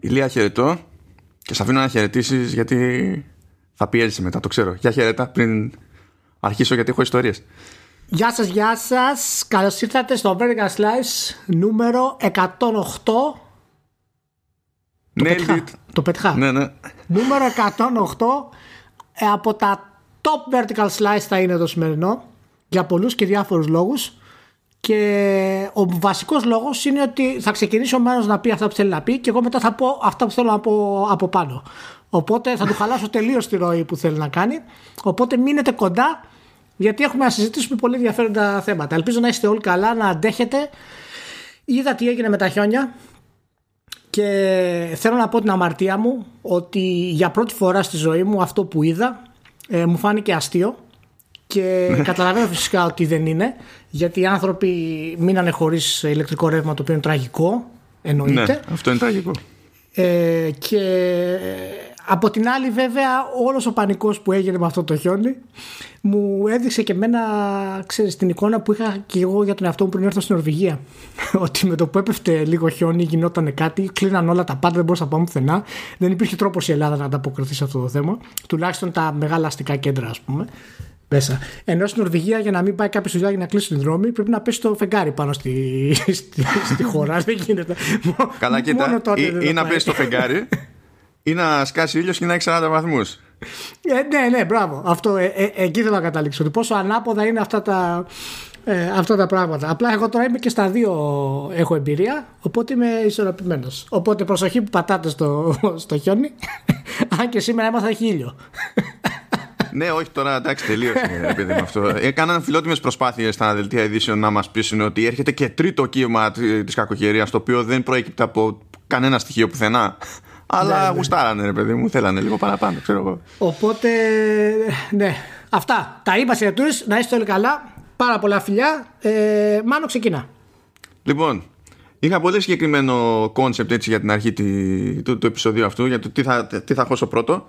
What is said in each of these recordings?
Ηλία χαιρετώ και σε αφήνω να χαιρετήσεις γιατί θα πιέζεσαι μετά, το ξέρω. Για χαιρέτα πριν αρχίσω γιατί έχω ιστορίες. Γεια σας, γεια σας. Καλώς ήρθατε στο Vertical Slice νούμερο 108. Το Ναι, πετυχά. Λιτ. Το πετυχά. Ναι, ναι. Νούμερο 108 ε, από τα top vertical slice θα είναι το σημερινό για πολλούς και διάφορους λόγους και ο βασικός λόγος είναι ότι θα ξεκινήσει ο Μάνος να πει αυτά που θέλει να πει και εγώ μετά θα πω αυτά που θέλω να πω από πάνω. Οπότε θα του χαλάσω τελείως τη ροή που θέλει να κάνει. Οπότε μείνετε κοντά γιατί έχουμε να συζητήσουμε πολύ ενδιαφέροντα θέματα. Ελπίζω να είστε όλοι καλά, να αντέχετε. Είδα τι έγινε με τα χιόνια και θέλω να πω την αμαρτία μου ότι για πρώτη φορά στη ζωή μου αυτό που είδα ε, μου φάνηκε αστείο και καταλαβαίνω φυσικά ότι δεν είναι γιατί οι άνθρωποι μείνανε χωρίς ηλεκτρικό ρεύμα το οποίο είναι τραγικό εννοείται. Ναι, αυτό είναι τραγικό. ε, και από την άλλη βέβαια όλος ο πανικός που έγινε με αυτό το χιόνι μου έδειξε και εμένα ξέρεις την εικόνα που είχα και εγώ για τον εαυτό μου πριν έρθω στην Νορβηγία. Ότι με το που έπεφτε λίγο χιόνι γινόταν κάτι κλείναν όλα τα πάντα δεν μπορούσα να πάμε πουθενά. Δεν υπήρχε τρόπος η Ελλάδα να ανταποκριθεί σε αυτό το θέμα. Τουλάχιστον τα μεγάλα αστικά κέντρα ας πούμε μέσα. Ενώ στην Νορβηγία για να μην πάει κάποιος δουλειά για να κλείσει την δρόμη πρέπει να πέσει το φεγγάρι πάνω στη, στη, στη χώρα. Δεν γίνεται. Καλά, Μόνο κοίτα. τότε Ή, δεν ή θα να πάει. πέσει το φεγγάρι ή να σκάσει ήλιος και να έχει 40 βαθμούς. Ε, ναι, ναι, μπράβο. Αυτό, ε, ε, εκεί θέλω να καταλήξω. Ότι πόσο ανάποδα είναι αυτά τα, ε, αυτά τα πράγματα. Απλά εγώ τώρα είμαι και στα δύο έχω εμπειρία, οπότε είμαι ισορροπημένος. Οπότε προσοχή που πατάτε στο, στο χιόνι. Αν και σήμερα έμαθα έχει ήλιο. Ναι, όχι τώρα, εντάξει, τελείωσε. ρε παιδί με αυτό. Έκαναν φιλότιμες προσπάθειες στα δελτία ειδήσεων να μας πείσουν ότι έρχεται και τρίτο κύμα τη κακοκαιρίας, το οποίο δεν προέκυπτε από κανένα στοιχείο πουθενά. Αλλά Ναι, ναι. γουστάρανε, ρε παιδί μου, θέλανε λίγο παραπάνω, ξέρω εγώ. Οπότε, ναι. Αυτά. Τα είπα σε tours. Να είστε όλοι καλά. Πάρα πολλά φιλιά. Ε, Μάνο ξεκίνα. Λοιπόν, είχα πολύ συγκεκριμένο κόνσεπτ έτσι για την αρχή τη- του, του επεισοδίου αυτού, για το τι θα, τι θα χώσω πρώτο.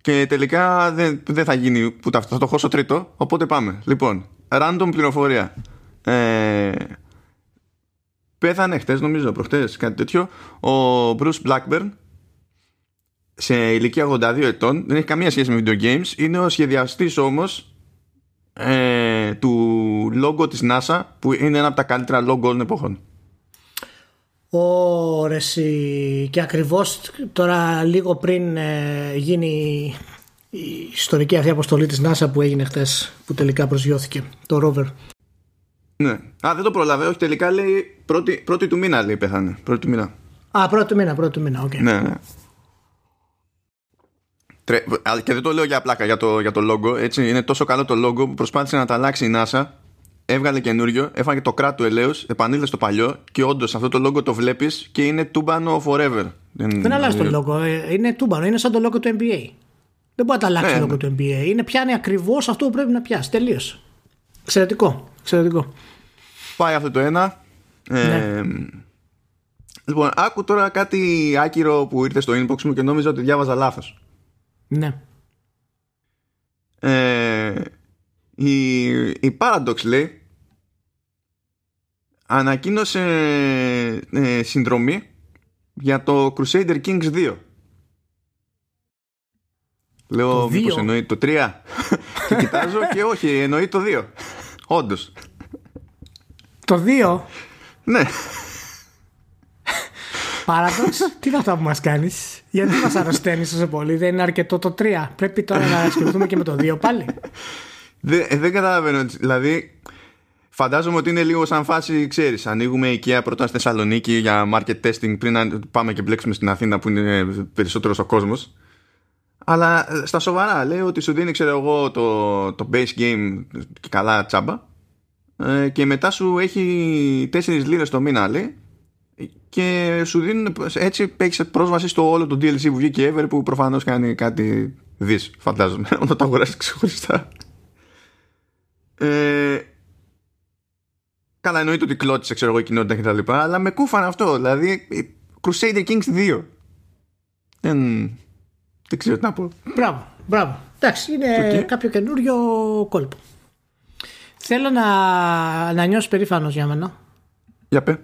Και τελικά δεν, δεν θα γίνει ούτε αυτό, θα το χώσω τρίτο. Οπότε πάμε. Λοιπόν, random πληροφορία. Ε, πέθανε χτες, νομίζω, προχτές, κάτι τέτοιο, ο Bruce Blackburn σε ηλικία 82 ετών. Δεν έχει καμία σχέση με video games. Είναι ο σχεδιαστής όμως ε, του logo της NASA που είναι ένα από τα καλύτερα logo όλων εποχών. Ωρε εσύ. Και ακριβώς τώρα λίγο πριν ε, γίνει η ιστορική αυτή αποστολή της NASA που έγινε χτες που τελικά προσγειώθηκε το rover. Ναι. Α, δεν το προλαβαίνω. Όχι, τελικά λέει πρώτη, πρώτη του μήνα λέει πέθανε. Πρώτη του μήνα. Α, πρώτο μήνα, πρώτο μήνα, οκ. Ναι, ναι. Τρε... α, Και δεν το λέω για πλάκα, για το, για το logo. Έτσι, είναι τόσο καλό το logo που προσπάθησε να τα αλλάξει η NASA. Έβγαλε καινούριο, έφαγε το κράτο ελέος, επανήλθε στο παλιό και όντως αυτό το logo το βλέπεις και είναι τούμπανο forever. Δεν αλλάζει το logo. ε, Είναι τούμπανο, είναι σαν το logo του NBA. Δεν μπορεί να τα αλλάξει Ναι, το logo του NBA. Είναι πιάνει ακριβώς αυτό που πρέπει να πιάσει. Τελείως. Εξαιρετικό. Εξαιρετικό. Πάει αυτό το ένα. Ε, Ναι. Λοιπόν, άκου τώρα κάτι άκυρο που ήρθε στο inbox μου και νόμιζα ότι διάβαζα λάθος. Ναι. Ε, η, η Paradox λέει ανακοίνωσε ε, συνδρομή για το Crusader Kings 2. Λέω Το μήπως 2? εννοεί το 3 και κοιτάζω και όχι εννοεί το 2 Όντως Το 2 Ναι Paradox, τι είναι αυτά που μας κάνεις, Γιατί μας αρρωσταίνεις τόσο πολύ, Δεν είναι αρκετό το 3. Πρέπει τώρα να ασχοληθούμε και με το 2 πάλι. Δεν, ε, δεν καταλαβαίνω. Δηλαδή, φαντάζομαι ότι είναι λίγο σαν φάση, ξέρεις, ανοίγουμε IKEA πρώτα στη Θεσσαλονίκη για market testing πριν να πάμε και μπλέξουμε στην Αθήνα που είναι περισσότερος ο κόσμος. Αλλά ε, στα σοβαρά, λέει ότι σου δίνει, ξέρω εγώ, το, το base game και καλά τσάμπα ε, και μετά σου έχει 4 λίρες το μήνα, λέει, και σου δίνουν έτσι έχει πρόσβαση στο όλο το DLC που βγήκε ever που προφανώς κάνει κάτι δις φαντάζομαι όταν το αγοράσεις ξεχωριστά ε, καλά εννοείται ότι κλώτησε ξέρω εγώ η κοινότητα και τα λοιπά αλλά με κούφανε αυτό δηλαδή Crusader Kings 2 δεν, δεν ξέρω τι να πω Μπράβο, μπράβο. Εντάξει, είναι Οκ. κάποιο καινούριο κόλπο. Θέλω να, να νιώσει περήφανος για μένα. για πέ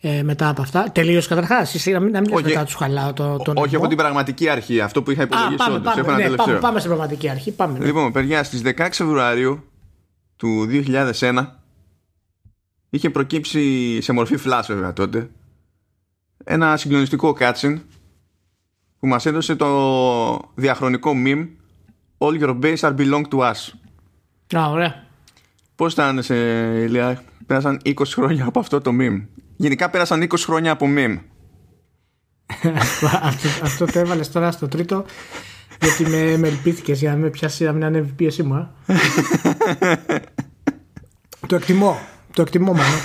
ε, μετά από αυτά. Τελείως καταρχάς. Να μην, να μην μετά τους χαλάω το, τον Όχι, από την πραγματική αρχή. Αυτό που είχα υπολογίσει. πάμε, πάμε, ναι, πάμε, πάμε στην πραγματική αρχή. Πάμε, ναι. Λοιπόν, παιδιά, στις 16 Φεβρουαρίου του 2001 είχε προκύψει σε μορφή flash βέβαια τότε ένα συγκλονιστικό cutscene που μας έδωσε το διαχρονικό meme All your base are belong to us. Α, ωραία. Πώς ήταν σε Ηλία, πέρασαν 20 χρόνια από αυτό το meme; Γενικά πέρασαν 20 χρόνια από meme. αυτό, αυτό το έβαλες τώρα στο τρίτο γιατί με, με ελπίθηκες για να με πιάσει να μην ανέβει πίεση μου. το εκτιμώ. Το εκτιμώ μάλλον.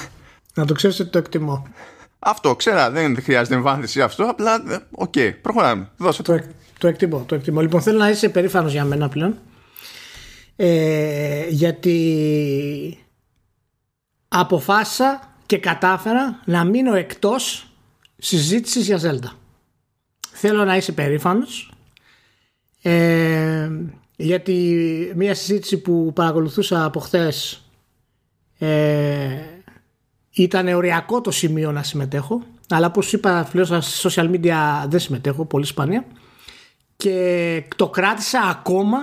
Να το ξέρεις ότι το εκτιμώ. Αυτό, ξέρα, δεν χρειάζεται εμβάθυνση αυτό. Απλά, ε, οκ, okay, προχωράμε. Δώσε το. Το, εκτιμώ, το εκτιμώ. Λοιπόν, θέλω να είσαι περήφανος για μένα πλέον. Ε, γιατί αποφάσισα και κατάφερα να μείνω εκτός συζήτησης για Zelda. Θέλω να είσαι περήφανος ε, γιατί μια συζήτηση που παρακολουθούσα από χθες ε, ήταν οριακό το σημείο να συμμετέχω αλλά όπως είπα φιλός στα social media δεν συμμετέχω πολύ σπάνια. Και το κράτησα ακόμα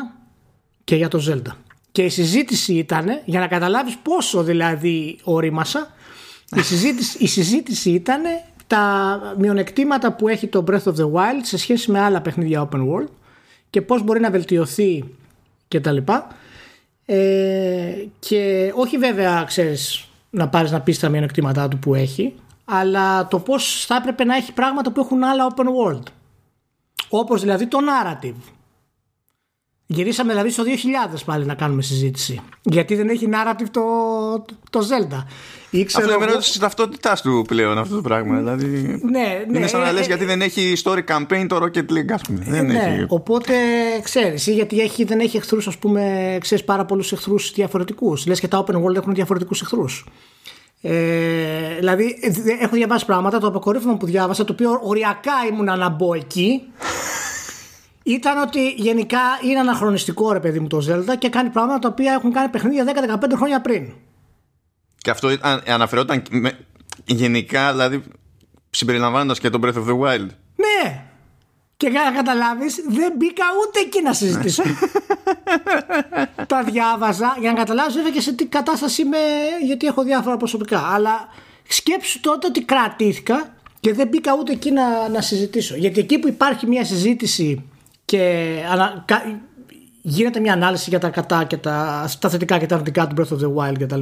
και για το Zelda. Και η συζήτηση ήταν για να καταλάβεις πόσο δηλαδή ορίμασα η συζήτηση, η συζήτηση ήταν τα μειονεκτήματα που έχει το Breath of the Wild σε σχέση με άλλα παιχνίδια open world και πώς μπορεί να βελτιωθεί και τα λοιπά ε, και όχι βέβαια ξέρεις να πάρεις να πεις τα μειονεκτήματά του που έχει αλλά το πώς θα έπρεπε να έχει πράγματα που έχουν άλλα open world. Όπως δηλαδή το narrative Γυρίσαμε δηλαδή στο 2000 πάλι να κάνουμε συζήτηση. Γιατί δεν έχει narrative το, το Zelda. Ήξερα αυτό είναι εγώ... της ταυτότητάς του πλέον αυτό το πράγμα. Δηλαδή, ναι, ναι, είναι σαν να ε, λες ε, γιατί δεν έχει story campaign το Rocket League, ας πούμε. δεν ναι, έχει. Οπότε ξέρεις, γιατί έχει, δεν έχει εχθρούς, ας πούμε, ξέρεις πάρα πολλούς εχθρούς διαφορετικούς. Λες και τα open world έχουν διαφορετικούς εχθρούς. Ε, δηλαδή, έχω διαβάσει πράγματα. Το αποκορύφωμα που διάβασα, το οποίο οριακά ήμουν να μπω εκεί ήταν ότι γενικά είναι αναχρονιστικό ρε παιδί μου το Zelda και κάνει πράγματα τα οποία έχουν κάνει παιχνίδια 10-15 χρόνια πριν. Και αυτό αναφερόταν γενικά, δηλαδή συμπεριλαμβάνοντας και το Breath of the Wild. Ναι! Και για να καταλάβεις, δεν μπήκα ούτε εκεί να συζητήσω. Τα διάβαζα για να καταλάβεις βέβαια και σε τι κατάσταση είμαι, γιατί έχω διάφορα προσωπικά. Αλλά σκέψου τότε ότι κρατήθηκα και δεν μπήκα ούτε εκεί να, να συζητήσω. Γιατί εκεί που υπάρχει μια συζήτηση και γίνεται μια ανάλυση για τα κατά και τα, τα θετικά και τα αρνητικά του Breath of the Wild κτλ.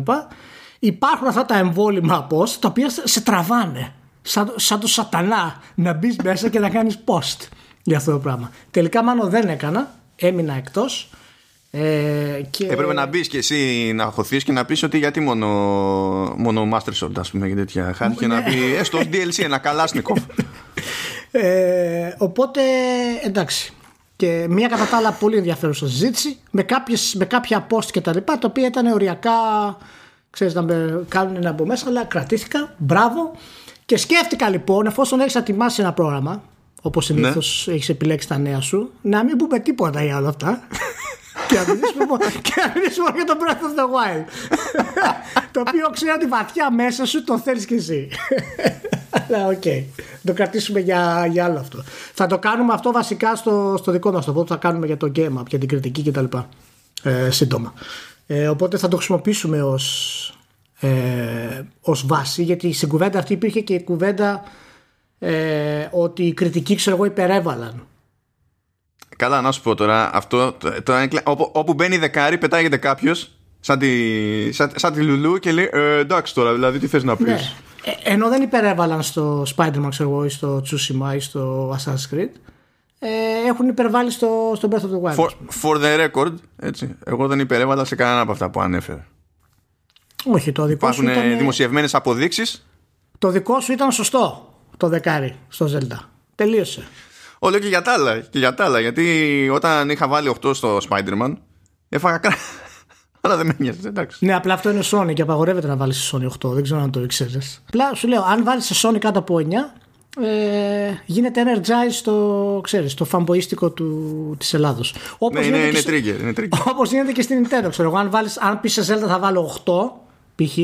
Υπάρχουν αυτά τα εμβόλυμα πώ τα οποία σε τραβάνε σαν, σαν το σατανά να μπεις μέσα και να κάνεις post για αυτό το πράγμα. Τελικά μάλλον δεν έκανα, έμεινα εκτός. Ε, και... Έπρεπε να μπεις και εσύ να χωθείς και να πεις ότι γιατί μόνο, μόνο Master Sword, ας πούμε, για τέτοια χάρη και να ναι. πει έστω DLC ένα καλάσνικο. Ε, οπότε εντάξει και μια κατά τα άλλα πολύ ενδιαφέρουσα συζήτηση με, κάποιες, με κάποια post και τα λοιπά τα οποία ήταν οριακά ξέρεις να με κάνουν να μπω μέσα αλλά κρατήθηκα, μπράβο. Και σκέφτηκα λοιπόν εφόσον έχεις ετοιμάσει ένα πρόγραμμα όπως συνήθως ναι. έχεις επιλέξει τα νέα σου να μην πούμε τίποτα για όλα αυτά. Και να μιλήσουμε για το Breath of the Wild. Το οποίο ξέρω ότι βαθιά μέσα σου το θέλεις κι εσύ αλλά οκ. Okay. Το κρατήσουμε για, για άλλο αυτό. Θα το κάνουμε αυτό βασικά στο, στο δικό μας το που θα κάνουμε για το game για την κριτική κτλ. Ε, σύντομα. Ε, οπότε θα το χρησιμοποιήσουμε ως, ε, ως βάση γιατί στην κουβέντα αυτή υπήρχε και η κουβέντα ε, ότι οι κριτικοί ξέρω εγώ υπερέβαλαν Καλά, να σου πω τώρα, αυτό, το, όπου, όπου μπαίνει δεκάρι, πετάγεται κάποιος σαν τη, σαν, σαν τη Λουλού και λέει ε, εντάξει τώρα, δηλαδή τι θες να πεις. Ναι. Ε, ενώ δεν υπερέβαλαν στο Spider-Man ξέρω εγώ ή στο Tsushima ή στο Assassin's Creed ε, έχουν υπερβάλει στο, στο Breath of the Wild. For, for the record, έτσι, εγώ δεν υπερέβαλα σε κανένα από αυτά που ανέφερε. Όχι, το δικό Υπάρχουν σου ήταν... δημοσιευμένες αποδείξεις. Το δικό σου ήταν σωστό το δεκάρι στο Zelda. Τελείωσε. Όλο και για τα άλλα. Και για τα άλλα. Γιατί όταν είχα βάλει 8 στο Spider-Man, έφαγα αλλά δεν με νοιάζει, εντάξει. Ναι, απλά αυτό είναι Sony και απαγορεύεται να βάλεις σε Sony 8. Δεν ξέρω αν το ήξερες. Απλά σου λέω, αν βάλεις σε Sony κάτω από 9, ε, γίνεται energize στο, ξέρεις, το φαμποίστικο του, της Ελλάδος. Όπως ναι, είναι, είναι, trigger, είναι trigger. Όπως γίνεται και στην Nintendo. Ξέρω, αν, βάλεις, αν πεις σε Zelda θα βάλω 8, π.χ.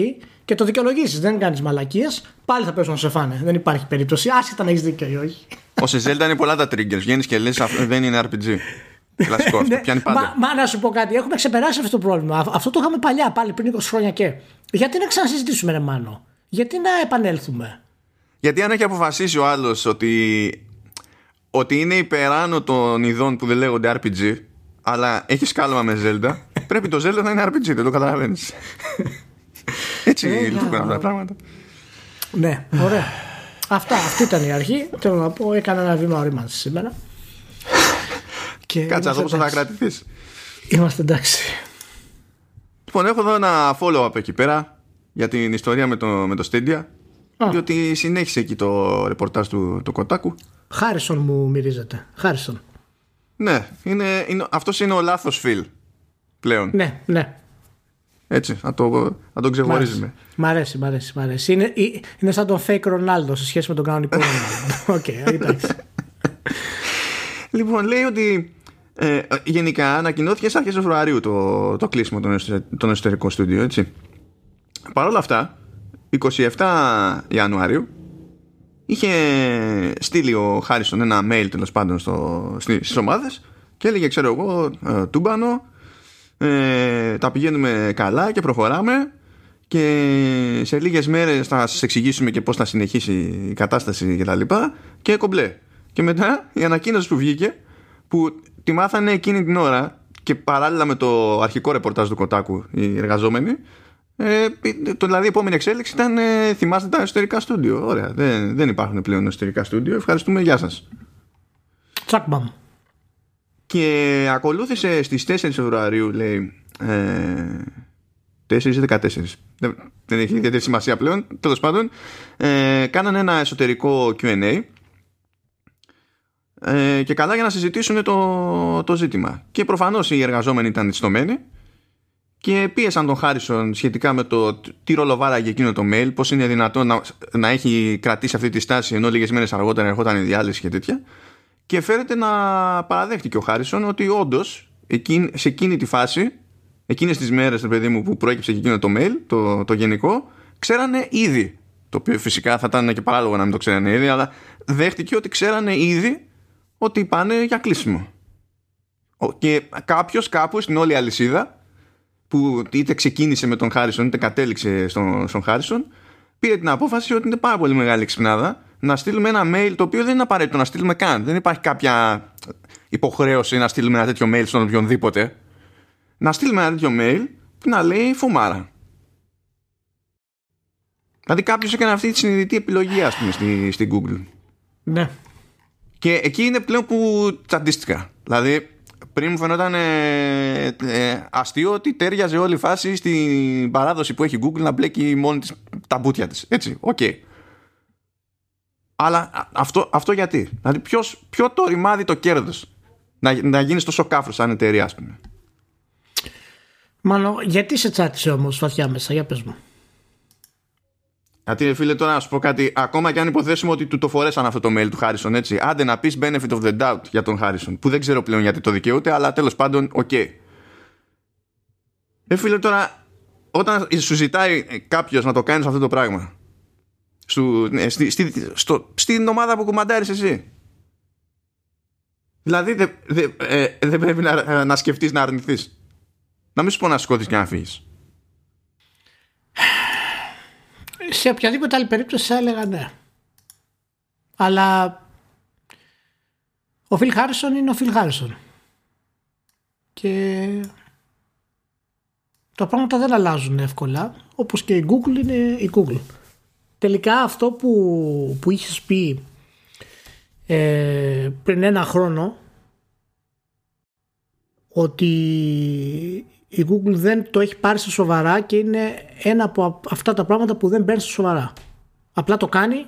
και το δικαιολογήσεις, δεν κάνεις μαλακίες, πάλι θα πέσουν να σε φάνε. Δεν υπάρχει περίπτωση, άσχετα να έχεις δίκιο ή όχι. Ω σε Zelda είναι πολλά τα triggers. Βγαίνεις και λες, δεν είναι RPG. Κλασικός αυτό. Ναι, Πιάνει πάντα. Μα, μα να σου πω κάτι, έχουμε ξεπεράσει αυτό το πρόβλημα. Α- Αυτό το είχαμε παλιά, πάλι πριν 20 χρόνια και. Γιατί να ξανασυζητήσουμε, ρε Μάνο; Γιατί να επανέλθουμε; Γιατί αν έχει αποφασίσει ο άλλος ότι, ότι είναι υπεράνω των ειδών που δεν λέγονται RPG, αλλά έχεις σκάλωμα με Zelda, πρέπει το Zelda να είναι RPG, δεν το καταλαβαίνεις. Έτσι Ε, λειτουργούν για- αυτά τα πράγματα. Ναι, ωραία. Αυτά, αυτή ήταν η αρχή. Θέλω να πω, έκανα ένα βήμα ορίμανση σήμερα. Και Κάτσε να δω είμαστε πώ θα εντάξει. κρατηθείς. Είμαστε εντάξει. Λοιπόν, έχω εδώ ένα follow-up εκεί πέρα για την ιστορία με το, με το Stadia. Α. Διότι συνέχισε εκεί το ρεπορτάζ του, του Κοτάκου. Χάρισον μου μυρίζεται. Χάρισον. Ναι, είναι, είναι, αυτός είναι ο λάθος φιλ πλέον. Ναι, ναι. Έτσι, να, το, να τον ξεχωρίζουμε. Μ' αρέσει, μ' αρέσει, μ' αρέσει. Είναι, ε, είναι σαν τον fake Ρονάλντο σε σχέση με τον κανονικό Ρονάλντο. Οκ, εντάξει. Λοιπόν, λέει ότι ε, γενικά ανακοινώθηκε στις αρχές Φεβρουαρίου το, το κλείσιμο των, εσωτερ, των εσωτερικών στούντιο, έτσι. Παρ' όλα αυτά, 27 Ιανουαρίου είχε στείλει ο Χάρισον ένα mail τέλος πάντων στο, στη- στις ομάδες και έλεγε ξέρω εγώ ε, τούμπανο ε, τα πηγαίνουμε καλά και προχωράμε και σε λίγες μέρες θα σας εξηγήσουμε και πώς θα συνεχίσει η κατάσταση και τα λοιπά και κομπλέ και μετά η ανακοίνωση που βγήκε που τη μάθανε εκείνη την ώρα και παράλληλα με το αρχικό ρεπορτάζ του Κοτάκου οι εργαζόμενοι ε, το δηλαδή η επόμενη εξέλιξη ήταν ε, θυμάστε τα εσωτερικά στούντιο. Ωραία δεν, δεν υπάρχουν πλέον εσωτερικά στούντιο. Ευχαριστούμε γεια σας. Τσακμπαμ. και ακολούθησε στις 4 Φεβρουαρίου λέει ε, 4 ή 14 δεν, δεν έχει ιδιαίτερη σημασία πλέον. Τέλος πάντων ε, κάνανε ένα εσωτερικό Q&A ε, και καλά για να συζητήσουν το, το ζήτημα και προφανώς οι εργαζόμενοι ήταν ιστομένοι και πίεσαν τον Χάρισον σχετικά με το τι ρόλο βάραγε εκείνο το mail, πώς είναι δυνατόν να, να έχει κρατήσει αυτή τη στάση ενώ λίγες μέρες αργότερα ερχόταν η διάλυση και τέτοια και φέρεται να παραδέχτηκε ο Χάρισον ότι όντως σε εκείνη τη φάση, εκείνες τις μέρες, παιδί μου, που προέκυψε και εκείνο το mail, το, το γενικό, ξέρανε ήδη. Το οποίο φυσικά θα ήταν και παράλογο να μην το ξέρανε ήδη, αλλά δέχτηκε ότι ξέρανε ήδη ότι πάνε για κλείσιμο. Ο- Και κάποιος κάπου στην όλη αλυσίδα, που είτε ξεκίνησε με τον Χάρισον είτε κατέληξε στον, στον Χάρισον, πήρε την απόφαση ότι είναι πάρα πολύ μεγάλη ξυπνάδα να στείλουμε ένα mail το οποίο δεν είναι απαραίτητο να στείλουμε καν. Δεν υπάρχει κάποια υποχρέωση να στείλουμε ένα τέτοιο mail στον οποιονδήποτε. Να στείλουμε ένα τέτοιο mail που να λέει φουμάρα. Δηλαδή κάποιος έκανε αυτή τη συνειδητή επιλογή, ας πούμε, στη, στην Google. Ναι. Και εκεί είναι πλέον που τσαντίστηκα. Δηλαδή, πριν μου φαινόταν ε, ε, αστείο ότι ταίριαζε όλη η φάση στην παράδοση που έχει η Google να μπλέκει μόνη της τα μπούτια της. Έτσι, οκ. Αλλά α- αυτό, αυτό γιατί; Δηλαδή, ποιος, ποιο το ρημάδι το κέρδος να, να γίνεις τόσο κάφρος σαν εταιρεία, ας πούμε; Μάλλον, γιατί σε τσάτισε όμως βαθιά μέσα, για πες μου. Γιατί φίλε τώρα να σου πω κάτι, ακόμα και αν υποθέσουμε ότι του το φορέσαν αυτό το mail του Χάρισον, έτσι. Άντε να πεις benefit of the doubt για τον Χάρισον, που δεν ξέρω πλέον γιατί το δικαιούται, αλλά τέλος πάντων, οκ. Ε, φίλε τώρα, όταν σου ζητάει κάποιος να το κάνεις αυτό το πράγμα, σου, ναι, στη, στη, στο, στην ομάδα που κουμαντάρεις εσύ. Δηλαδή δεν δε, ε, δεν πρέπει να, να σκεφτείς να αρνηθείς. Να μην σου πω να σηκώθεις και να φύγεις. Σε οποιαδήποτε άλλη περίπτωση θα έλεγα ναι. Αλλά ο Φιλ Χάρισον είναι ο Φιλ Χάρισον. Και τα πράγματα δεν αλλάζουν εύκολα, όπως και η Google είναι η Google. Τελικά αυτό που, που είχες πει ε, πριν ένα χρόνο ότι η Google δεν το έχει πάρει στα σοβαρά και είναι ένα από αυτά τα πράγματα που δεν παίρνει στα σοβαρά. Απλά το κάνει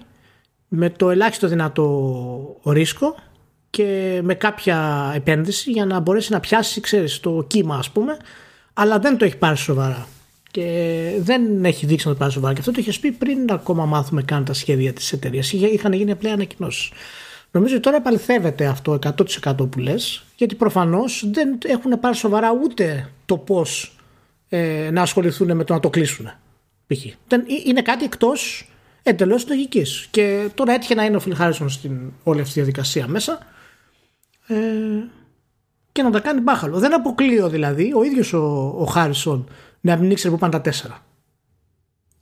με το ελάχιστο δυνατό ρίσκο και με κάποια επένδυση για να μπορέσει να πιάσει, ξέρεις, το κύμα ας πούμε, αλλά δεν το έχει πάρει σοβαρά. Και δεν έχει δείξει να το πάρει σοβαρά. Και αυτό το είχες πει πριν ακόμα μάθουμε καν τα σχέδια της εταιρείας. Είχαν γίνει απλά ανακοινώσεις. Νομίζω ότι τώρα επαληθεύεται αυτό 100% που λες γιατί προφανώς δεν έχουν πάρει σοβαρά ούτε το πώς ε, να ασχοληθούν με το να το κλείσουν. π.χ. Είναι κάτι εκτός εντελώς λογικής. Και τώρα έτυχε να είναι ο Φιλ Χάρισον στην όλη αυτή τη διαδικασία μέσα. Ε, και να τα κάνει μπάχαλο. Δεν αποκλείω δηλαδή ο ίδιος ο, ο Χάρισον να μην ήξερε που πάνε τα τέσσερα.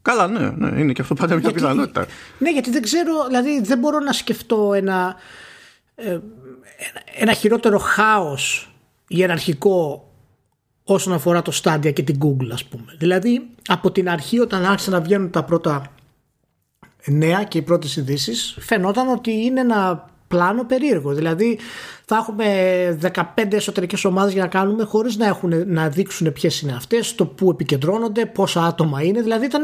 Καλά, ναι, ναι, είναι και αυτό πάντα μια πιθανότητα. Ναι, γιατί δεν ξέρω, δηλαδή δεν μπορώ να σκεφτώ ένα, ε, ένα, χειρότερο χάος ιεραρχικό όσον αφορά το Stadia και την Google ας πούμε. Δηλαδή από την αρχή όταν άρχισαν να βγαίνουν τα πρώτα νέα και οι πρώτες ειδήσεις, φαινόταν ότι είναι ένα πλάνο περίεργο. Δηλαδή θα έχουμε 15 εσωτερικές ομάδες για να κάνουμε χωρίς να, έχουν, να δείξουν ποιες είναι αυτές, το που επικεντρώνονται, πόσα άτομα είναι. Δηλαδή ήταν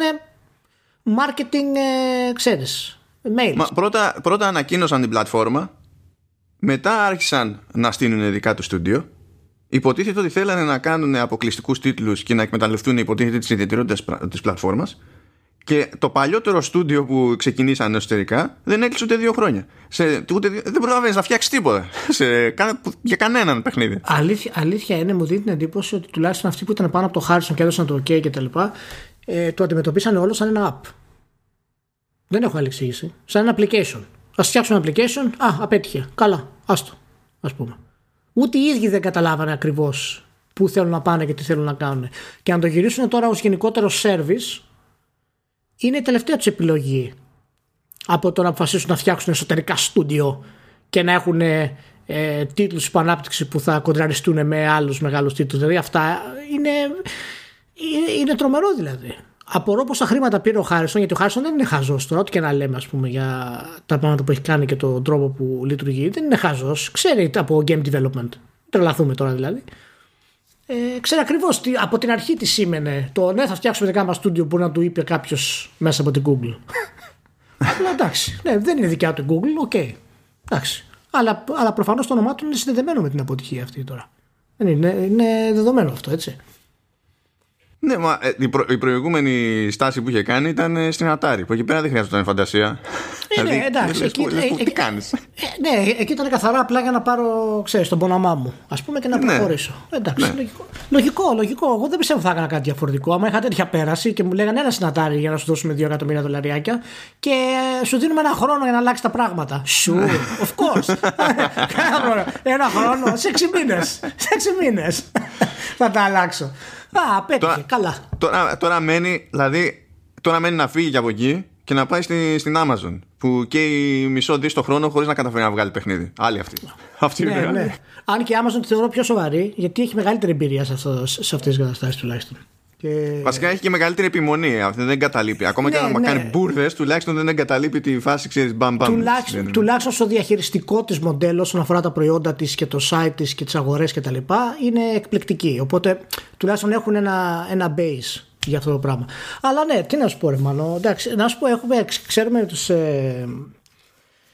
marketing, ε, ξέρεις, mail. Μα, πρώτα, πρώτα ανακοίνωσαν την πλατφόρμα, μετά άρχισαν να στείλουν δικά του στούντιο. Υποτίθεται ότι θέλανε να κάνουν αποκλειστικούς τίτλους και να εκμεταλλευτούν υποτίθεται τις ιδιαιτερότητες της πλατφόρμας. Και το παλιότερο στούντιο που ξεκινήσαν εσωτερικά δεν έκλεισε ούτε δύο χρόνια. Σε, ούτε, δεν προλαβαίνεις να φτιάξεις τίποτα. Σε, για κανέναν παιχνίδι. Αλήθεια, αλήθεια είναι, μου δίνει την εντύπωση ότι τουλάχιστον αυτοί που ήταν πάνω από το Harrison και έδωσαν το OK και τα λοιπά, ε, το αντιμετωπίσαν όλο σαν ένα app. Δεν έχω άλλη εξήγηση. Σαν ένα application. Α φτιάξουν ένα application, α, απέτυχε. Καλά, άστο, ας πούμε. Ούτε οι ίδιοι δεν καταλάβανε ακριβώς πού θέλουν να πάνε και τι θέλουν να κάνουν. Και αν το γυρίσουν τώρα ως γενικότερο service, είναι η τελευταία τους επιλογή από το να αποφασίσουν να φτιάξουν εσωτερικά στούντιο και να έχουν ε, ε τίτλους ανάπτυξη που θα κοντραριστούν με άλλους μεγάλους τίτλους. Δηλαδή αυτά είναι, είναι, τρομερό δηλαδή. Απορώ πόσα χρήματα πήρε ο Χάρισον, γιατί ο Χάρισον δεν είναι χαζός τώρα, ό,τι και να λέμε ας πούμε, για τα πράγματα που έχει κάνει και τον τρόπο που λειτουργεί. Δεν είναι χαζός. Ξέρει από game development. Τρελαθούμε τώρα δηλαδή ε, ξέρει ακριβώς από την αρχή τι σήμαινε το ναι, θα φτιάξουμε δικά μας στούντιο που να του είπε κάποιος μέσα από την Google. Αλλά εντάξει, ναι, δεν είναι δικιά του Google, οκ. Okay. Εντάξει. Αλλά, αλλά προφανώς το όνομά του είναι συνδεδεμένο με την αποτυχία αυτή τώρα. Δεν είναι, είναι δεδομένο αυτό, έτσι. Ναι, μα ε, η, προ, η προηγούμενη στάση που είχε κάνει ήταν ε, στην Atari, που εκεί πέρα δεν χρειάζονταν φαντασία. Ε, ναι, δηλαδή, εντάξει. Εκεί, λες, ε, τι κάνεις; Ε, ναι, εκεί ήταν καθαρά απλά για να πάρω, ξέρεις, τον ποναμά μου, ας πούμε, και να ναι. προχωρήσω. Εντάξει, ναι. λογικό. λογικό. Λογικό, Εγώ δεν πιστεύω θα έκανα κάτι διαφορετικό. Άμα είχα τέτοια πέραση και μου λέγανε ένα στην Atari για να σου δώσουμε 2 εκατομμύρια δολαριάκια και σου δίνουμε ένα χρόνο για να αλλάξει τα πράγματα. Σου, ναι. of course. ένα χρόνο, σε 6 μήνες. Σε 6 μήνες θα τα αλλάξω. Α, πέτυχε, τώρα, καλά. Τώρα, τώρα μένει, δηλαδή, τώρα μένει να φύγει από εκεί και να πάει στη, στην Amazon που καίει μισό δις το χρόνο χωρίς να καταφέρει να βγάλει παιχνίδι. Άλλη αυτή. αυτή ναι, είναι ναι. Αν και η Amazon τη θεωρώ πιο σοβαρή, γιατί έχει μεγαλύτερη εμπειρία σε, σε αυτές τις καταστάσεις τουλάχιστον. Και... Βασικά έχει και μεγαλύτερη επιμονή. Αυτή δεν εγκαταλείπει. Ακόμα ναι, και αν ναι. κάνει μπουρδε, τουλάχιστον δεν εγκαταλείπει τη φάση, ξέρεις, μπαμ μπαμ. Τουλάχιστον, τουλάχιστον στο διαχειριστικό της μοντέλο όσον αφορά τα προϊόντα της και το site της και τις αγορές κτλ. είναι εκπληκτική. Οπότε τουλάχιστον έχουν ένα, ένα base για αυτό το πράγμα. Αλλά ναι, τι να σου πω, ρε Μανώ. Εντάξει, να σου πω, έχουμε, ξέρουμε τους. Ε,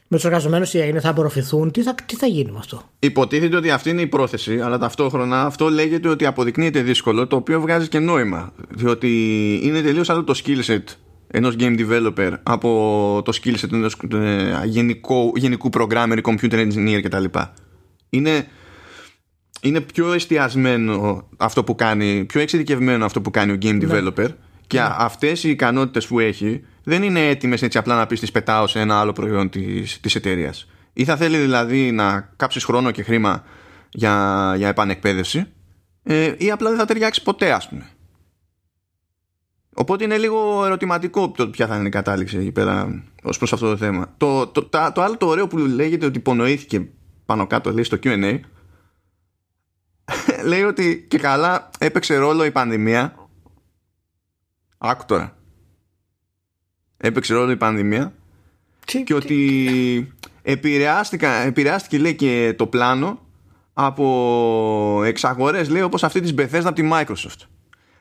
με τους εργαζομένους τι έγινε, θα απορροφηθούν, τι θα, τι θα γίνει με αυτό; Υποτίθεται ότι αυτή είναι η πρόθεση, αλλά ταυτόχρονα αυτό λέγεται ότι αποδεικνύεται δύσκολο, το οποίο βγάζει και νόημα. Διότι είναι τελείως άλλο το skill set ενός game developer από το skill set ενός ε, γενικού, γενικού programmer, computer engineer κτλ. Είναι, είναι πιο εστιασμένο αυτό που κάνει, πιο εξειδικευμένο αυτό που κάνει ο game ναι. developer και ναι. αυτές οι ικανότητες που έχει δεν είναι έτοιμες έτσι απλά να πεις τις πετάω σε ένα άλλο προϊόν της της εταιρείας. Ή θα θέλει δηλαδή να κάψεις χρόνο και χρήμα για, για επανεκπαίδευση, ε, ή απλά δεν θα ταιριάξει ποτέ, ας πούμε. Οπότε είναι λίγο ερωτηματικό το ποια θα είναι η κατάληξη εκεί πέρα ως προς αυτό το θέμα. Το, το, το, το άλλο το ωραίο που λέγεται ότι υπονοήθηκε πάνω κάτω λέει στο QA λέει ότι και καλά έπαιξε ρόλο η πανδημία. Άκου τώρα έπαιξε ρόλο η πανδημία και ότι επηρεάστηκε λέει και το πλάνο από εξαγορές λέει όπως αυτή της Bethesda από τη Microsoft.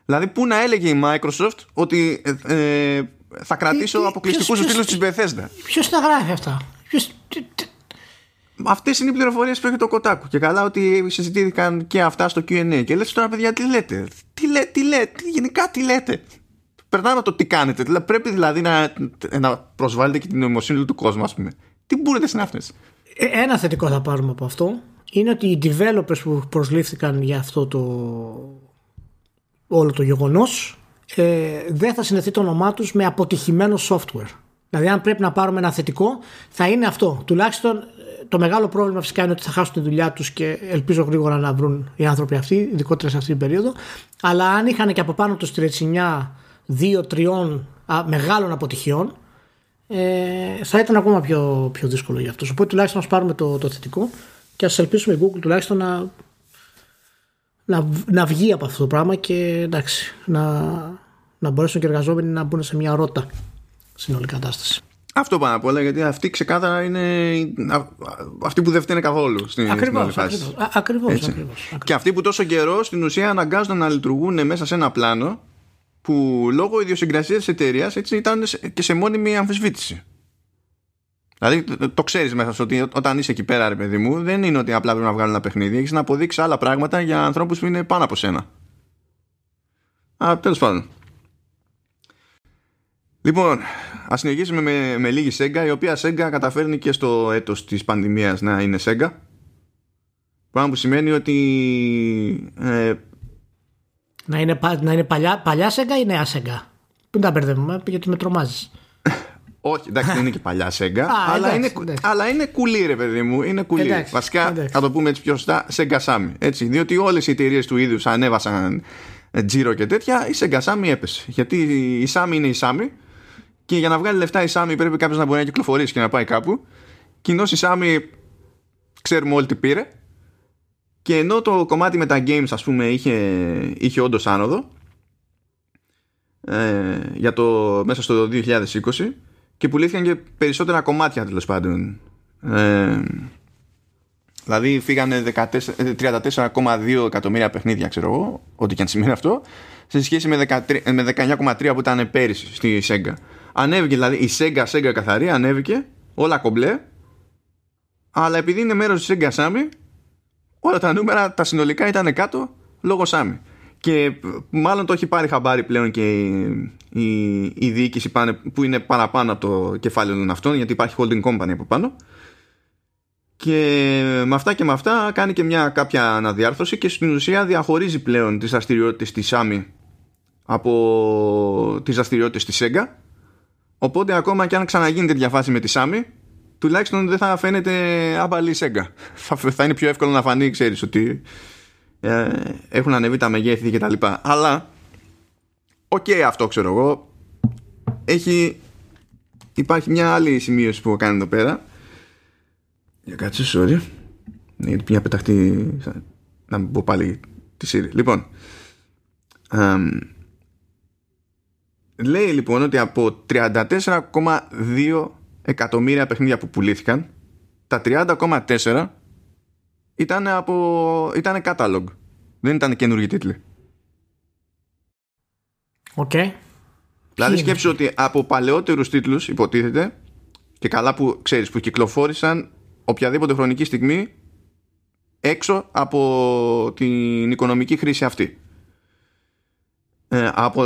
Δηλαδή πού να έλεγε η Microsoft ότι ε, ε θα κρατήσω αποκλειστικούς τίτλους της Bethesda. Ποιος τα γράφει αυτά; Ποιος... Αυτές είναι οι πληροφορίες που έχει το Κοτάκου. Και καλά ότι συζητήθηκαν και αυτά στο QA. Και λέτε τώρα, παιδιά, τι λέτε; Τι λέτε, τι λέτε, γενικά τι λέτε; Περνάμε το τι κάνετε. Δηλαδή, πρέπει δηλαδή να, να προσβάλλετε και την νοημοσύνη του κόσμου, ας πούμε. Τι μπορείτε είναι αυτέ. Ε, ένα θετικό θα πάρουμε από αυτό είναι ότι οι developers που προσλήφθηκαν για αυτό το όλο το γεγονός ε, δεν θα συνδεθεί το όνομά τους με αποτυχημένο software. Δηλαδή αν πρέπει να πάρουμε ένα θετικό θα είναι αυτό. Τουλάχιστον το μεγάλο πρόβλημα φυσικά είναι ότι θα χάσουν τη δουλειά τους και ελπίζω γρήγορα να βρουν οι άνθρωποι αυτοί, ειδικότερα σε αυτή την περίοδο. Αλλά αν είχαν και από πάνω τους τριετσινιά δύο-τριών μεγάλων αποτυχιών ε, θα ήταν ακόμα πιο, πιο δύσκολο για αυτούς. Οπότε τουλάχιστον να πάρουμε το, το θετικό και ας ελπίσουμε η Google τουλάχιστον να, να, να βγει από αυτό το πράγμα και εντάξει, να, να μπορέσουν και οι εργαζόμενοι να μπουν σε μια ρότα συνολική κατάσταση. Αυτό πάνω απ' όλα γιατί αυτή ξεκάθαρα είναι αυτή που δεν φταίνε καθόλου στην ακριβώς, φάση. Ακριβώς, ακριβώς, ακριβώς, Και αυτοί που τόσο καιρό στην ουσία αναγκάζονται να λειτουργούν μέσα σε ένα πλάνο που λόγω ιδιοσυγκρασίας της εταιρείας ήταν και σε μόνιμη αμφισβήτηση. Δηλαδή το ξέρεις μέσα σου ότι όταν είσαι εκεί πέρα, ρε παιδί μου, δεν είναι ότι απλά πρέπει να βγάλει ένα παιχνίδι. Έχεις να αποδείξεις άλλα πράγματα για ανθρώπους που είναι πάνω από σένα. Α, τέλος πάντων. Λοιπόν, ας συνεχίσουμε με, με λίγη Sega, η οποία Sega καταφέρνει και στο έτος της πανδημίας να είναι Sega. Πράγμα που σημαίνει ότι ε, να είναι, να είναι παλιά, παλιά Sega ή νέα Sega. Μην τα μπερδεύουμε, γιατί με τρομάζεις. Όχι, εντάξει, δεν είναι και παλιά Sega, αλλά, είναι, αλλά είναι κουλή, ρε παιδί μου. Είναι κουλή. Εντάξει, Βασικά, εντάξει. θα το πούμε έτσι πιο σωστά, Sega Sammy. Έτσι, διότι όλες οι εταιρείες του είδους ανέβασαν τζίρο και τέτοια, η Sega Sammy έπεσε. Γιατί η Sammy είναι η Sammy και για να βγάλει λεφτά η Sammy πρέπει κάποιος να μπορεί να κυκλοφορήσει και να πάει κάπου. Κοινώς η Sammy ξέρουμε όλοι τι πήρε. Και ενώ το κομμάτι με τα games ας πούμε είχε, είχε όντως άνοδο ε, για το, μέσα στο 2020 και πουλήθηκαν και περισσότερα κομμάτια τέλος πάντων. Ε, δηλαδή φύγανε 34,2 εκατομμύρια παιχνίδια ξέρω εγώ, ό,τι και αν σημαίνει αυτό σε σχέση με, 13, με 19,3 που ήταν πέρυσι στη Sega. Ανέβηκε δηλαδή η Sega, Sega καθαρή ανέβηκε όλα κομπλέ αλλά επειδή είναι μέρος της Sega Sammy όλα τα νούμερα τα συνολικά ήταν κάτω λόγω Σάμι. Και μάλλον το έχει πάρει χαμπάρι πλέον και η, η, η διοίκηση πάνε, που είναι παραπάνω από το κεφάλαιο των αυτών γιατί υπάρχει holding company από πάνω. Και με αυτά και με αυτά κάνει και μια κάποια αναδιάρθρωση και στην ουσία διαχωρίζει πλέον τις δραστηριότητες της Sammy από τις δραστηριότητες της Sega. Οπότε ακόμα και αν ξαναγίνει τέτοια φάση με τη Sammy τουλάχιστον δεν θα φαίνεται άμπαλη Sega. Θα, θα είναι πιο εύκολο να φανεί, ξέρεις, ότι ε, έχουν ανεβεί τα μεγέθη και τα λοιπά. Αλλά, οκ okay, αυτό ξέρω εγώ, έχει, υπάρχει μια άλλη σημείωση που έχω κάνει εδώ πέρα. Για κάτσε, sorry. Ναι, γιατί μια πεταχτεί, να μην πω πάλι τη Siri. Λοιπόν, λέει λοιπόν ότι από 34,2 εκατομμύρια παιχνίδια που πουλήθηκαν, τα 30,4 ήταν από. ήταν catalog. Δεν ήταν καινούργιοι τίτλοι. Οκ. Okay. Δηλαδή σκέψου ότι από παλαιότερους τίτλους υποτίθεται και καλά που ξέρεις που κυκλοφόρησαν οποιαδήποτε χρονική στιγμή έξω από την οικονομική χρήση αυτή. Ε, από,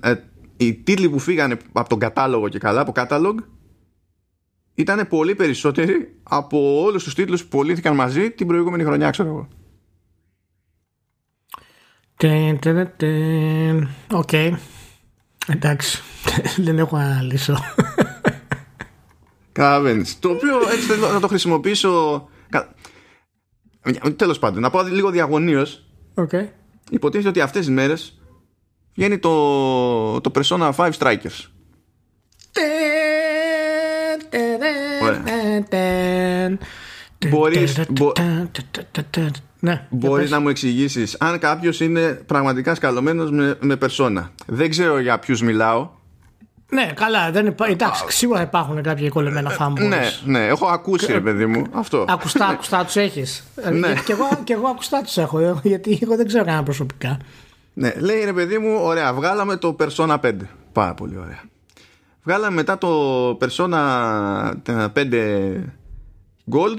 ε, ε, οι τίτλοι που φύγανε από τον κατάλογο και καλά, από catalog ήταν πολύ περισσότεροι από όλους τους τίτλους που πωλήθηκαν μαζί την προηγούμενη χρονιά, ξέρω εγώ. Οκ. Εντάξει. Δεν έχω να αναλύσω. Καταλαβαίνεις. Το οποίο έτσι θέλω να το χρησιμοποιήσω... Τέλος πάντων, να πω λίγο διαγωνίως. Okay. Υποτίθεται ότι αυτές τις μέρες βγαίνει το, το Persona 5 Strikers. Μπορείς, ναι, μπορείς να μου εξηγήσεις αν κάποιος είναι πραγματικά σκαλωμένος με, με περσόνα. Δεν ξέρω για ποιους μιλάω. Ναι, καλά, δεν υπά... εντάξει, σίγουρα υπάρχουν κάποια κολλημένα fanboys. Ναι, ναι, έχω ακούσει, ρε παιδί μου, αυτό. Ακουστά, ακουστά τους έχεις. Ναι. Και, εγώ, και εγώ ακουστά τους έχω, γιατί εγώ δεν ξέρω κανένα προσωπικά. Ναι, λέει ρε παιδί μου, ωραία, βγάλαμε το Persona 5. Πάρα πολύ ωραία. Βγάλαμε μετά το Persona 5 Gold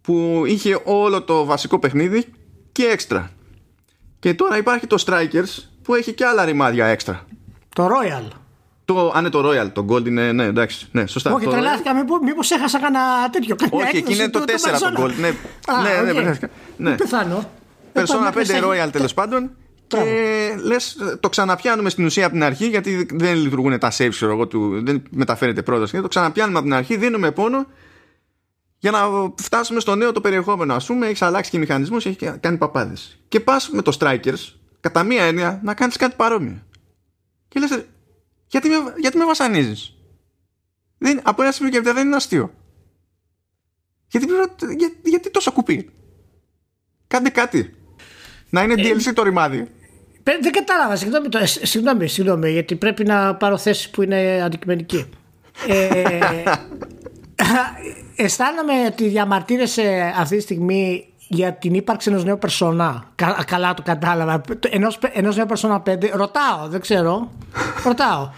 που είχε όλο το βασικό παιχνίδι και έξτρα. Και τώρα υπάρχει το Strikers που έχει και άλλα ρημάδια έξτρα. Το Royal. Το, αν είναι το Royal, το Gold είναι, ναι, εντάξει, ναι, σωστά. Όχι, τρελάθηκα, μήπως, μήπως έχασα κανένα τέτοιο. Όχι, εκεί είναι το 4 το, το, Gold, ναι, Α, ναι, okay. ναι, ναι, ναι. Πεθάνω. Persona 5 Royal τέλος πάντων Και λες, το ξαναπιάνουμε στην ουσία από την αρχή, γιατί δεν λειτουργούν τα saves, εγώ, του, δεν μεταφέρεται πρόταση. Το ξαναπιάνουμε από την αρχή, δίνουμε πόνο για να φτάσουμε στο νέο το περιεχόμενο. Α πούμε, έχεις αλλάξει και μηχανισμούς, έχεις κάνει παπάδες. Και πας με το Strikers, κατά μία έννοια, να κάνεις κάτι παρόμοιο. Και λες, γιατί με, γιατί με βασανίζεις; Από ένα σημείο και μετά δεν είναι αστείο. Γιατί, για, γιατί τόσο κουπί; Κάντε κάτι. Να είναι DLC ε, το ρημάδι. Δεν κατάλαβα, συγγνώμη, το, ε, συγγνώμη, συγγνώμη, γιατί πρέπει να πάρω θέση που είναι αντικειμενική. ε, αισθάνομαι ότι διαμαρτύρεσαι αυτή τη στιγμή για την ύπαρξη ενός νέου περσόνα. καλά το κατάλαβα. Ενός νέου περσόνα 5. Ρωτάω, δεν ξέρω. Ρωτάω.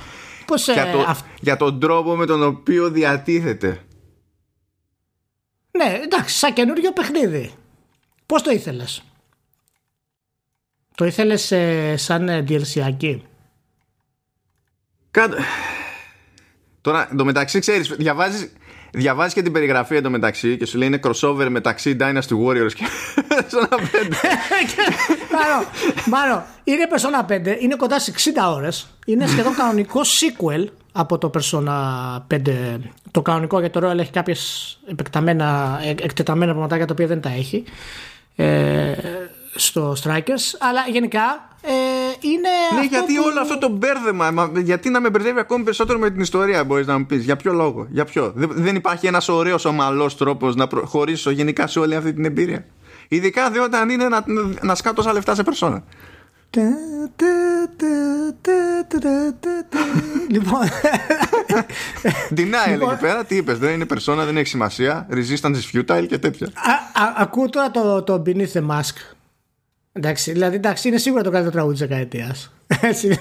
Πώς, για, το, για τον τρόπο με τον οποίο διατίθεται. Ναι, εντάξει, σαν καινούριο παιχνίδι. Πώς το ήθελες; Το ήθελες ε, σαν ε, DLC Κάτω. Τώρα, εντωμεταξύ, ξέρεις, διαβάζεις, διαβάζεις και την περιγραφή εντωμεταξύ και σου λέει είναι crossover μεταξύ Dynasty Warriors και Persona 5. Μάρο, Μάρο, είναι Persona 5, είναι κοντά σε 60 ώρες, είναι σχεδόν κανονικό sequel από το Persona 5 το κανονικό για το Royal έχει κάποιες επεκταμένα, εκτεταμένα πραγματάκια τα οποία δεν τα έχει ε, στο Strikers αλλά γενικά ε, είναι ναι, γιατί όλο αυτό το μπέρδεμα γιατί να με μπερδεύει ακόμη περισσότερο με την ιστορία μπορείς να μου πεις για ποιο λόγο για ποιο. δεν υπάρχει ένας ωραίος ομαλός τρόπος να προχωρήσω γενικά σε όλη αυτή την εμπειρία ειδικά δε όταν είναι να, να σκάτω τόσα λεφτά σε περσόνα Λοιπόν. Denial λοιπόν. εκεί πέρα, τι είπες, δεν είναι περσόνα, δεν έχει σημασία. Resistance is futile και τέτοια. Ακούω τώρα το Beneath the Mask. Εντάξει, δηλαδή εντάξει, είναι σίγουρα το καλύτερο τραγούδι της δεκαετίας. Έτσι,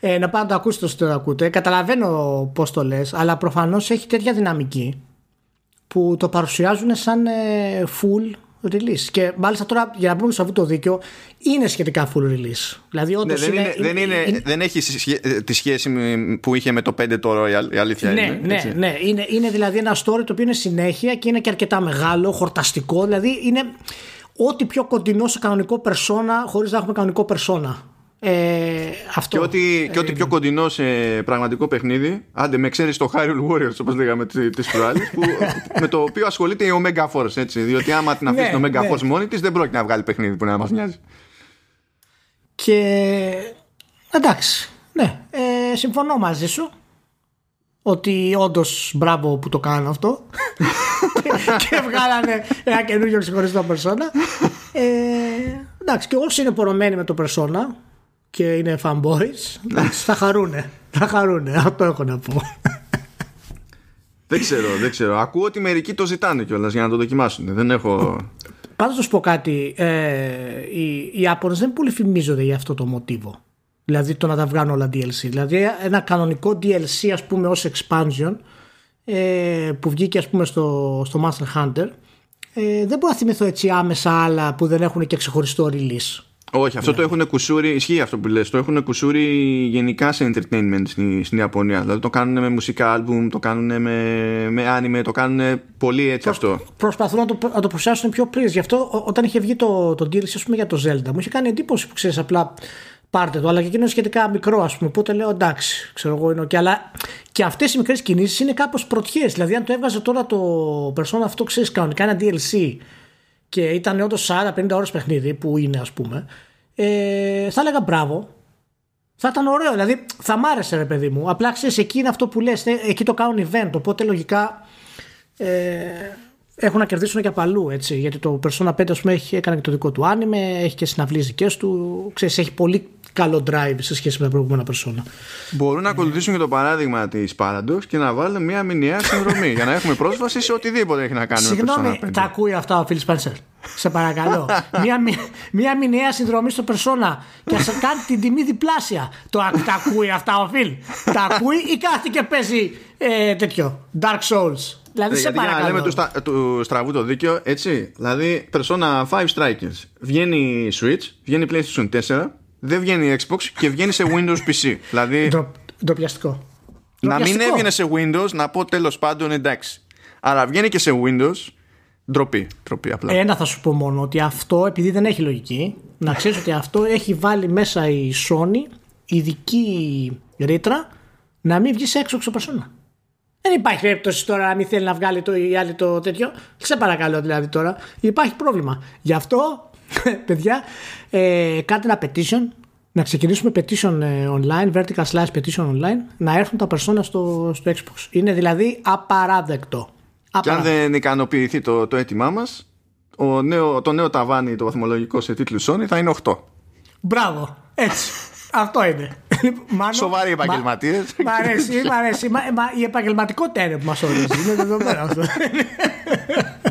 ε, να πάω να το ακούσετε όσο το ακούτε. Καταλαβαίνω πώς το λες, αλλά προφανώς έχει τέτοια δυναμική που το παρουσιάζουν σαν ε, full release. Και μάλιστα τώρα, για να πούμε σε αυτό το δίκιο, είναι σχετικά full release. Δηλαδή, ναι, δεν, είναι, δεν, είναι, δεν έχει τη σχέση που είχε με το 5 τώρα, η αλήθεια ναι, είναι. Ναι, έτσι. ναι. Είναι, είναι δηλαδή ένα story το οποίο είναι συνέχεια και είναι και αρκετά μεγάλο, χορταστικό. Δηλαδή, είναι ό,τι πιο κοντινό σε κανονικό περσόνα, χωρίς να έχουμε κανονικό περσόνα. Ε, αυτό. Και ό,τι, και ό,τι πιο κοντινό σε πραγματικό παιχνίδι, άντε με ξέρεις το Hyrule Warriors όπως λέγαμε τις προάλλες, με το οποίο ασχολείται η Omega Force. Έτσι, διότι άμα την αφήσει ναι, Omega ναι. Force μόνη της, δεν πρόκειται να βγάλει παιχνίδι που να μας νοιάζει. Και εντάξει, ναι, ε, συμφωνώ μαζί σου ότι όντως μπράβο που το κάνω αυτό και βγάλανε ένα καινούργιο ξεχωριστό περσόνα. Ε, εντάξει, και όσοι είναι πορωμένοι με το περσόνα και είναι fanboys, θα χαρούνε. Θα χαρούνε, αυτό έχω να πω. Δεν ξέρω, δεν ξέρω. Ακούω ότι μερικοί το ζητάνε κιόλας για να το δοκιμάσουν. Δεν έχω. Πάντως να σου πω κάτι. Ε, οι, οι δεν πολύ φημίζονται για αυτό το μοτίβο. Δηλαδή το να τα βγάλουν όλα DLC. Δηλαδή ένα κανονικό DLC ας πούμε ως expansion ε, που βγήκε ας πούμε στο, στο Master Hunter ε, δεν μπορώ να θυμηθώ έτσι άμεσα άλλα που δεν έχουν και ξεχωριστό release. Όχι, αυτό το έχουν κουσούρι, ισχύει αυτό που λες, το έχουν κουσούρι γενικά σε entertainment στην, στην Ιαπωνία. Δηλαδή το κάνουν με μουσικά άλμπουμ, το κάνουν με, με anime, το κάνουν πολύ έτσι αυτό. Προσπαθούν να το, να το προσιάσουν πιο πριν. Γι' αυτό όταν είχε βγει το, το DLC πούμε, για το Zelda, μου είχε κάνει εντύπωση που ξέρεις απλά πάρτε το. Αλλά και εκείνο είναι σχετικά μικρό, ας πούμε. Οπότε λέω εντάξει, ξέρω εγώ είναι. Και, αλλά και αυτές οι μικρές κινήσεις είναι κάπως πρωτιές. Δηλαδή, αν το έβγαζε τώρα το Persona αυτό, ξέρεις κανονικά ένα DLC και ήταν όντως 40-50 ώρες παιχνίδι, που είναι ας πούμε, ε, θα έλεγα μπράβο. Θα ήταν ωραίο, δηλαδή θα μ' άρεσε ρε παιδί μου. Απλά ξέρεις, εκεί είναι αυτό που λες, ε, εκεί το κάνουν event. Οπότε λογικά ε, έχουν να κερδίσουν και από αλλού. Έτσι, γιατί το Persona 5 ας πούμε, έχει, έκανε και το δικό του άνιμε, έχει και συναυλίες δικές του. Ξέρεις, έχει πολύ καλό drive σε σχέση με τα προηγούμενα persona. Μπορούν να ακολουθήσουν και το παράδειγμα της Paradox και να βάλουν μια μηνιαία συνδρομή για να έχουμε πρόσβαση σε οτιδήποτε έχει να κάνει Συγγνώμη, με Persona 5. τα ακούει αυτά ο Phil Spencer; Σε παρακαλώ. μια, μια μηνιαία συνδρομή στο Persona και ας κάνει την τιμή διπλάσια. Το, τα ακούει αυτά ο Phil; τα ακούει ή κάθεται και παίζει ε, τέτοιο. Dark Souls; Δηλαδή, σε παρακαλώ. Για να λέμε του, στα, του στραβού το δίκιο, έτσι. Δηλαδή, Persona 5 Strikers. Βγαίνει Switch, βγαίνει PlayStation 4 δεν βγαίνει Xbox και βγαίνει σε Windows PC. δηλαδή. Ντροπιαστικό. Να μην έβγαινε σε Windows, να πω τέλος πάντων εντάξει. Αλλά βγαίνει και σε Windows. Ντροπή, ντροπή απλά. Ένα θα σου πω μόνο ότι αυτό επειδή δεν έχει λογική, να ξέρεις ότι αυτό έχει βάλει μέσα η Sony ειδική ρήτρα να μην βγει έξω ξοπερσόνα. Δεν υπάρχει περίπτωση τώρα να μην θέλει να βγάλει το, η άλλη το τέτοιο. Σε παρακαλώ δηλαδή τώρα. Υπάρχει πρόβλημα. Γι' αυτό, παιδιά, ε, κάντε ένα petition. Να ξεκινήσουμε petition ε, online, vertical slash petition online, να έρθουν τα persona στο, στο Xbox. Είναι δηλαδή απαράδεκτο. Και αν δεν ικανοποιηθεί το, το αίτημά μας, νέο, το νέο ταβάνι το βαθμολογικό σε τίτλου Sony θα είναι 8. Μπράβο. Έτσι. Αυτό είναι. Μάνο, Σοβαροί επαγγελματίες. Μ' αρέσει, μ' αρέσει. Μα, μα, η επαγγελματικότητα είναι που μας ορίζει. Είναι δεδομένο αυτό.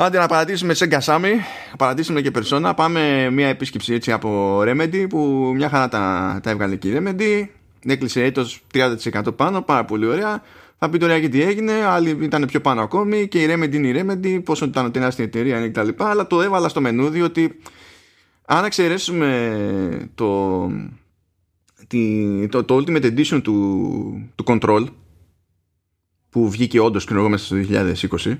Άντε να παρατήσουμε σε Γκασάμι, να παρατήσουμε και Περσόνα. Πάμε μια επίσκεψη έτσι από Remedy που μια χαρά τα, τα έβγαλε και η Remedy. Έκλεισε έτος 30% πάνω, πάρα πολύ ωραία. Θα πει τώρα γιατί έγινε, άλλοι ήταν πιο πάνω ακόμη και η Remedy είναι η Remedy, πόσο ήταν τεράστια εταιρεία είναι κτλ. Αλλά το έβαλα στο μενού διότι αν εξαιρέσουμε το, το, το Ultimate Edition του, του Control που βγήκε όντως και εγώ μέσα στο 2020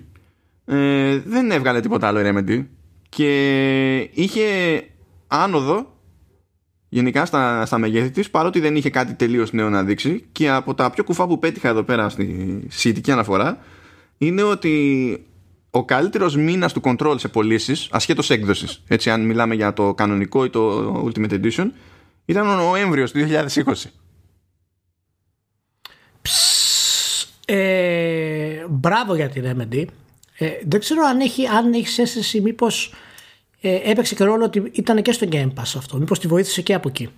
ε, δεν έβγαλε τίποτα άλλο Remedy. Και είχε άνοδο γενικά στα, στα μεγέθη της παρότι δεν είχε κάτι τελείως νέο να δείξει. Και από τα πιο κουφά που πέτυχα εδώ πέρα στη σχετική αναφορά είναι ότι ο καλύτερος μήνας του Control σε πωλήσεις, ασχέτως έκδοσης έτσι αν μιλάμε για το κανονικό ή το Ultimate Edition ήταν ο Νοέμβριος του 2020 ε, μπράβο για την Remedy ε, δεν ξέρω αν έχει, αν έχεις αίσθηση μήπως ε, έπαιξε και ρόλο ότι ήταν και στο Game Pass αυτό μήπως τη βοήθησε και από εκεί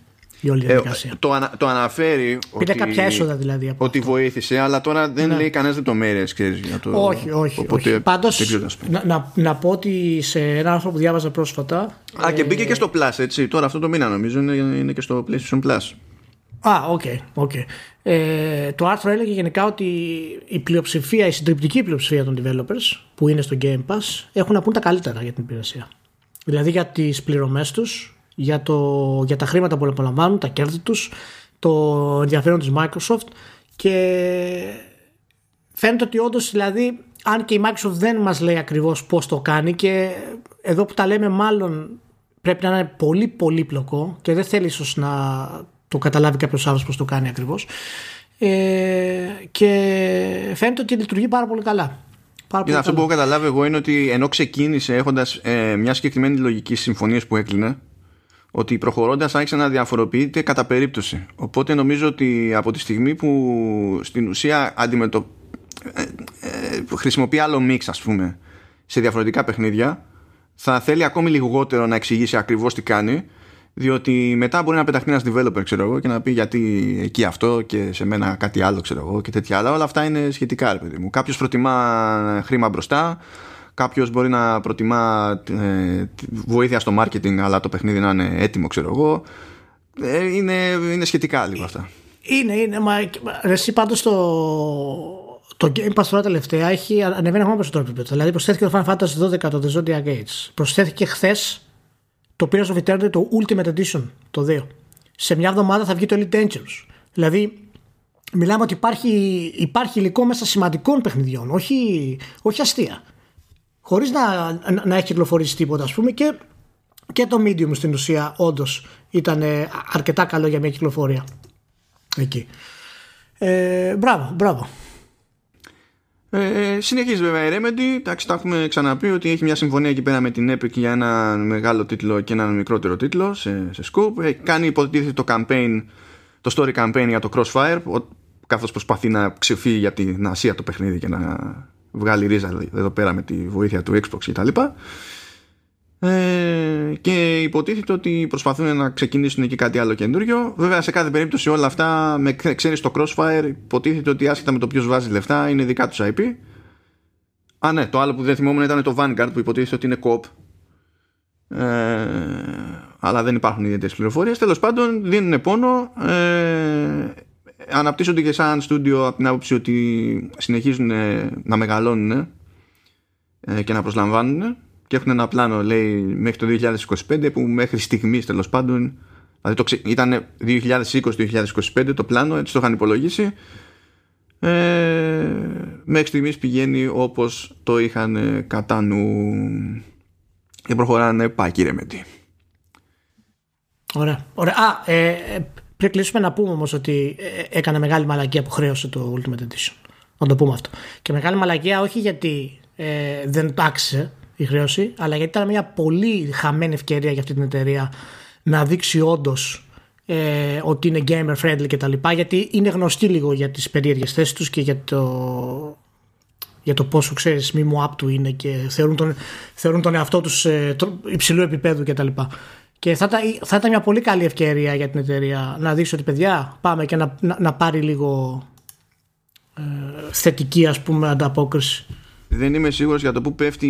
η όλη ε, διαδικασία. Ε, το, ανα, το αναφέρει. Πήρε ότι, κάποια έσοδα δηλαδή. Από ότι αυτό. βοήθησε, αλλά τώρα δεν ναι. λέει κανένας λεπτομέρειες. Το... Όχι, όχι. όχι. Πάντως, να, να, να, πω ότι σε ένα άρθρο που διάβαζα πρόσφατα. Α, ε... και μπήκε και στο Plus, έτσι. Τώρα αυτό το μήνα νομίζω είναι, είναι και στο PlayStation Plus. Α, OK. Okay, okay. Ε, το άρθρο έλεγε γενικά ότι η πλειοψηφία, η συντριπτική πλειοψηφία των developers που είναι στο Game Pass έχουν να πούν τα καλύτερα για την υπηρεσία. Δηλαδή για τις πληρωμές τους, για, το, για τα χρήματα που απολαμβάνουν, τα κέρδη τους, το ενδιαφέρον της Microsoft και φαίνεται ότι όντως δηλαδή αν και η Microsoft δεν μας λέει ακριβώς πώς το κάνει και εδώ που τα λέμε μάλλον πρέπει να είναι πολύ πολύ πλοκό και δεν θέλει ίσως να το καταλάβει κάποιος άλλος πώς το κάνει ακριβώς ε, και φαίνεται ότι λειτουργεί πάρα πολύ καλά. Πάρα πολύ αυτό που έχω καταλάβει εγώ είναι ότι ενώ ξεκίνησε έχοντας ε, μια συγκεκριμένη λογική συμφωνίες που έκλεινε ότι προχωρώντας άρχισε να διαφοροποιείται κατά περίπτωση. Οπότε νομίζω ότι από τη στιγμή που στην ουσία αντιμετω... Ε, ε, χρησιμοποιεί άλλο μίξ ας πούμε σε διαφορετικά παιχνίδια θα θέλει ακόμη λιγότερο να εξηγήσει ακριβώς τι κάνει διότι μετά μπορεί να πεταχτεί ένας developer ξέρω εγώ και να πει γιατί εκεί αυτό και σε μένα κάτι άλλο ξέρω εγώ και τέτοια άλλα όλα αυτά είναι σχετικά ρε παιδί μου κάποιος προτιμά χρήμα μπροστά Κάποιος μπορεί να προτιμά ε, βοήθεια στο marketing, αλλά το παιχνίδι να είναι έτοιμο, ξέρω εγώ. Ε, είναι, είναι σχετικά λίγο αυτά. Είναι, είναι. Μα, εσύ πάντως το, το Game Pass τώρα τελευταία έχει ανεβαίνει ακόμα περισσότερο επίπεδο. Δηλαδή προσθέθηκε το Final Fantasy 12 το The Zodiac Gates. Προσθέθηκε χθες το Pillars of Eternity το Ultimate Edition το 2. Σε μια εβδομάδα θα βγει το Elite Dangerous. Δηλαδή μιλάμε ότι υπάρχει, υπάρχει υλικό μέσα σημαντικών παιχνιδιών, όχι, όχι αστεία χωρίς να, να, έχει κυκλοφορήσει τίποτα, ας πούμε, και, και το medium στην ουσία όντως ήταν αρκετά καλό για μια κυκλοφορία. Εκεί. Ε, μπράβο, μπράβο. Ε, συνεχίζει βέβαια η Remedy. Εντάξει, τα έχουμε ξαναπεί ότι έχει μια συμφωνία εκεί πέρα με την Epic για ένα μεγάλο τίτλο και ένα μικρότερο τίτλο σε, σε scope. Έχει κάνει υποτίθεται το campaign, το story campaign για το Crossfire, καθώς προσπαθεί να ξεφύγει για την Ασία το παιχνίδι και να βγάλει ρίζα εδώ πέρα με τη βοήθεια του Xbox και τα λοιπά ε, και υποτίθεται ότι προσπαθούν να ξεκινήσουν εκεί κάτι άλλο καινούριο βέβαια σε κάθε περίπτωση όλα αυτά με ξέρεις το Crossfire υποτίθεται ότι άσχετα με το ποιος βάζει λεφτά είναι δικά τους IP Α ναι το άλλο που δεν θυμόμουν ήταν το Vanguard που υποτίθεται ότι είναι co ε, αλλά δεν υπάρχουν ιδιαίτερες πληροφορίες. Τέλος πάντων, δίνουν πόνο. Ε, αναπτύσσονται και σαν στούντιο από την άποψη ότι συνεχίζουν να μεγαλώνουν ε, και να προσλαμβάνουν και έχουν ένα πλάνο λέει μέχρι το 2025 που μέχρι στιγμής τέλος πάντων δηλαδή το ήταν 2020-2025 το πλάνο έτσι το είχαν υπολογίσει ε, μέχρι στιγμής πηγαίνει όπως το είχαν ε, κατά νου και προχωράνε πάκι ρε τι. Ωραία. Ωραία. Α, ε, ε, πριν κλείσουμε να πούμε όμως ότι ε, έκανε μεγάλη μαλακία που χρέωσε το Ultimate Edition. Να το πούμε αυτό. Και μεγάλη μαλακία όχι γιατί ε, δεν άξιζε η χρέωση, αλλά γιατί ήταν μια πολύ χαμένη ευκαιρία για αυτή την εταιρεία να δείξει όντως ε, ότι είναι gamer friendly κτλ. Γιατί είναι γνωστή λίγο για τις περίεργες θέσεις τους και για το, για το πόσο ξέρεις μη μου του είναι και θεωρούν τον, θεωρούν τον εαυτό τους ε, υψηλού επίπεδου κτλ. Και θα, θα ήταν μια πολύ καλή ευκαιρία για την εταιρεία να δείξει ότι παιδιά πάμε και να, να, πάρει λίγο ε, θετική ας πούμε ανταπόκριση. Δεν είμαι σίγουρος για το που πέφτει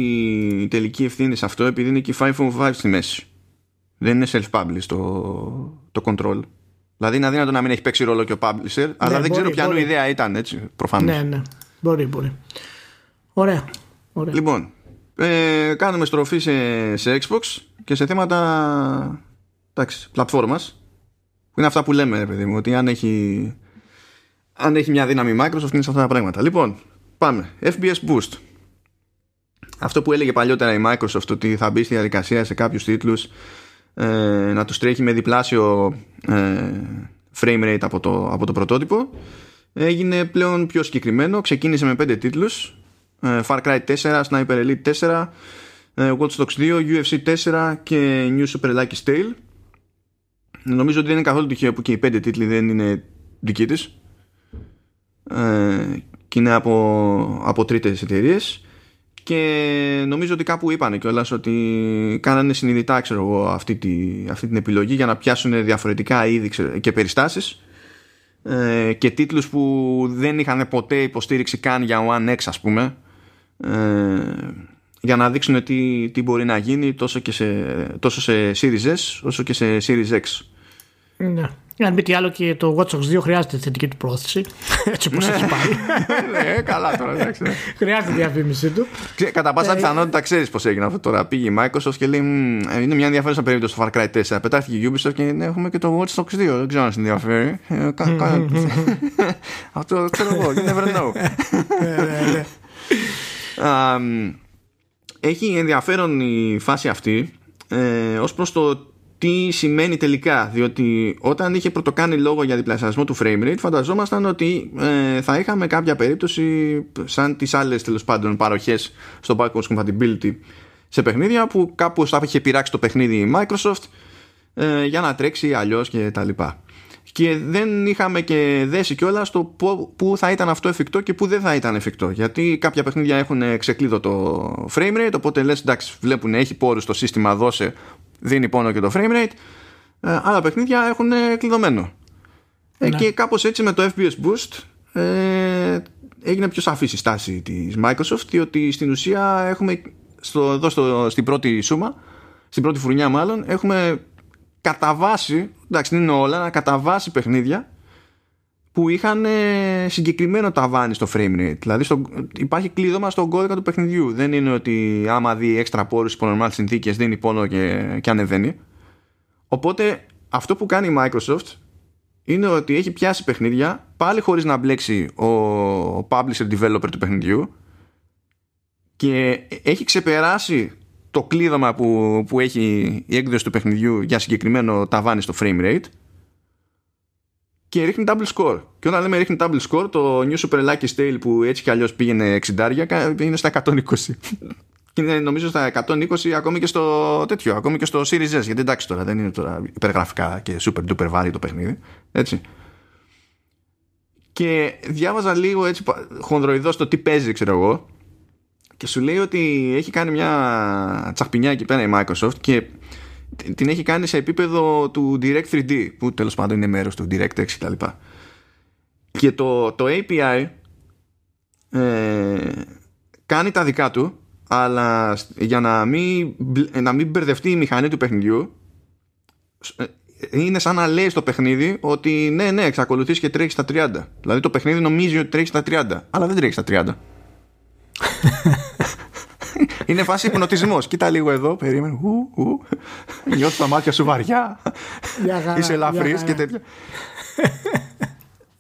η τελική ευθύνη σε αυτό επειδή είναι και 5.5 στη μέση. Δεν είναι self-published το, το control. Δηλαδή είναι αδύνατο να μην έχει παίξει ρόλο και ο publisher, αλλά ναι, δεν ξέρω ποια ιδέα ήταν έτσι, προφανώς. Ναι, ναι. Μπορεί, μπορεί. Ωραία. Ωραία. Λοιπόν, ε, κάνουμε στροφή σε, σε Xbox και σε θέματα εντάξει, πλατφόρμας που είναι αυτά που λέμε, παιδί μου, ότι αν έχει, αν έχει μια δύναμη Microsoft είναι σε αυτά τα πράγματα. Λοιπόν, πάμε. FPS Boost. Αυτό που έλεγε παλιότερα η Microsoft ότι θα μπει στη διαδικασία σε κάποιους τίτλους ε, να τους τρέχει με διπλάσιο ε, frame rate από το, από το πρωτότυπο έγινε πλέον πιο συγκεκριμένο. Ξεκίνησε με 5 τίτλους. Ε, Far Cry 4, Sniper Elite 4 ε, Watch Dogs 2, UFC 4 και New Super Lucky Tale. Νομίζω ότι δεν είναι καθόλου τυχαίο που και οι 5 τίτλοι δεν είναι δική της. Ε, και είναι από, από τρίτες εταιρείες και νομίζω ότι κάπου είπανε κιόλας ότι κάνανε συνειδητά ξέρω εγώ, αυτή, τη, αυτή την επιλογή για να πιάσουν διαφορετικά είδη και περιστάσεις ε, και τίτλους που δεν είχαν ποτέ υποστήριξη καν για One X ας πούμε ε, για να δείξουν τι, τι μπορεί να γίνει τόσο, και σε, τόσο σε Series S όσο και σε Series X. Ναι. Αν μη τι άλλο και το Watch Dogs 2 χρειάζεται θετική του πρόθεση. Έτσι όπως έχει πάει. Ναι, καλά τώρα. Εντάξει. Ναι. Χρειάζεται διαφήμιση του. Κατά πάσα ε, πιθανότητα ξέρεις πώς έγινε αυτό τώρα. Πήγε η Microsoft και λέει Είναι μια ενδιαφέρουσα περίπτωση στο Far Cry 4. Πετάχτηκε η Ubisoft και έχουμε και το Watch Dogs 2. Δεν ξέρω αν σε ενδιαφέρει. Ε, αυτό ξέρω εγώ. You never know. Ναι, έχει ενδιαφέρον η φάση αυτή ε, ως προς το τι σημαίνει τελικά διότι όταν είχε πρωτοκάνει λόγο για διπλασιασμό του frame rate φανταζόμασταν ότι ε, θα είχαμε κάποια περίπτωση σαν τις άλλες τέλος πάντων παροχές στο backwards compatibility σε παιχνίδια που κάπου θα είχε πειράξει το παιχνίδι η Microsoft ε, για να τρέξει αλλιώς και τα λοιπά και δεν είχαμε και δέσει κιόλας στο πού θα ήταν αυτό εφικτό και πού δεν θα ήταν εφικτό. Γιατί κάποια παιχνίδια έχουν ξεκλείδωτο frame rate, οπότε λες εντάξει, βλέπουν έχει πόρους το σύστημα, δώσε, δίνει πόνο και το frame rate. Ε, άλλα παιχνίδια έχουν κλειδωμένο. Ε, ναι. και κάπως έτσι με το FPS Boost ε, έγινε πιο σαφή η στάση της Microsoft, διότι στην ουσία έχουμε στο, εδώ στο, στην πρώτη σούμα, στην πρώτη φουρνιά μάλλον, έχουμε κατά βάση, εντάξει δεν είναι όλα, να κατά βάση παιχνίδια που είχαν ε, συγκεκριμένο ταβάνι στο frame rate. Δηλαδή στο, υπάρχει κλείδωμα στον κώδικα του παιχνιδιού. Δεν είναι ότι άμα δει έξτρα πόρους υπό normal συνθήκες δίνει πόνο και, και ανεβαίνει. Οπότε αυτό που κάνει η Microsoft είναι ότι έχει πιάσει παιχνίδια πάλι χωρίς να μπλέξει ο publisher developer του παιχνιδιού και έχει ξεπεράσει το κλείδωμα που, που έχει η έκδοση του παιχνιδιού για συγκεκριμένο ταβάνι στο frame rate και ρίχνει double score. Και όταν λέμε ρίχνει double score, το New Super Lucky Stale που έτσι κι αλλιώς πήγαινε 60 είναι στα 120. και είναι νομίζω στα 120 ακόμη και στο τέτοιο, ακόμη και στο Series S. Γιατί εντάξει τώρα δεν είναι τώρα υπεργραφικά και super duper βάρη το παιχνίδι. Έτσι. Και διάβαζα λίγο έτσι χονδροειδώς το τι παίζει, ξέρω εγώ και σου λέει ότι έχει κάνει μια τσαχπινιά εκεί πέρα η Microsoft και την έχει κάνει σε επίπεδο του Direct 3D που τέλος πάντων είναι μέρος του DirectX και τα λοιπά. Και το, το API ε, κάνει τα δικά του αλλά για να μην, να μην μπερδευτεί η μηχανή του παιχνιδιού ε, είναι σαν να λέει στο παιχνίδι ότι ναι, ναι, εξακολουθείς και τρέχεις στα 30. Δηλαδή το παιχνίδι νομίζει ότι τρέχεις στα 30, αλλά δεν τρέχεις στα 30. Είναι φάση υπνοτισμός. Κοίτα λίγο εδώ, περίμενε. Νιώθεις τα μάτια σου βαριά. Είσαι ελαφρύς και τέτοια.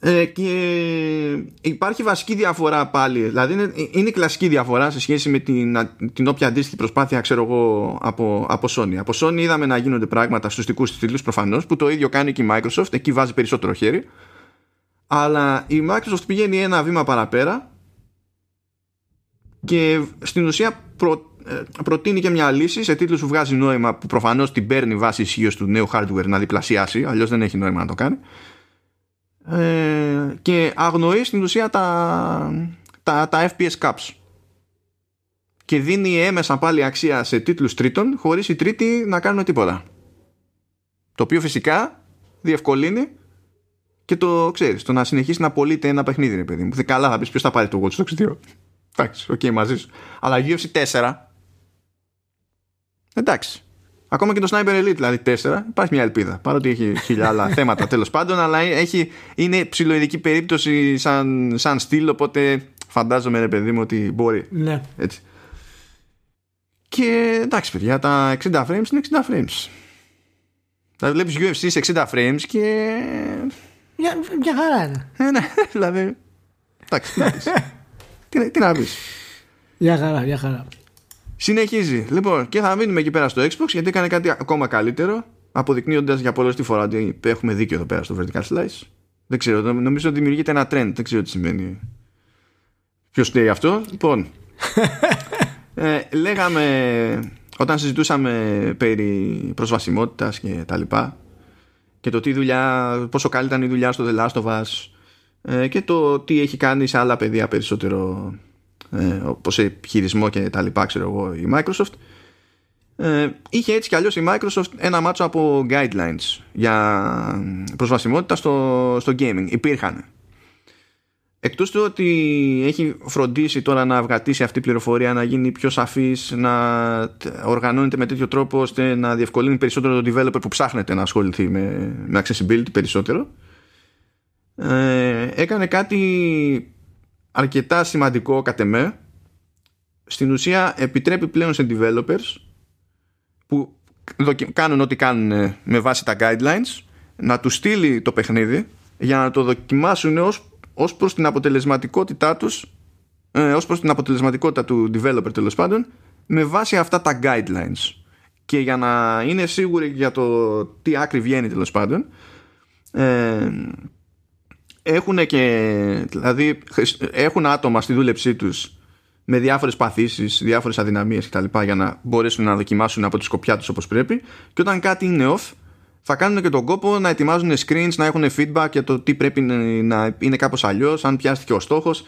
Ε, και υπάρχει βασική διαφορά πάλι. Δηλαδή είναι, είναι η κλασική διαφορά σε σχέση με την, την όποια αντίστοιχη προσπάθεια ξέρω εγώ από, από Sony. Από Sony είδαμε να γίνονται πράγματα στους δικούς της τίτλους προφανώς που το ίδιο κάνει και η Microsoft. Εκεί βάζει περισσότερο χέρι. Αλλά η Microsoft πηγαίνει ένα βήμα παραπέρα και στην ουσία προ, ε, προτείνει και μια λύση σε τίτλους που βγάζει νόημα που προφανώς την παίρνει βάσει ισχύως του νέου hardware να διπλασιάσει αλλιώς δεν έχει νόημα να το κάνει ε, και αγνοεί στην ουσία τα, τα, τα FPS caps και δίνει έμεσα πάλι αξία σε τίτλους τρίτων χωρίς οι τρίτοι να κάνουν τίποτα το οποίο φυσικά διευκολύνει και το ξέρεις, το να συνεχίσει να πωλείται ένα παιχνίδι, ρε παιδί μου. Καλά, θα πεις ποιος θα πάρει το Watch Dogs 2. Εντάξει, OK, okay, μαζί σου. Αλλά UFC 4. Εντάξει. Ακόμα και το Sniper Elite, δηλαδή 4, υπάρχει μια ελπίδα. Παρότι έχει χίλια άλλα θέματα τέλος πάντων, αλλά έχει, είναι ψιλοειδική περίπτωση σαν, σαν στυλ, οπότε φαντάζομαι ρε παιδί μου ότι μπορεί. Ναι. Έτσι. Και εντάξει, παιδιά, τα 60 frames είναι 60 frames. Δηλαδή βλέπεις UFC σε 60 frames και. Μια, μια χαρά είναι. Ε, ναι, δηλαδή. Εντάξει, τι, τι να πεις. Μια χαρά, μια χαρά. Συνεχίζει. Λοιπόν, και θα μείνουμε εκεί πέρα στο Xbox γιατί έκανε κάτι ακόμα καλύτερο. Αποδεικνύοντας για πολλέ τη φορά ότι έχουμε δίκιο εδώ πέρα στο Vertical Slice. Δεν ξέρω, νομίζω ότι δημιουργείται ένα trend. Δεν ξέρω τι σημαίνει. Ποιος λέει αυτό; Λοιπόν, ε, λέγαμε όταν συζητούσαμε περί προσβασιμότητας και τα λοιπά και το τι δουλειά, πόσο καλή ήταν η δουλειά στο The Last of Us ε, και το τι έχει κάνει σε άλλα παιδεία περισσότερο ε, όπως σε χειρισμό και τα λοιπά ξέρω εγώ η Microsoft. Ε, είχε έτσι κι αλλιώς η Microsoft ένα μάτσο από guidelines για προσβασιμότητα στο, στο gaming. Υπήρχαν. Εκτός του ότι έχει φροντίσει τώρα να αυγατήσει αυτή η πληροφορία να γίνει πιο σαφής να οργανώνεται με τέτοιο τρόπο ώστε να διευκολύνει περισσότερο το developer που ψάχνεται να ασχοληθεί με, με accessibility περισσότερο ε, έκανε κάτι αρκετά σημαντικό κατ' εμέ. Στην ουσία επιτρέπει πλέον σε developers που κάνουν ό,τι κάνουν με βάση τα guidelines να τους στείλει το παιχνίδι για να το δοκιμάσουν ως, ως προς την αποτελεσματικότητά τους ε, ως προς την αποτελεσματικότητα του developer τέλος πάντων με βάση αυτά τα guidelines. Και για να είναι σίγουροι για το τι άκρη βγαίνει τέλος πάντων ε, έχουν και δηλαδή έχουν άτομα στη δούλεψή τους με διάφορες παθήσεις, διάφορες αδυναμίες κτλ για να μπορέσουν να δοκιμάσουν από τη σκοπιά τους όπως πρέπει και όταν κάτι είναι off θα κάνουν και τον κόπο να ετοιμάζουν screens, να έχουν feedback για το τι πρέπει να είναι κάπως αλλιώς, αν πιάστηκε ο στόχος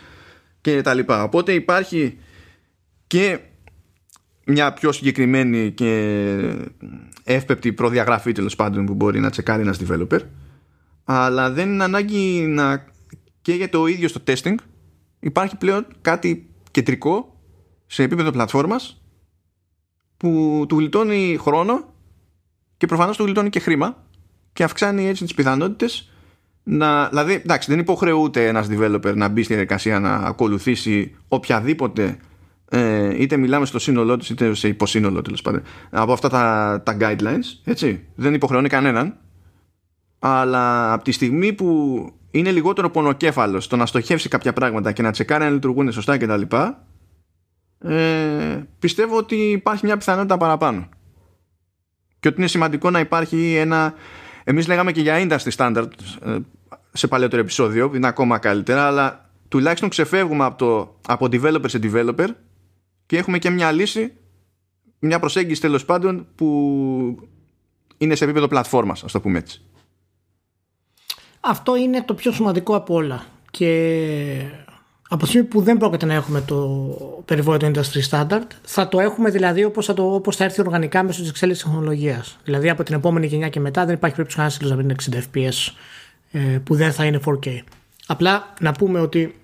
και τα λοιπά. Οπότε υπάρχει και μια πιο συγκεκριμένη και εύπεπτη προδιαγραφή τέλος πάντων που μπορεί να τσεκάρει ένας developer αλλά δεν είναι ανάγκη να και για το ίδιος στο testing. Υπάρχει πλέον κάτι κεντρικό σε επίπεδο πλατφόρμας που του γλιτώνει χρόνο και προφανώς του γλιτώνει και χρήμα και αυξάνει έτσι τις πιθανότητες να, δηλαδή εντάξει δεν υποχρεούται ένας developer να μπει στη διαδικασία να ακολουθήσει οποιαδήποτε ε, είτε μιλάμε στο σύνολό του είτε σε υποσύνολο τέλος πάντων από αυτά τα, τα guidelines έτσι. Δεν υποχρεώνει κανέναν αλλά από τη στιγμή που είναι λιγότερο πονοκέφαλος το να στοχεύσει κάποια πράγματα και να τσεκάρει αν λειτουργούν σωστά κτλ. Ε, πιστεύω ότι υπάρχει μια πιθανότητα παραπάνω. Και ότι είναι σημαντικό να υπάρχει ένα. Εμείς λέγαμε και για industry standard ε, σε παλαιότερο επεισόδιο, είναι ακόμα καλύτερα, αλλά τουλάχιστον ξεφεύγουμε από, το, από developer σε developer και έχουμε και μια λύση, μια προσέγγιση τέλος πάντων που είναι σε επίπεδο πλατφόρμας, ας το πούμε έτσι. Αυτό είναι το πιο σημαντικό από όλα. Και από τη στιγμή που δεν πρόκειται να έχουμε το περιβόητο industry standard, θα το έχουμε δηλαδή όπως θα, όπως θα έρθει οργανικά μέσω της εξέλιξης τεχνολογίας. Δηλαδή από την επόμενη γενιά και μετά δεν υπάρχει περίπτωση κανένας να μην είναι 60 FPS ε, που δεν θα είναι 4K. Απλά να πούμε ότι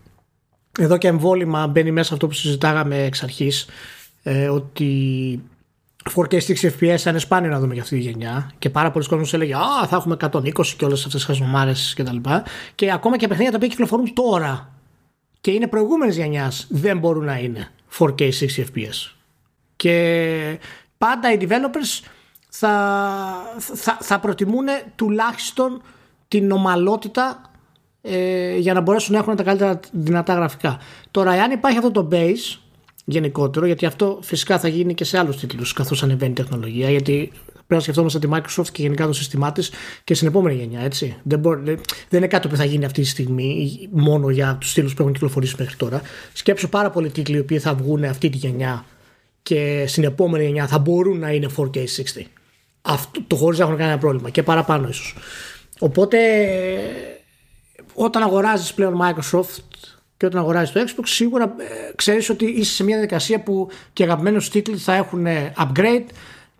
εδώ και εμβόλυμα μπαίνει μέσα αυτό που συζητάγαμε εξ αρχής, ε, ότι 4K 60 FPS θα είναι σπάνιο να δούμε για αυτή τη γενιά και πάρα πολλοί κόσμοι έλεγε Α, θα έχουμε 120 και όλες αυτές τις χασμομάρες κτλ. Και, και ακόμα και παιχνίδια τα οποία κυκλοφορούν τώρα και είναι προηγούμενης γενιάς δεν μπορούν να είναι 4K 60 FPS. Και πάντα οι developers θα, θα, θα προτιμούν τουλάχιστον την ομαλότητα ε, για να μπορέσουν να έχουν τα καλύτερα δυνατά γραφικά. Τώρα, εάν υπάρχει αυτό το base γενικότερο, γιατί αυτό φυσικά θα γίνει και σε άλλους τίτλους καθώς ανεβαίνει η τεχνολογία, γιατί πρέπει να σκεφτόμαστε τη Microsoft και γενικά το σύστημά της και στην επόμενη γενιά. Έτσι. Δεν, μπορεί, δεν είναι κάτι που θα γίνει αυτή τη στιγμή μόνο για τους τίτλους που έχουν κυκλοφορήσει μέχρι τώρα. Σκέψω πάρα πολλοί τίτλοι οι οποίοι θα βγουν αυτή τη γενιά και στην επόμενη γενιά θα μπορούν να είναι 4K60. Αυτό, το χωρίς να έχουν κανένα πρόβλημα και παραπάνω ίσως. Οπότε όταν αγοράζεις πλέον Microsoft και όταν αγοράζεις το Xbox σίγουρα ε, ξέρεις ότι είσαι σε μια διαδικασία που και αγαπημένους τίτλοι θα έχουν ε, upgrade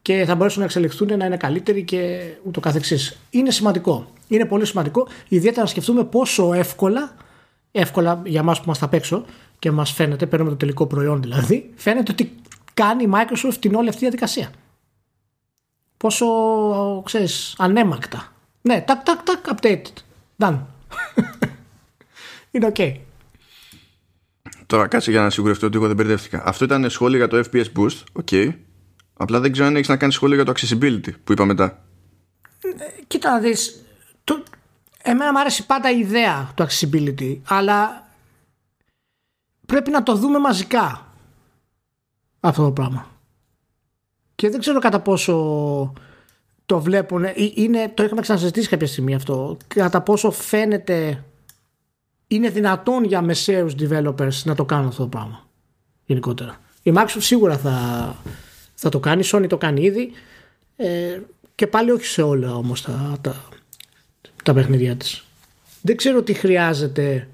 και θα μπορέσουν να εξελιχθούν να είναι καλύτεροι και ούτω καθεξής. Είναι σημαντικό. Είναι πολύ σημαντικό ιδιαίτερα να σκεφτούμε πόσο εύκολα εύκολα για μας που είμαστε απ' έξω και μας φαίνεται, παίρνουμε το τελικό προϊόν δηλαδή, φαίνεται ότι κάνει η Microsoft την όλη αυτή διαδικασία. Πόσο, ξέρεις, αναίμακτα. Ναι, τάκ, τάκ, τάκ, updated. Done. Είναι ok. Τώρα κάτσε για να σιγουρευτώ ότι εγώ δεν μπερδεύτηκα. Αυτό ήταν σχόλιο για το FPS Boost. OK. Okay. Απλά δεν ξέρω αν έχεις να κάνεις σχόλιο για το accessibility που είπα μετά. Ε, κοίτα να δεις. Το... Εμένα μου άρεσε πάντα η ιδέα του accessibility, αλλά πρέπει να το δούμε μαζικά αυτό το πράγμα. Και δεν ξέρω κατά πόσο το βλέπουν. Ε, είναι, το είχαμε ξανασυζητήσει κάποια στιγμή αυτό. Κατά πόσο φαίνεται είναι δυνατόν για μεσαίους developers να το κάνουν αυτό το πράγμα γενικότερα. Η Microsoft σίγουρα θα, θα το κάνει, η Sony το κάνει ήδη ε, και πάλι όχι σε όλα όμως τα, τα, τα παιχνίδια της. Δεν ξέρω τι χρειάζεται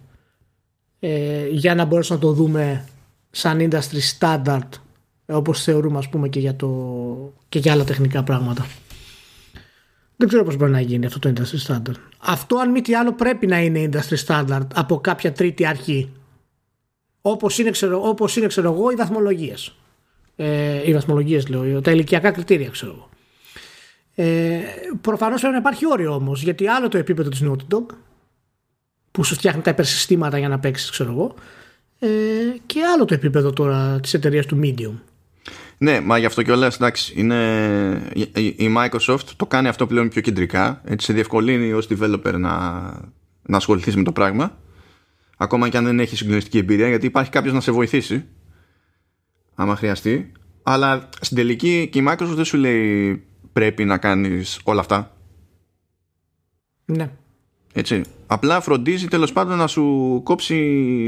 ε, για να μπορέσουμε να το δούμε σαν industry standard όπως θεωρούμε ας πούμε και για, το, και για άλλα τεχνικά πράγματα. Δεν ξέρω πώς μπορεί να γίνει αυτό το industry standard. Αυτό αν μη τι άλλο πρέπει να είναι industry standard από κάποια τρίτη αρχή. Όπως είναι ξέρω, όπως είναι, ξέρω εγώ οι βαθμολογίες. Ε, οι βαθμολογίες λέω, τα ηλικιακά κριτήρια ξέρω εγώ. Ε, προφανώς πρέπει να υπάρχει όριο όμως γιατί άλλο το επίπεδο της Naughty Dog που σου φτιάχνει τα υπερσυστήματα για να παίξεις, ξέρω εγώ ε, και άλλο το επίπεδο τώρα της εταιρείας του Medium ναι, μα γι' αυτό και όλα εντάξει, είναι, η Microsoft το κάνει αυτό πλέον πιο κεντρικά, έτσι σε διευκολύνει ως developer να, να ασχοληθείς με το πράγμα, ακόμα και αν δεν έχεις συγκλονιστική εμπειρία, γιατί υπάρχει κάποιος να σε βοηθήσει, άμα χρειαστεί, αλλά στην τελική και η Microsoft δεν σου λέει πρέπει να κάνεις όλα αυτά. Ναι. Έτσι. Απλά φροντίζει τέλος πάντων να σου κόψει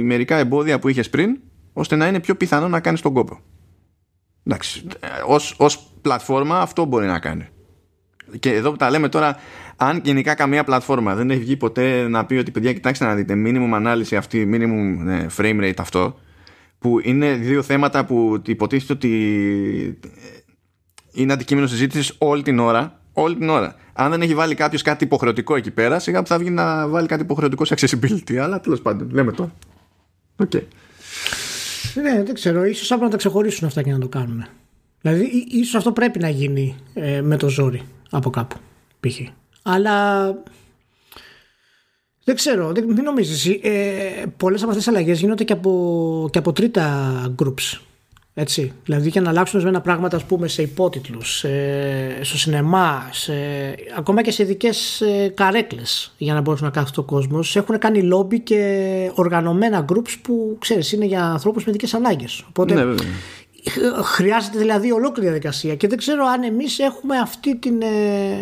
μερικά εμπόδια που είχες πριν, ώστε να είναι πιο πιθανό να κάνεις τον κόπο. Εντάξει, ως, ως πλατφόρμα αυτό μπορεί να κάνει. Και εδώ που τα λέμε τώρα, αν γενικά καμία πλατφόρμα δεν έχει βγει ποτέ να πει ότι παιδιά κοιτάξτε να δείτε minimum ανάλυση αυτή, minimum ναι, frame rate αυτό, που είναι δύο θέματα που υποτίθεται ότι είναι αντικείμενο συζήτησης όλη την ώρα. Όλη την ώρα. Αν δεν έχει βάλει κάποιος κάτι υποχρεωτικό εκεί πέρα, σιγά που θα βγει να βάλει κάτι υποχρεωτικό σε accessibility. Αλλά τέλος πάντων, λέμε το. Okay. Ναι, δεν ξέρω. Ίσως θα πρέπει να τα ξεχωρίσουν αυτά και να το κάνουν. Δηλαδή, ίσως αυτό πρέπει να γίνει ε, με το ζόρι από κάπου. Π.χ. Αλλά δεν ξέρω, δεν, μην νομίζεις. Ε, πολλές από αυτές τις αλλαγές γίνονται και από, και από τρίτα groups. Έτσι. Δηλαδή για να αλλάξουν ορισμένα πράγματα ας πούμε, σε υπότιτλους, στο σινεμά, σε, ακόμα και σε ειδικές ε, καρέκλες για να μπορέσουν να κάθεται ο κόσμο. Έχουν κάνει λόμπι και οργανωμένα groups που ξέρεις είναι για ανθρώπους με ειδικές ανάγκες. Οπότε ναι, χρειάζεται δηλαδή ολόκληρη διαδικασία και δεν ξέρω αν εμείς έχουμε αυτή την. Ε,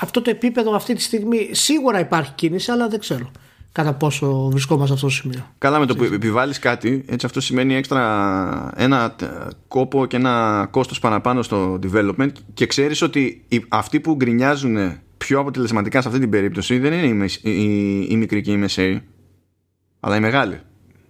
αυτό το επίπεδο αυτή τη στιγμή σίγουρα υπάρχει κίνηση αλλά δεν ξέρω κατά πόσο βρισκόμαστε σε αυτό το σημείο. Καλά, με το που επιβάλλεις κάτι, έτσι αυτό σημαίνει έξτρα ένα κόπο και ένα κόστος παραπάνω στο development και ξέρεις ότι οι, αυτοί που γκρινιάζουν πιο αποτελεσματικά σε αυτή την περίπτωση δεν είναι οι, οι, οι μικροί και οι μεσαίοι, αλλά οι μεγάλοι.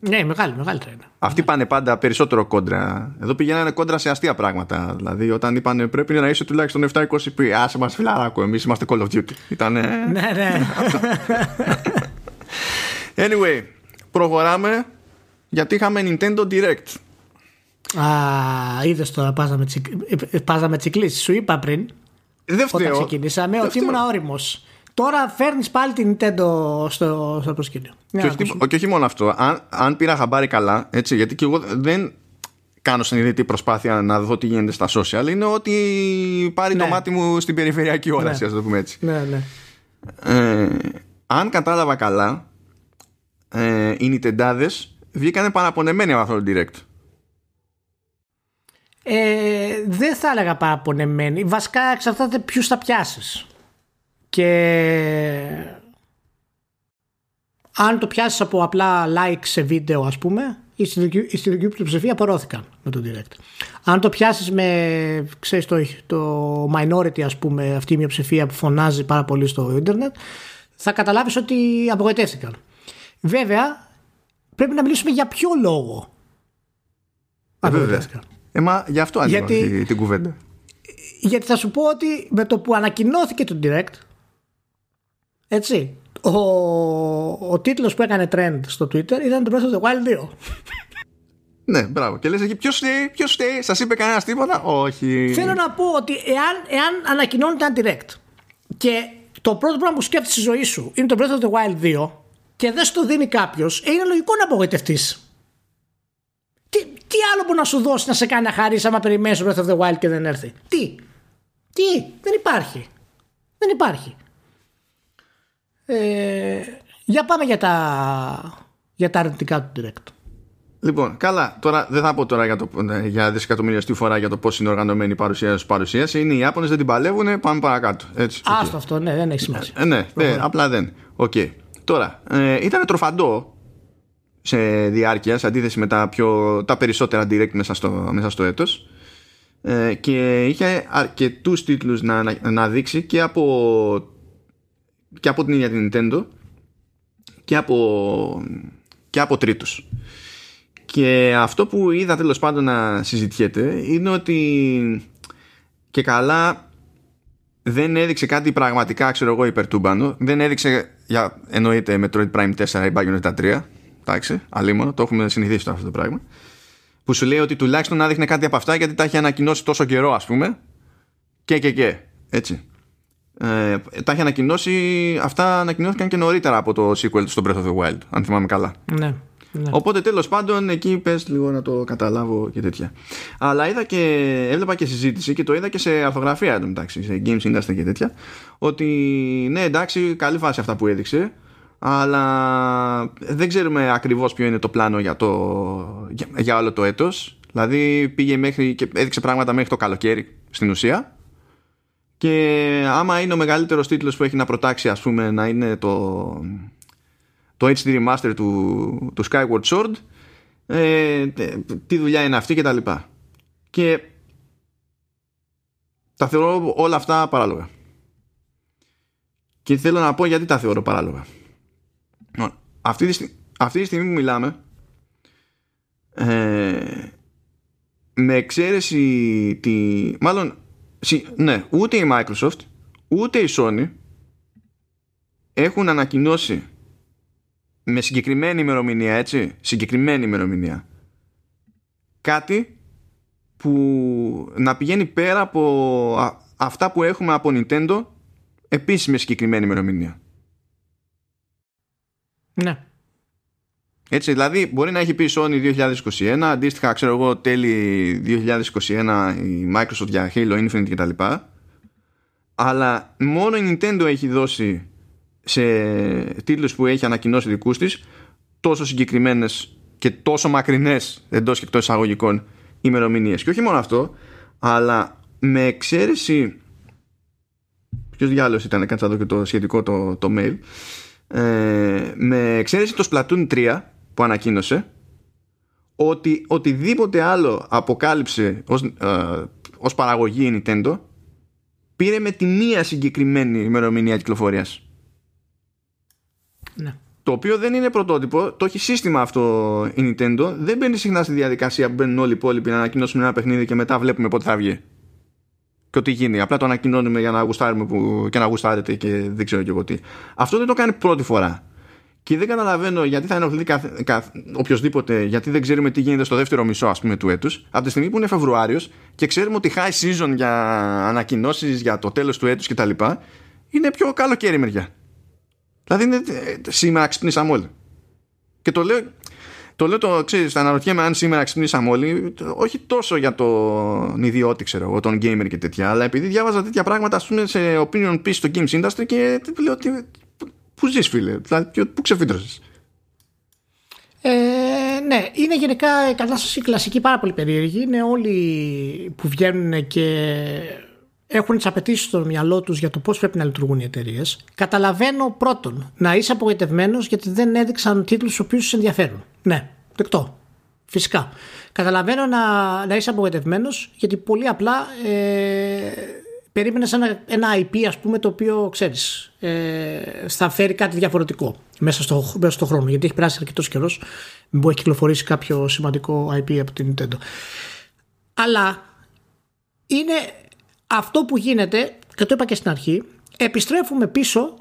Ναι, οι μεγάλοι, μεγάλοι είναι. Αυτοί πάνε πάντα περισσότερο κόντρα. Εδώ πηγαίνανε κόντρα σε αστεία πράγματα. Δηλαδή, όταν είπαν πρέπει να είσαι τουλάχιστον 720p, άσε μας φιλαράκο, εμείς είμαστε Call of Duty. Ήτανε... Ναι, ναι. Anyway, προχωράμε γιατί είχαμε Nintendo Direct. Α, είδες τώρα, πάζαμε, τσικ... πάζαμε τσικλίσεις. Σου είπα πριν. Δεν φταίω. Όταν ξεκινήσαμε ότι ήμουν όριμος. Τώρα φέρνεις πάλι την Nintendo στο, στο προσκήνιο. Και όχι, και όχι μόνο αυτό. Αν, αν πήρα χαμπάρι καλά, έτσι, γιατί και εγώ δεν κάνω συνειδητή προσπάθεια να δω τι γίνεται στα social, είναι ότι πάρει ναι. το μάτι μου στην περιφερειακή όραση, ναι. ας το πούμε έτσι. Ναι, ναι. Ε, αν κατάλαβα καλά, ε, οι Nintendo βγήκανε παραπονεμένοι από αυτό το Direct. Ε, δεν θα έλεγα παραπονεμένοι. Βασικά εξαρτάται ποιους θα πιάσεις. Και αν το πιάσεις από απλά like σε βίντεο, ας πούμε, η στην πλειοψηφία απορρώθηκαν με το direct. Αν το πιάσεις με ξέρεις, το, το minority, ας πούμε, αυτή η μειοψηφία που φωνάζει πάρα πολύ στο ίντερνετ, θα καταλάβεις ότι απογοητεύτηκαν. Βέβαια, πρέπει να μιλήσουμε για ποιο λόγο. Ε, απογοητεύτηκαν. Ε, μα γι' αυτό άνοιγα γιατί, την κουβέντα. Γιατί θα σου πω ότι με το που ανακοινώθηκε το Direct, έτσι, ο, ο τίτλος που έκανε trend στο Twitter ήταν το Breath of the Wild 2. Ναι, μπράβο. Και λες εκεί, ποιος φταίει, ποιος φταίει, σας είπε κανένας τίποτα; Όχι. Θέλω να πω ότι εάν, εάν ανακοινώνεται ένα direct και το πρώτο πράγμα που σκέφτεσαι στη ζωή σου είναι το Breath of the Wild 2 και δεν στο δίνει κάποιος, ε, είναι λογικό να απογοητευτείς. Τι, τι άλλο μπορεί να σου δώσει να σε κάνει να χαρείς άμα περιμένεις το Breath of the Wild και δεν έρθει; Τι, τι, δεν υπάρχει. Δεν υπάρχει. Ε, για πάμε για τα, για τα αρνητικά του direct. Λοιπόν, καλά, τώρα δεν θα πω τώρα για, το, για δισεκατομμυριαστή φορά για το πώς είναι οργανωμένη η παρουσίαση σου παρουσίαση. Είναι οι Ιάπωνες, δεν την παλεύουν, πάμε παρακάτω. Έτσι, okay. Άστο αυτό, ναι, δεν έχει σημασία. Ε, ναι, ναι, απλά δεν. OK. Okay. Τώρα, ε, ήταν τροφαντό σε διάρκεια σε αντίθεση με τα, πιο, τα περισσότερα direct μέσα στο, μέσα στο έτος ε, και είχε αρκετούς τίτλους να, να, να δείξει και από και από την ίδια την Nintendo και από, και από τρίτους. Και αυτό που είδα τέλος πάντων να συζητιέται είναι ότι και καλά δεν έδειξε κάτι πραγματικά ξέρω εγώ υπερτούμπανο. Δεν έδειξε για, εννοείται Metroid Prime 4 ή Bayonetta 3. Εντάξει, αλίμονο, το έχουμε συνηθίσει αυτό το πράγμα. Που σου λέει ότι τουλάχιστον να δείχνει κάτι από αυτά γιατί τα έχει ανακοινώσει τόσο καιρό ας πούμε. Και και και. Έτσι ε, τα έχει ανακοινώσει αυτά ανακοινώθηκαν και νωρίτερα από το sequel στο Breath of the Wild αν θυμάμαι καλά ναι, ναι. οπότε τέλος πάντων εκεί πες λίγο να το καταλάβω και τέτοια. Αλλά είδα και έβλεπα και συζήτηση και το είδα και σε αρθογραφία μεταξύ, σε games industry και τέτοια ότι ναι εντάξει καλή φάση αυτά που έδειξε αλλά δεν ξέρουμε ακριβώς ποιο είναι το πλάνο για, το, για, για όλο το έτος. Δηλαδή πήγε μέχρι και έδειξε πράγματα μέχρι το καλοκαίρι στην ουσία. Και άμα είναι ο μεγαλύτερος τίτλος που έχει να προτάξει ας πούμε να είναι το, το HD Remaster του, του Skyward Sword ε, τι δουλειά είναι αυτή και τα λοιπά. Και τα θεωρώ όλα αυτά παράλογα. Και θέλω να πω γιατί τα θεωρώ παράλογα. Αυτή τη, αυτή τη στιγμή που μιλάμε ε, με εξαίρεση τη, μάλλον ναι, ούτε η Microsoft ούτε η Sony έχουν ανακοινώσει με συγκεκριμένη ημερομηνία, έτσι, συγκεκριμένη ημερομηνία κάτι που να πηγαίνει πέρα από αυτά που έχουμε από Nintendo επίσης με συγκεκριμένη ημερομηνία. Ναι. Έτσι, δηλαδή μπορεί να έχει πει Sony 2021, αντίστοιχα ξέρω εγώ τέλη 2021 η Microsoft για Halo Infinite κτλ. Αλλά μόνο η Nintendo έχει δώσει σε τίτλους που έχει ανακοινώσει δικούς της τόσο συγκεκριμένες και τόσο μακρινές εντός και εκτός εισαγωγικών ημερομηνίες. Και όχι μόνο αυτό, αλλά με εξαίρεση ποιος διάλογος ήταν, κάτσα εδώ και το σχετικό το, το mail ε, με εξαίρεση το Splatoon 3 που ανακοίνωσε ότι οτιδήποτε άλλο αποκάλυψε ως, ε, ως παραγωγή η Nintendo πήρε με τη μία συγκεκριμένη ημερομηνία κυκλοφορίας. Ναι. Το οποίο δεν είναι πρωτότυπο, το έχει σύστημα αυτό η Nintendo. Δεν μπαίνει συχνά στη διαδικασία που μπαίνουν όλοι οι υπόλοιποι να ανακοινώσουν ένα παιχνίδι και μετά βλέπουμε πότε θα βγει. Και ό,τι γίνει. Απλά το ανακοινώνουμε για να γουστάρουμε που... και να γουστάρετε και δεν ξέρω και εγώ τι. Αυτό δεν το κάνει πρώτη φορά. Και δεν καταλαβαίνω γιατί θα ενοχλεί καθ, καθ, οποιοδήποτε, γιατί δεν ξέρουμε τι γίνεται στο δεύτερο μισό ας πούμε, του έτους, από τη στιγμή που είναι Φεβρουάριος και ξέρουμε ότι high season για ανακοινώσεις για το τέλος του έτους κτλ. είναι πιο καλοκαίρι μεριά. Δηλαδή είναι, ε, σήμερα ξυπνήσαμε όλοι. Και το λέω, το λέω το ξέρεις, αναρωτιέμαι αν σήμερα ξυπνήσαμε όλοι, όχι τόσο για τον ιδιώτη, ξέρω εγώ, τον gamer και τέτοια, αλλά επειδή διάβαζα τέτοια πράγματα, ας πούμε, σε opinion piece στο games industry και λέω ότι Πού ζεις, φίλε, δηλαδή, πού ξεφύτρωσε. Ε, ναι, είναι γενικά η κατάσταση κλασική πάρα πολύ περίεργη. Είναι όλοι που βγαίνουν και έχουν τις απαιτήσεις στο μυαλό τους για το πώς πρέπει να λειτουργούν οι εταιρείες. Καταλαβαίνω πρώτον να είσαι απογοητευμένος γιατί δεν έδειξαν τίτλους του οποίους σε ενδιαφέρουν. Ναι, δεκτό. Φυσικά. Καταλαβαίνω να, να είσαι απογοητευμένος γιατί πολύ απλά ε, περίμενες ένα, ένα IP ας πούμε το οποίο ξέρεις ε, θα φέρει κάτι διαφορετικό μέσα στο, μέσα στο χρόνο γιατί έχει περάσει αρκετός καιρός μην μπορεί να κυκλοφορήσει κάποιο σημαντικό IP από την Nintendo αλλά είναι αυτό που γίνεται και το είπα και στην αρχή επιστρέφουμε πίσω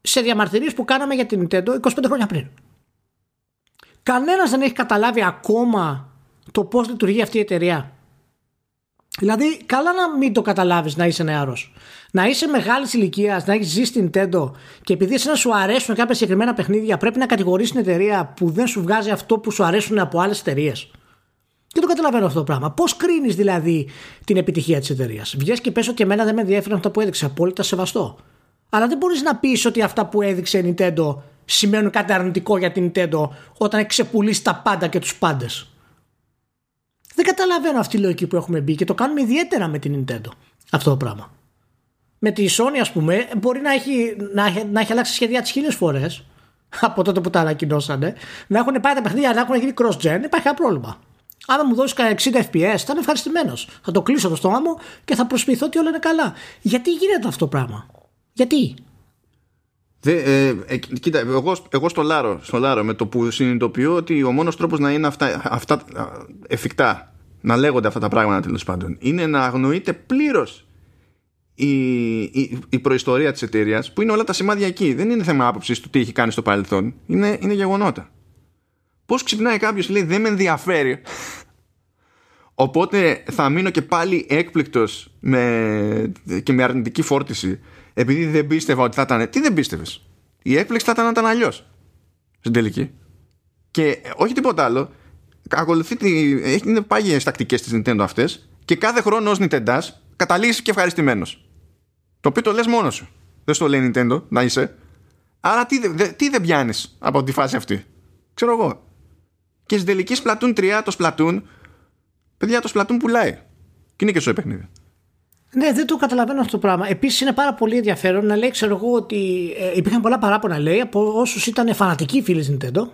σε διαμαρτυρίες που κάναμε για την Nintendo 25 χρόνια πριν κανένας δεν έχει καταλάβει ακόμα το πώς λειτουργεί αυτή η εταιρεία Δηλαδή, καλά να μην το καταλάβεις να είσαι νεαρός. Να είσαι μεγάλης ηλικίας, να έχεις ζήσει στην Nintendo και επειδή εσένα σου αρέσουν κάποια συγκεκριμένα παιχνίδια, πρέπει να κατηγορήσει την εταιρεία που δεν σου βγάζει αυτό που σου αρέσουν από άλλες εταιρείες. Δεν το καταλαβαίνω αυτό το πράγμα. Πώς κρίνεις δηλαδή την επιτυχία της εταιρείας; Βγες και πες ότι εμένα δεν με ενδιαφέρει αυτά που έδειξε. Απόλυτα σεβαστό. Αλλά δεν μπορείς να πεις ότι αυτά που έδειξε η Nintendo σημαίνουν κάτι αρνητικό για την Nintendo όταν έχει ξεπουλήσει τα πάντα και τους πάντες. Δεν καταλαβαίνω αυτή η λογική που έχουμε μπει και το κάνουμε ιδιαίτερα με την Nintendo αυτό το πράγμα. Με τη Sony, ας πούμε, μπορεί να έχει, να, να έχει αλλάξει σχέδια τη χίλιες φορές από τότε που τα ανακοινώσανε, να έχουν πάει τα παιχνίδια να έχουν γίνει cross-gen, δεν υπάρχει κανένα πρόβλημα. Αν μου δώσεις 60 FPS, θα είμαι ευχαριστημένος. Θα το κλείσω το στόμα μου και θα προσποιηθώ ότι όλα είναι καλά. Γιατί γίνεται αυτό το πράγμα, Γιατί; Δε, ε, ε, κοίτα, εγώ, εγώ στο, λάρο, στο λάρο με το που συνειδητοποιώ ότι ο μόνος τρόπος να είναι αυτά, αυτά εφικτά, να λέγονται αυτά τα πράγματα τέλος πάντων, είναι να αγνοείται πλήρως η, η, η προϊστορία της εταιρείας, που είναι όλα τα σημάδια εκεί. Δεν είναι θέμα άποψης του τι έχει κάνει στο παρελθόν. Είναι, είναι γεγονότα. Πώς ξυπνάει κάποιος λέει δεν με ενδιαφέρει Οπότε θα μείνω και πάλι έκπληκτος με, και με αρνητική φόρτιση επειδή δεν πίστευα ότι θα ήταν. Τι δεν πίστευες; Η έκπληξη θα ήταν να ήταν αλλιώς. Στην τελική. Και όχι τίποτα άλλο. Ακολουθεί τη. Είναι πάγιες τακτικές της Nintendo αυτές. Και κάθε χρόνο ως Nintendo καταλήγεις και ευχαριστημένος. Το οποίο το λες μόνος σου. Δεν στο λέει Nintendo να είσαι. Άρα τι, δε, τι δεν πιάνεις από τη φάση αυτή; Ξέρω εγώ. Και στην τελική Splatoon 3 το Splatoon. Παιδιά το Splatoon πουλάει. Και είναι και στο παιχνίδι. Ναι, δεν το καταλαβαίνω αυτό το πράγμα. Επίσης είναι πάρα πολύ ενδιαφέρον να λέει, ξέρω εγώ, ότι ε, υπήρχαν πολλά παράπονα λέει από όσους ήταν φανατικοί φίλοι Nintendo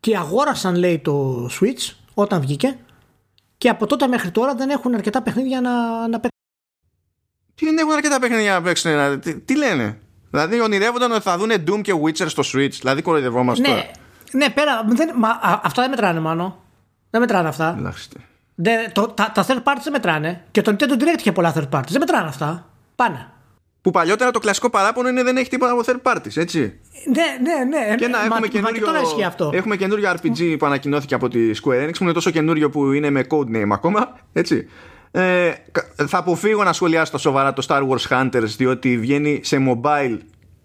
και αγόρασαν λέει το Switch όταν βγήκε και από τότε μέχρι τώρα δεν έχουν αρκετά παιχνίδια να, να παίξουν. Τι δεν έχουν αρκετά παιχνίδια να παίξουν, τι, τι λένε; Δηλαδή ονειρεύονταν ότι θα δουν Doom και Witcher στο Switch, δηλαδή κοροϊδευόμαστε ναι, τώρα. Ναι, πέρα, δεν, μα, α, αυτά δεν μετράνε μάλλον. Δεν μετράνε αυτά. Ελάχιστε. Δεν, το, τα, τα third parties δεν μετράνε. Και το Nintendo Direct είχε πολλά third parties. Δεν μετράνε αυτά. Πάνε. Που παλιότερα το κλασικό παράπονο είναι δεν έχει τίποτα από third parties, έτσι. Ναι, ναι, ναι. Και να μα, έχουμε, μα καινούριο, και τώρα ισχύει αυτό. έχουμε καινούριο RPG που ανακοινώθηκε από τη Square Enix που είναι τόσο καινούριο που είναι με codename ακόμα. Έτσι. Ε, θα αποφύγω να σχολιάσω τα σοβαρά το Star Wars Hunters διότι βγαίνει σε mobile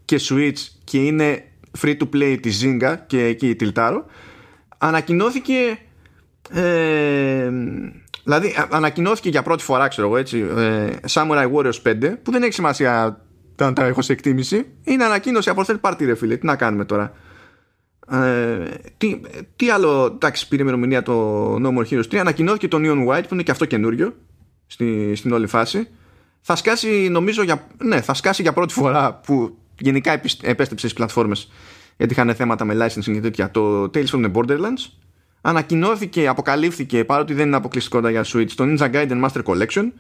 και Switch και είναι free to play τη Zynga και εκεί τιλτάρω. Ανακοινώθηκε ε, Δηλαδή ανακοινώθηκε για πρώτη φορά, ξέρω εγώ έτσι, ε, Samurai Warriors 5, που δεν έχει σημασία αν τα έχω σε εκτίμηση. Είναι ανακοίνωση από third party, ρε φίλε. Τι να κάνουμε τώρα. Ε, τι, τι άλλο, εντάξει, πήρε ημερομηνία το No More Heroes 3. Ανακοινώθηκε το Neon White, που είναι και αυτό καινούριο στη, στην όλη φάση. Θα σκάσει, νομίζω, για, ναι, θα σκάσει για πρώτη φορά που γενικά επέστρεψες στις πλατφόρμες γιατί είχαν θέματα με licensing και τέτοια το Tales from the Borderlands ανακοινώθηκε, αποκαλύφθηκε παρότι δεν είναι αποκλειστικότητα για Switch το Ninja Gaiden Master Collection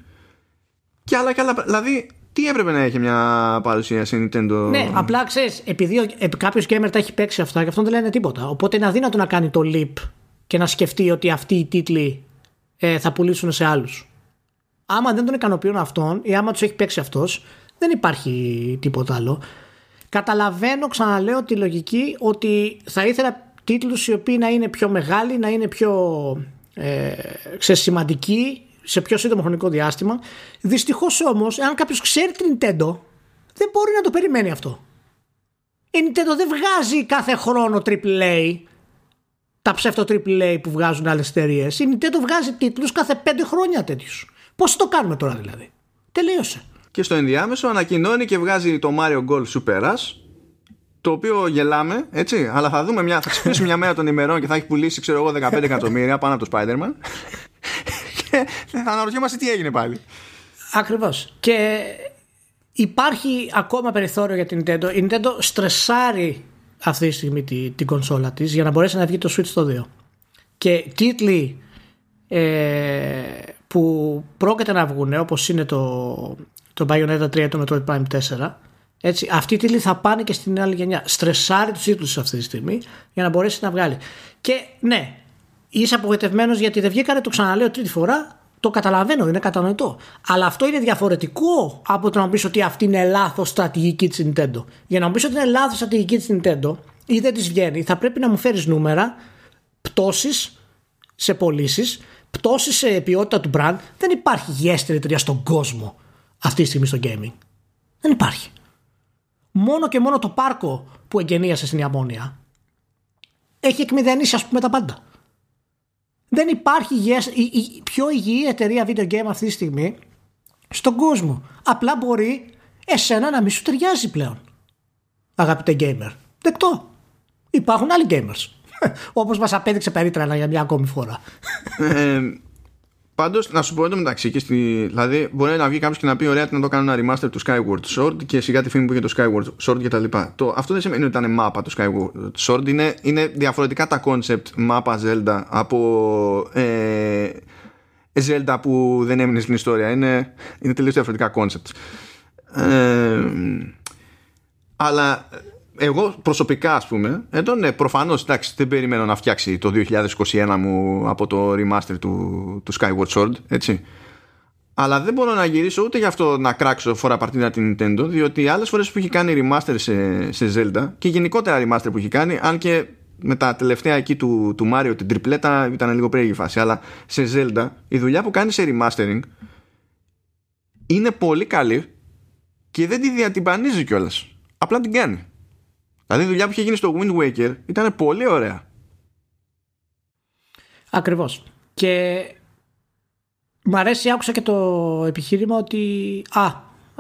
και άλλα και άλλα δηλαδή τι έπρεπε να έχει μια παρουσία σε Nintendo; Ναι, απλά ξέρεις, επειδή κάποιος gamer τα έχει παίξει αυτά και αυτό δεν λένε τίποτα. Οπότε είναι αδύνατο να κάνει το leap και να σκεφτεί ότι αυτοί οι τίτλοι ε, θα πουλήσουν σε άλλους. Άμα δεν τον ικανοποιούν αυτόν ή άμα τους έχει παίξει αυτός, δεν υπάρχει τίποτα άλλο. Καταλαβαίνω, ξαναλέω, τη λογική ότι θα ήθελα τίτλους οι οποίοι να είναι πιο μεγάλοι, να είναι πιο ε, σημαντικοί σε πιο σύντομο χρονικό διάστημα. Δυστυχώς όμως, αν κάποιος ξέρει την Nintendo, δεν μπορεί να το περιμένει αυτό. Η Nintendo δεν βγάζει κάθε χρόνο AAA, τα ψεύτο AAA που βγάζουν άλλες εταιρείες. Η Nintendo βγάζει τίτλους κάθε πέντε χρόνια τέτοιους. Πώς το κάνουμε τώρα δηλαδή; Τελείωσε. Και στο ενδιάμεσο ανακοινώνει και βγάζει το Mario Golf Super Rush το οποίο γελάμε, έτσι, αλλά θα δούμε μια, θα ξυπνήσουμε μια μέρα των ημερών και θα έχει πουλήσει, ξέρω εγώ, 15 εκατομμύρια πάνω από το Spider-Man. και θα αναρωτιόμαστε τι έγινε πάλι. Ακριβώς. Και υπάρχει ακόμα περιθώριο για την Nintendo. Η Nintendo στρεσάρει αυτή τη στιγμή την, την κονσόλα της για να μπορέσει να βγει το Switch στο 2. Και τίτλοι ε, που πρόκειται να βγουν όπως είναι το, το Bayonetta 3 και το Metroid Prime 4 έτσι, αυτοί οι τίτλοι θα πάνε και στην άλλη γενιά. Στρεσάρει τους τίτλους αυτή τη στιγμή για να μπορέσει να βγάλει. Και ναι, είσαι απογοητευμένος γιατί δεν βγήκανε, το ξαναλέω τρίτη φορά. Το καταλαβαίνω, είναι κατανοητό. Αλλά αυτό είναι διαφορετικό από το να πεις ότι αυτή είναι λάθος στρατηγική της Nintendo. Για να μου πεις ότι είναι λάθος στρατηγική της Nintendo ή δεν της βγαίνει, θα πρέπει να μου φέρεις νούμερα, πτώσεις σε πωλήσεις, πτώσεις σε ποιότητα του brand. Δεν υπάρχει γέστερη εταιρεία στον κόσμο αυτή τη στιγμή στο gaming. Δεν υπάρχει μόνο και μόνο το πάρκο που εγκαινίασε στην Ιαπωνία έχει εκμηδενήσει ας πούμε τα πάντα. Δεν υπάρχει η πιο υγιή εταιρεία video game αυτή τη στιγμή στον κόσμο. Απλά μπορεί εσένα να μην σου ταιριάζει πλέον. Αγαπητέ gamer. Δεκτό. Υπάρχουν άλλοι gamers. Όπως μας απέδειξε περίτρανα για μια ακόμη φορά. Ε, Πάντως, να σου πω μεταξύ, και στη, δηλαδή μπορεί να βγει κάποιος και να πει: Ωραία, να το κάνω ένα remaster του Skyward Sword και σιγά τη φήμη που είχε το Skyward Sword κτλ. Αυτό δεν σημαίνει ότι ήταν μάπα το Skyward Sword. Είναι, είναι διαφορετικά τα concept μάπα Zelda από ε, Zelda που δεν έμεινε στην ιστορία. Είναι, είναι τελείως διαφορετικά concept. Ε, αλλά εγώ προσωπικά ας πούμε εδώ ναι προφανώς εντάξει, δεν περιμένω να φτιάξει το 2021 μου από το remaster του, του Skyward Sword έτσι αλλά δεν μπορώ να γυρίσω ούτε γι' αυτό να κράξω φορά παρτίδα την Nintendo διότι άλλες φορές που έχει κάνει remaster σε, σε Zelda και γενικότερα remaster που έχει κάνει αν και με τα τελευταία εκεί του, του Mario την τριπλέτα ήταν λίγο περίεργη φάση αλλά σε Zelda η δουλειά που κάνει σε remastering είναι πολύ καλή και δεν τη διατυμπανίζει κιόλας. απλά την κάνει Δηλαδή η δουλειά που είχε γίνει στο Wind Waker ήταν πολύ ωραία. Ακριβώς. Και μου αρέσει, άκουσα και το επιχείρημα ότι α,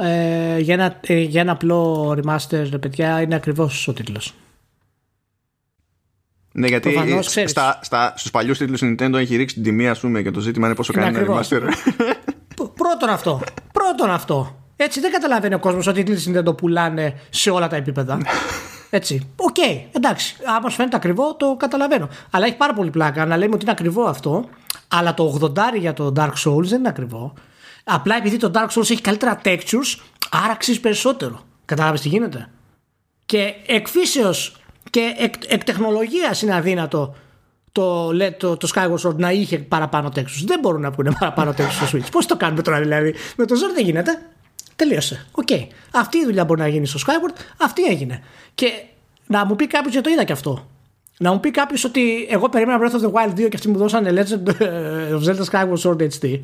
ε, για, ένα, ε, για ένα απλό remaster, παιδιά, είναι ακριβώς ο τίτλος. Ναι, γιατί Προφανώς, στα, στα, στους παλιούς τίτλους Nintendo έχει ρίξει την τιμή, ας πούμε, και το ζήτημα είναι πόσο είναι κάνει ένα remaster. Πρώτον αυτό. Πρώτον αυτό. Έτσι δεν καταλαβαίνει ο κόσμος ότι οι τίτλοι Nintendo πουλάνε σε όλα τα επίπεδα. Έτσι. OK, okay, εντάξει. Άμα σου φαίνεται ακριβό, το καταλαβαίνω. Αλλά έχει πάρα πολύ πλάκα να λέμε ότι είναι ακριβό αυτό. Αλλά το 80 για το Dark Souls δεν είναι ακριβό. Απλά επειδή το Dark Souls έχει καλύτερα textures, άρα αξίζει περισσότερο. Κατάλαβες τι γίνεται; Και εκ φύσεως και εκ, εκ τεχνολογίας είναι αδύνατο το, το, το Skyward Sword να είχε παραπάνω textures. Δεν μπορούν να μπούνε παραπάνω textures στο Switch. Πώς το κάνουμε τώρα δηλαδή; Με το ζόρι δεν γίνεται. Τελείωσε. OK. Okay. Αυτή η δουλειά μπορεί να γίνει στο Skyward, αυτή έγινε. Και να μου πει κάποιος, και το είδα και αυτό. Να μου πει κάποιος ότι εγώ περίμενα Breath of the Wild 2 και αυτοί μου δώσανε Legend of Zelda Skyward Sword HD.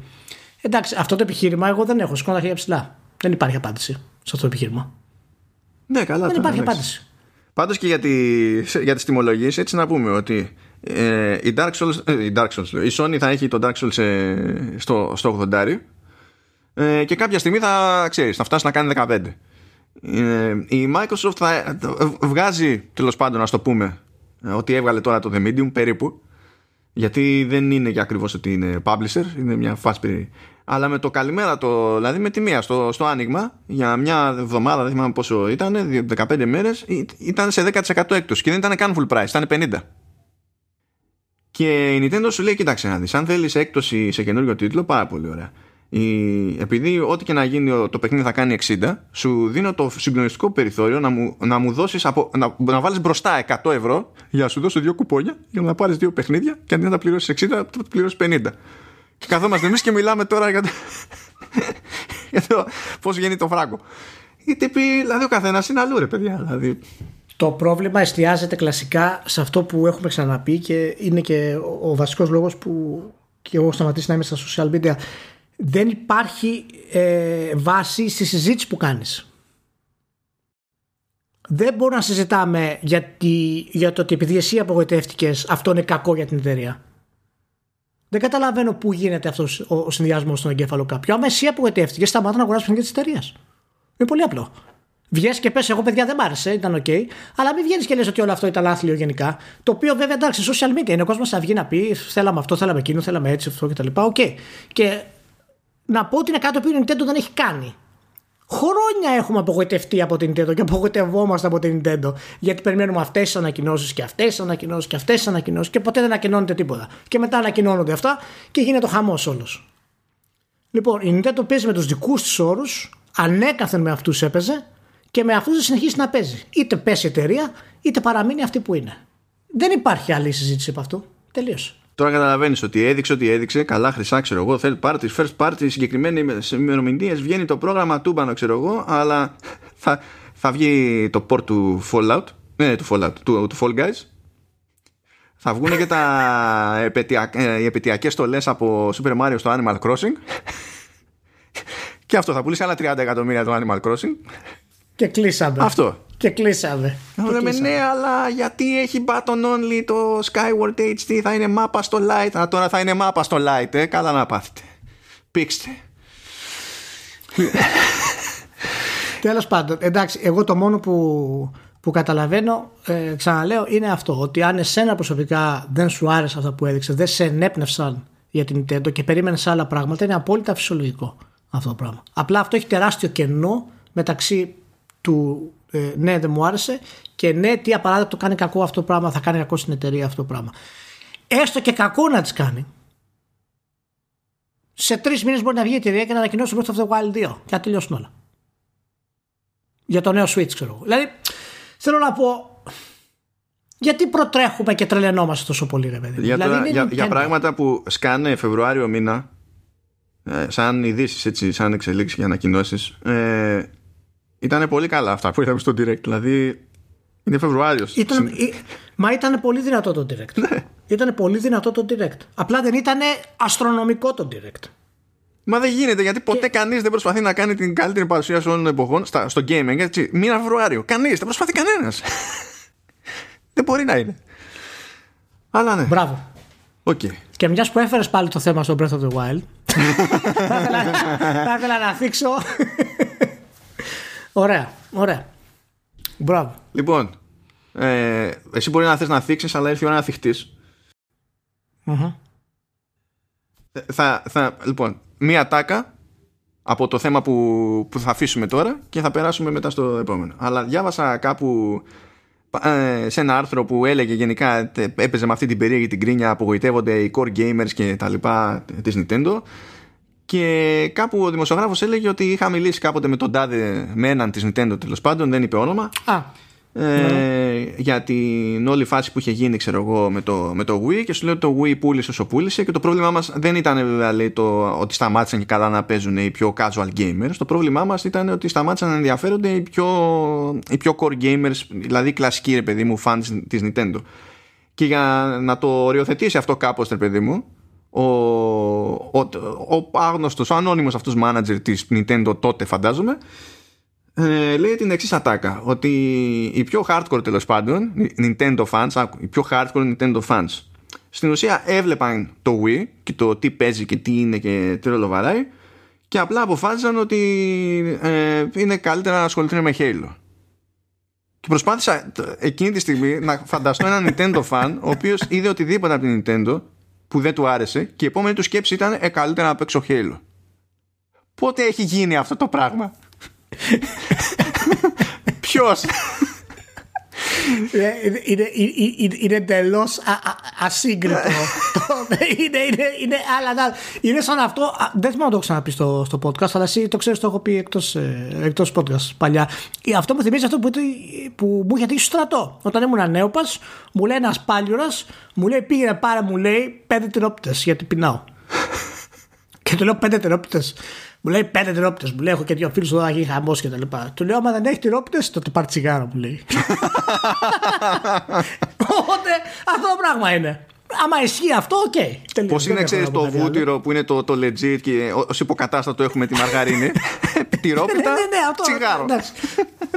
Εντάξει, αυτό το επιχείρημα εγώ δεν έχω. Σηκώνω τα χέρια ψηλά. Δεν υπάρχει απάντηση σε αυτό το επιχείρημα. Ναι, καλά. Δεν υπάρχει απάντηση. Πάντως και για, τη, για τις τιμολογίες έτσι να πούμε ότι ε, η, Dark Souls, ε, η Dark Souls, η Sony θα έχει το Dark Souls ε, στο, στο 80 ε, και κάποια στιγμή θα ξέρεις, θα φτάσει να κάνει 15. Ε, η Microsoft θα βγάζει τέλος πάντων να το πούμε ότι έβγαλε τώρα το The Medium περίπου γιατί δεν είναι για ακριβώς ότι είναι publisher είναι μια φάση αλλά με το καλημέρα το, δηλαδή με τη μία στο, στο άνοιγμα για μια εβδομάδα δεν θυμάμαι πόσο ήταν 15 μέρες ήταν σε 10% έκπτωση και δεν ήταν καν full price ήταν 50 και η Nintendo σου λέει κοίταξε να δεις αν θέλεις έκπτωση σε καινούριο τίτλο πάρα πολύ ωραία επειδή ό,τι και να γίνει το παιχνίδι θα κάνει 60 σου δίνω το συγκλονιστικό περιθώριο να μου, να μου δώσεις από, να, να βάλεις μπροστά 100 ευρώ για να σου δώσω δύο κουπόνια για να πάρεις δύο παιχνίδια και αντί να τα πληρώσεις 60 θα τα πληρώσεις 50 και καθόμαστε εμείς και μιλάμε τώρα για το, για το πώς γίνει το φράγκο. Η τύπη, δηλαδή ο καθένας είναι αλλού ρε παιδιά δηλαδή. Το πρόβλημα εστιάζεται κλασικά σε αυτό που έχουμε ξαναπεί και είναι και ο, ο βασικός λόγος που και εγώ σταματήσει να είμαι στα social media δεν υπάρχει ε, βάση στη συζήτηση που κάνεις. Δεν μπορούμε να συζητάμε για, για το ότι επειδή εσύ απογοητεύτηκες αυτό είναι κακό για την εταιρεία. Δεν καταλαβαίνω πού γίνεται αυτός ο, ο συνδυασμός στον εγκέφαλο κάποιου. Άμα εσύ απογοητεύτηκες, σταμάτα να αγοράζεις παιχνίδια της εταιρείας. Είναι πολύ απλό. Βγες και πες εγώ παιδιά δεν μ' άρεσε, ήταν οκ. αλλά μην βγαίνεις και λες ότι όλο αυτό ήταν άθλιο γενικά. Το οποίο βέβαια εντάξει, social media είναι ο κόσμος να βγει να πει θέλαμε αυτό, θέλαμε εκείνο, θέλαμε έτσι, αυτό κτλ. Οκ. Και να πω ότι είναι κάτι που η Nintendo δεν έχει κάνει. Χρόνια έχουμε απογοητευτεί από την Nintendo και απογοητευόμαστε από την Nintendo. Γιατί περιμένουμε αυτές τις ανακοινώσεις και αυτές τις ανακοινώσεις και αυτές τις ανακοινώσεις και ποτέ δεν ανακοινώνεται τίποτα. Και μετά ανακοινώνονται αυτά και γίνεται ο χαμός όλος. Λοιπόν, η Nintendo παίζει με τους δικούς της όρους, ανέκαθεν με αυτούς έπαιζε και με αυτούς θα συνεχίσει να παίζει. Είτε πέσει η εταιρεία, είτε παραμείνει αυτή που είναι. Δεν υπάρχει άλλη συζήτηση από αυτού. Τελείωσε. Τώρα καταλαβαίνεις ότι έδειξε ότι έδειξε. Καλά, χρυσά, ξέρω εγώ. Third party, first party, συγκεκριμένοι ημερομηνίες. Βγαίνει το πρόγραμμα τούμπανο, ξέρω εγώ. Αλλά θα, θα βγει το port του Fallout. Ναι, του Fallout, του, του Fall Guys. Θα βγουν και τα επαιτειακ, ε, οι επαιτειακές στολές από Super Mario στο Animal Crossing. και αυτό θα πουλήσει άλλα 30 εκατομμύρια το Animal Crossing. Και κλείσαμε. Αυτό. Και κλείσαμε. Λέμε ναι, αλλά γιατί έχει button only το Skyward HD, θα είναι μάπα στο light. Α, τώρα θα είναι μάπα στο light, ε. Καλά να πάθετε. Πήξτε. Τέλος πάντων, εντάξει, εγώ το μόνο που, που καταλαβαίνω, ε, ξαναλέω, είναι αυτό. Ότι αν εσένα προσωπικά δεν σου άρεσε αυτά που έδειξες, δεν σε ενέπνευσαν για την Nintendo και περίμενες άλλα πράγματα, είναι απόλυτα φυσιολογικό αυτό το πράγμα. Απλά αυτό έχει τεράστιο κενό μεταξύ του ε, ναι δεν μου άρεσε και ναι τι απαράδεκτο κάνει κακό αυτό το πράγμα θα κάνει κακό στην εταιρεία αυτό το πράγμα έστω και κακό να τις κάνει σε τρεις μήνες μπορεί να βγει η εταιρεία και να ανακοινώσει Breath of the Wild 2 και να τελειώσουν όλα. Για το νέο Switch, ξέρω εγώ. Δηλαδή, θέλω να πω. Γιατί προτρέχουμε και τρελαινόμαστε τόσο πολύ, ρε παιδί. Για, δηλαδή, για, για, πράγματα που σκάνε Φεβρουάριο μήνα, ε, σαν ειδήσεις, έτσι, σαν εξελίξεις και ανακοινώσεις, ε, ήταν πολύ καλά αυτά που είδαμε στο direct. Δηλαδή είναι Φεβρουάριος. Ήταν, Μα ήταν πολύ δυνατό το direct. Ναι. Ήταν πολύ δυνατό το direct. Απλά δεν ήταν αστρονομικό το direct. Μα δεν γίνεται γιατί ποτέ και... κανείς δεν προσπαθεί να κάνει την καλύτερη παρουσίαση όλων των εποχών στα, στο gaming. Έτσι, μήνα Φεβρουάριο. Κανείς, δεν προσπαθεί κανένας. δεν μπορεί να είναι. Αλλά ναι. Μπράβο. Okay. Και μιας που έφερες πάλι το θέμα στο Breath of the Wild, θα ήθελα να θίξω Ωραία, ωραία. Μπράβο. Λοιπόν, ε, εσύ μπορεί να θες να θίξεις, αλλά έρθει η ώρα να θυχτείς. Ε, θα, θα, λοιπόν, μία τάκα από το θέμα που, που θα αφήσουμε τώρα και θα περάσουμε μετά στο επόμενο. Αλλά διάβασα κάπου ε, σε ένα άρθρο που έλεγε γενικά έπαιζε με αυτή την περίεργη την κρίνια απογοητεύονται οι core gamers και τα λοιπά της Nintendo και κάπου ο δημοσιογράφος έλεγε ότι είχα μιλήσει κάποτε με τον τάδε με έναν της Nintendo τέλος πάντων, δεν είπε όνομα. Α, ε, ναι. για την όλη φάση που είχε γίνει ξέρω εγώ με το, με το Wii και σου λέει ότι το Wii πούλησε όσο πούλησε και το πρόβλημά μας δεν ήταν βέβαια λέει, το ότι σταμάτησαν και καλά να παίζουν οι πιο casual gamers το πρόβλημά μας ήταν ότι σταμάτησαν να ενδιαφέρονται οι πιο, οι πιο core gamers δηλαδή οι κλασικοί ρε παιδί μου fans της Nintendo και για να το οριοθετήσει αυτό κάπως ρε παιδί μου ο, ο, ο άγνωστος, ο ανώνυμος αυτός manager της Nintendo τότε φαντάζομαι ε, λέει την εξής ατάκα ότι οι πιο hardcore τέλος πάντων Nintendo fans, οι πιο hardcore Nintendo fans στην ουσία έβλεπαν το Wii και το τι παίζει και τι είναι και τι ρόλο βαράει και απλά αποφάσισαν ότι ε, είναι καλύτερα να ασχοληθούν με Halo. Και προσπάθησα εκείνη τη στιγμή να φανταστώ έναν Nintendo fan ο οποίος είδε οτιδήποτε από την Nintendo που δεν του άρεσε και η επόμενη του σκέψη ήταν ε, καλύτερα να παίξω Halo. Πότε έχει γίνει αυτό το πράγμα; Ποιος; Είναι, είναι, είναι εντελώς ασύγκριτο. είναι, είναι, είναι, αλλά, είναι σαν αυτό. Δεν θυμάμαι να το ξαναπεί στο, στο podcast, αλλά εσύ το ξέρεις, το έχω πει εκτός ε, εκτός podcast παλιά. Ε, αυτό μου θυμίζει αυτό που, που μου είχε τύχει στο στρατό. Όταν ήμουν νέοπα, μου λέει ένας πάλιουρας, μου λέει πήγαινε πάρα, μου λέει πέντε τρόπτε γιατί πεινάω. και του λέω πέντε τρόπτε. Μου λέει πέντε τυρόπιτες. Μου λέει: Έχω και δύο φίλους εδώ να γίνει χαμός και τα λοιπά. Του λέω: Άμα δεν έχεις τυρόπιτες, τότε πάρεις τσιγάρο, μου λέει. Οπότε αυτό το πράγμα είναι. Άμα ισχύει αυτό, OK. Okay. Πώς είναι, ξέρεις, το βούτυρο που είναι το, το legit και ως υποκατάστατο έχουμε τη μαργαρίνη. Τυρόπιτα, ναι, ναι, ναι, αυτό, τσιγάρο.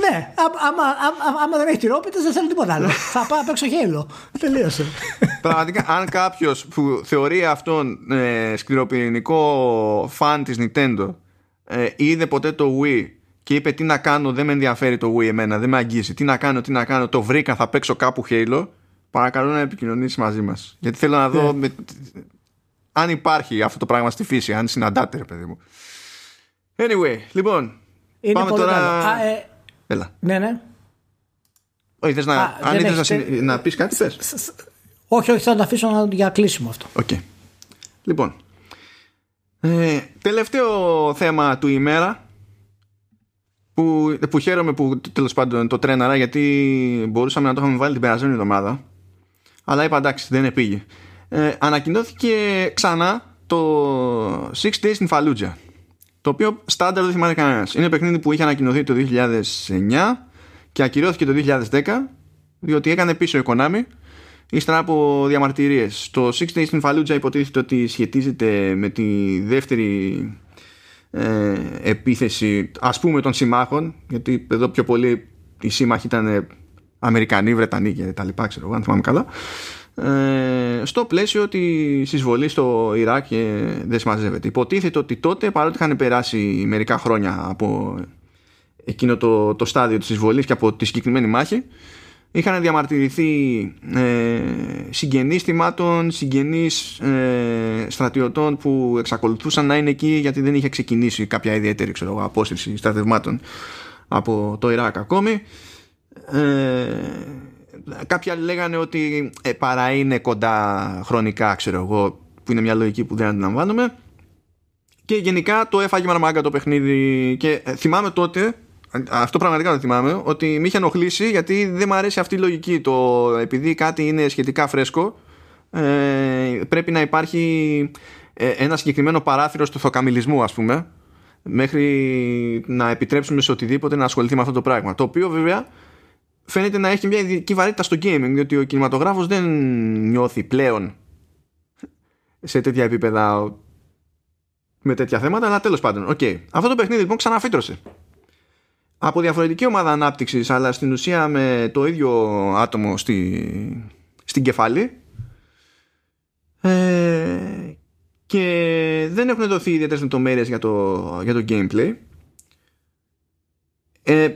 ναι, άμα, άμα, άμα δεν έχει τυρόπιτα, δεν θέλω τίποτα άλλο. Θα πάω να παίξω Halo. Τελείωσε. Πραγματικά, αν κάποιος που θεωρεί αυτόν ε, σκληροπυρηνικό φαν της Nintendo ε, είδε ποτέ το Wii και είπε τι να κάνω, δεν με ενδιαφέρει το Wii εμένα, δεν με αγγίζει. Τι να κάνω, τι να κάνω, το βρήκα, θα παίξω κάπου Halo. Παρακαλώ να επικοινωνήσει μαζί μας. Γιατί θέλω να δω με... αν υπάρχει αυτό το πράγμα στη φύση, αν συναντάται, ρε παιδί μου. Anyway, λοιπόν. Είναι πάμε πολύ τώρα. καλό. Α, ε, Έλα. ναι, ναι. Όχι, θες να, Α, αν δεν ήθελες να, έχεις- συ- να πεις κάτι, πες. Όχι, όχι, θα το αφήσω να- για κλείσιμο αυτό. Οκ. Λοιπόν. Ε, τελευταίο θέμα της ημέρας που, που χαίρομαι που τέλος πάντων το τρέναρα γιατί μπορούσαμε να το είχαμε βάλει την περασμένη εβδομάδα αλλά είπα εντάξει δεν επήγε ε, ανακοινώθηκε ξανά το Six Days in Fallujah το οποίο στάνταρ δεν θυμάται κανένας. Είναι παιχνίδι που είχε ανακοινωθεί το 2009 και ακυρώθηκε το 2010 διότι έκανε πίσω η Konami Ύστερα από διαμαρτυρίες. Το Six Days in Fallujah υποτίθεται ότι σχετίζεται με τη δεύτερη ε, επίθεση ας πούμε των συμμάχων γιατί εδώ πιο πολύ οι σύμμαχοι ήταν Αμερικανοί, Βρετανοί και τα λοιπά ξέρω εγώ αν θυμάμαι καλά ε, στο πλαίσιο τη εισβολή στο Ιράκ και δεν συμμαζεύεται υποτίθεται ότι τότε παρότι είχαν περάσει μερικά χρόνια από εκείνο το, το στάδιο της εισβολής και από τη συγκεκριμένη μάχη είχαν διαμαρτυρηθεί ε, συγγενείς θυμάτων, συγγενείς ε, στρατιωτών που εξακολουθούσαν να είναι εκεί γιατί δεν είχε ξεκινήσει κάποια ιδιαίτερη ξέρω, εγώ, απόσταση στρατευμάτων από το Ιράκ ακόμη. Ε, κάποιοι άλλοι λέγανε ότι ε, παρά είναι κοντά χρονικά ξέρω εγώ που είναι μια λογική που δεν αντιλαμβάνομαι. Και γενικά το έφαγε μαρμάγκα το παιχνίδι και ε, θυμάμαι τότε αυτό πραγματικά το θυμάμαι ότι με είχε ενοχλήσει γιατί δεν μου αρέσει αυτή η λογική. Το επειδή κάτι είναι σχετικά φρέσκο ε, πρέπει να υπάρχει ε, ένα συγκεκριμένο παράθυρο στο θοκαμιλισμό ας πούμε μέχρι να επιτρέψουμε σε οτιδήποτε να ασχοληθεί με αυτό το πράγμα. Το οποίο βέβαια φαίνεται να έχει μια ειδική βαρύτητα στο gaming διότι ο κινηματογράφος δεν νιώθει πλέον σε τέτοια επίπεδα με τέτοια θέματα αλλά τέλος πάντων okay. αυτό το παιχνίδι λοιπόν ξαναφύτρωσε από διαφορετική ομάδα ανάπτυξης αλλά στην ουσία με το ίδιο άτομο στη, στην κεφάλι ε, και δεν έχουν δοθεί ιδιαίτερες λεπτομέρειες για το, για το gameplay ε, ε,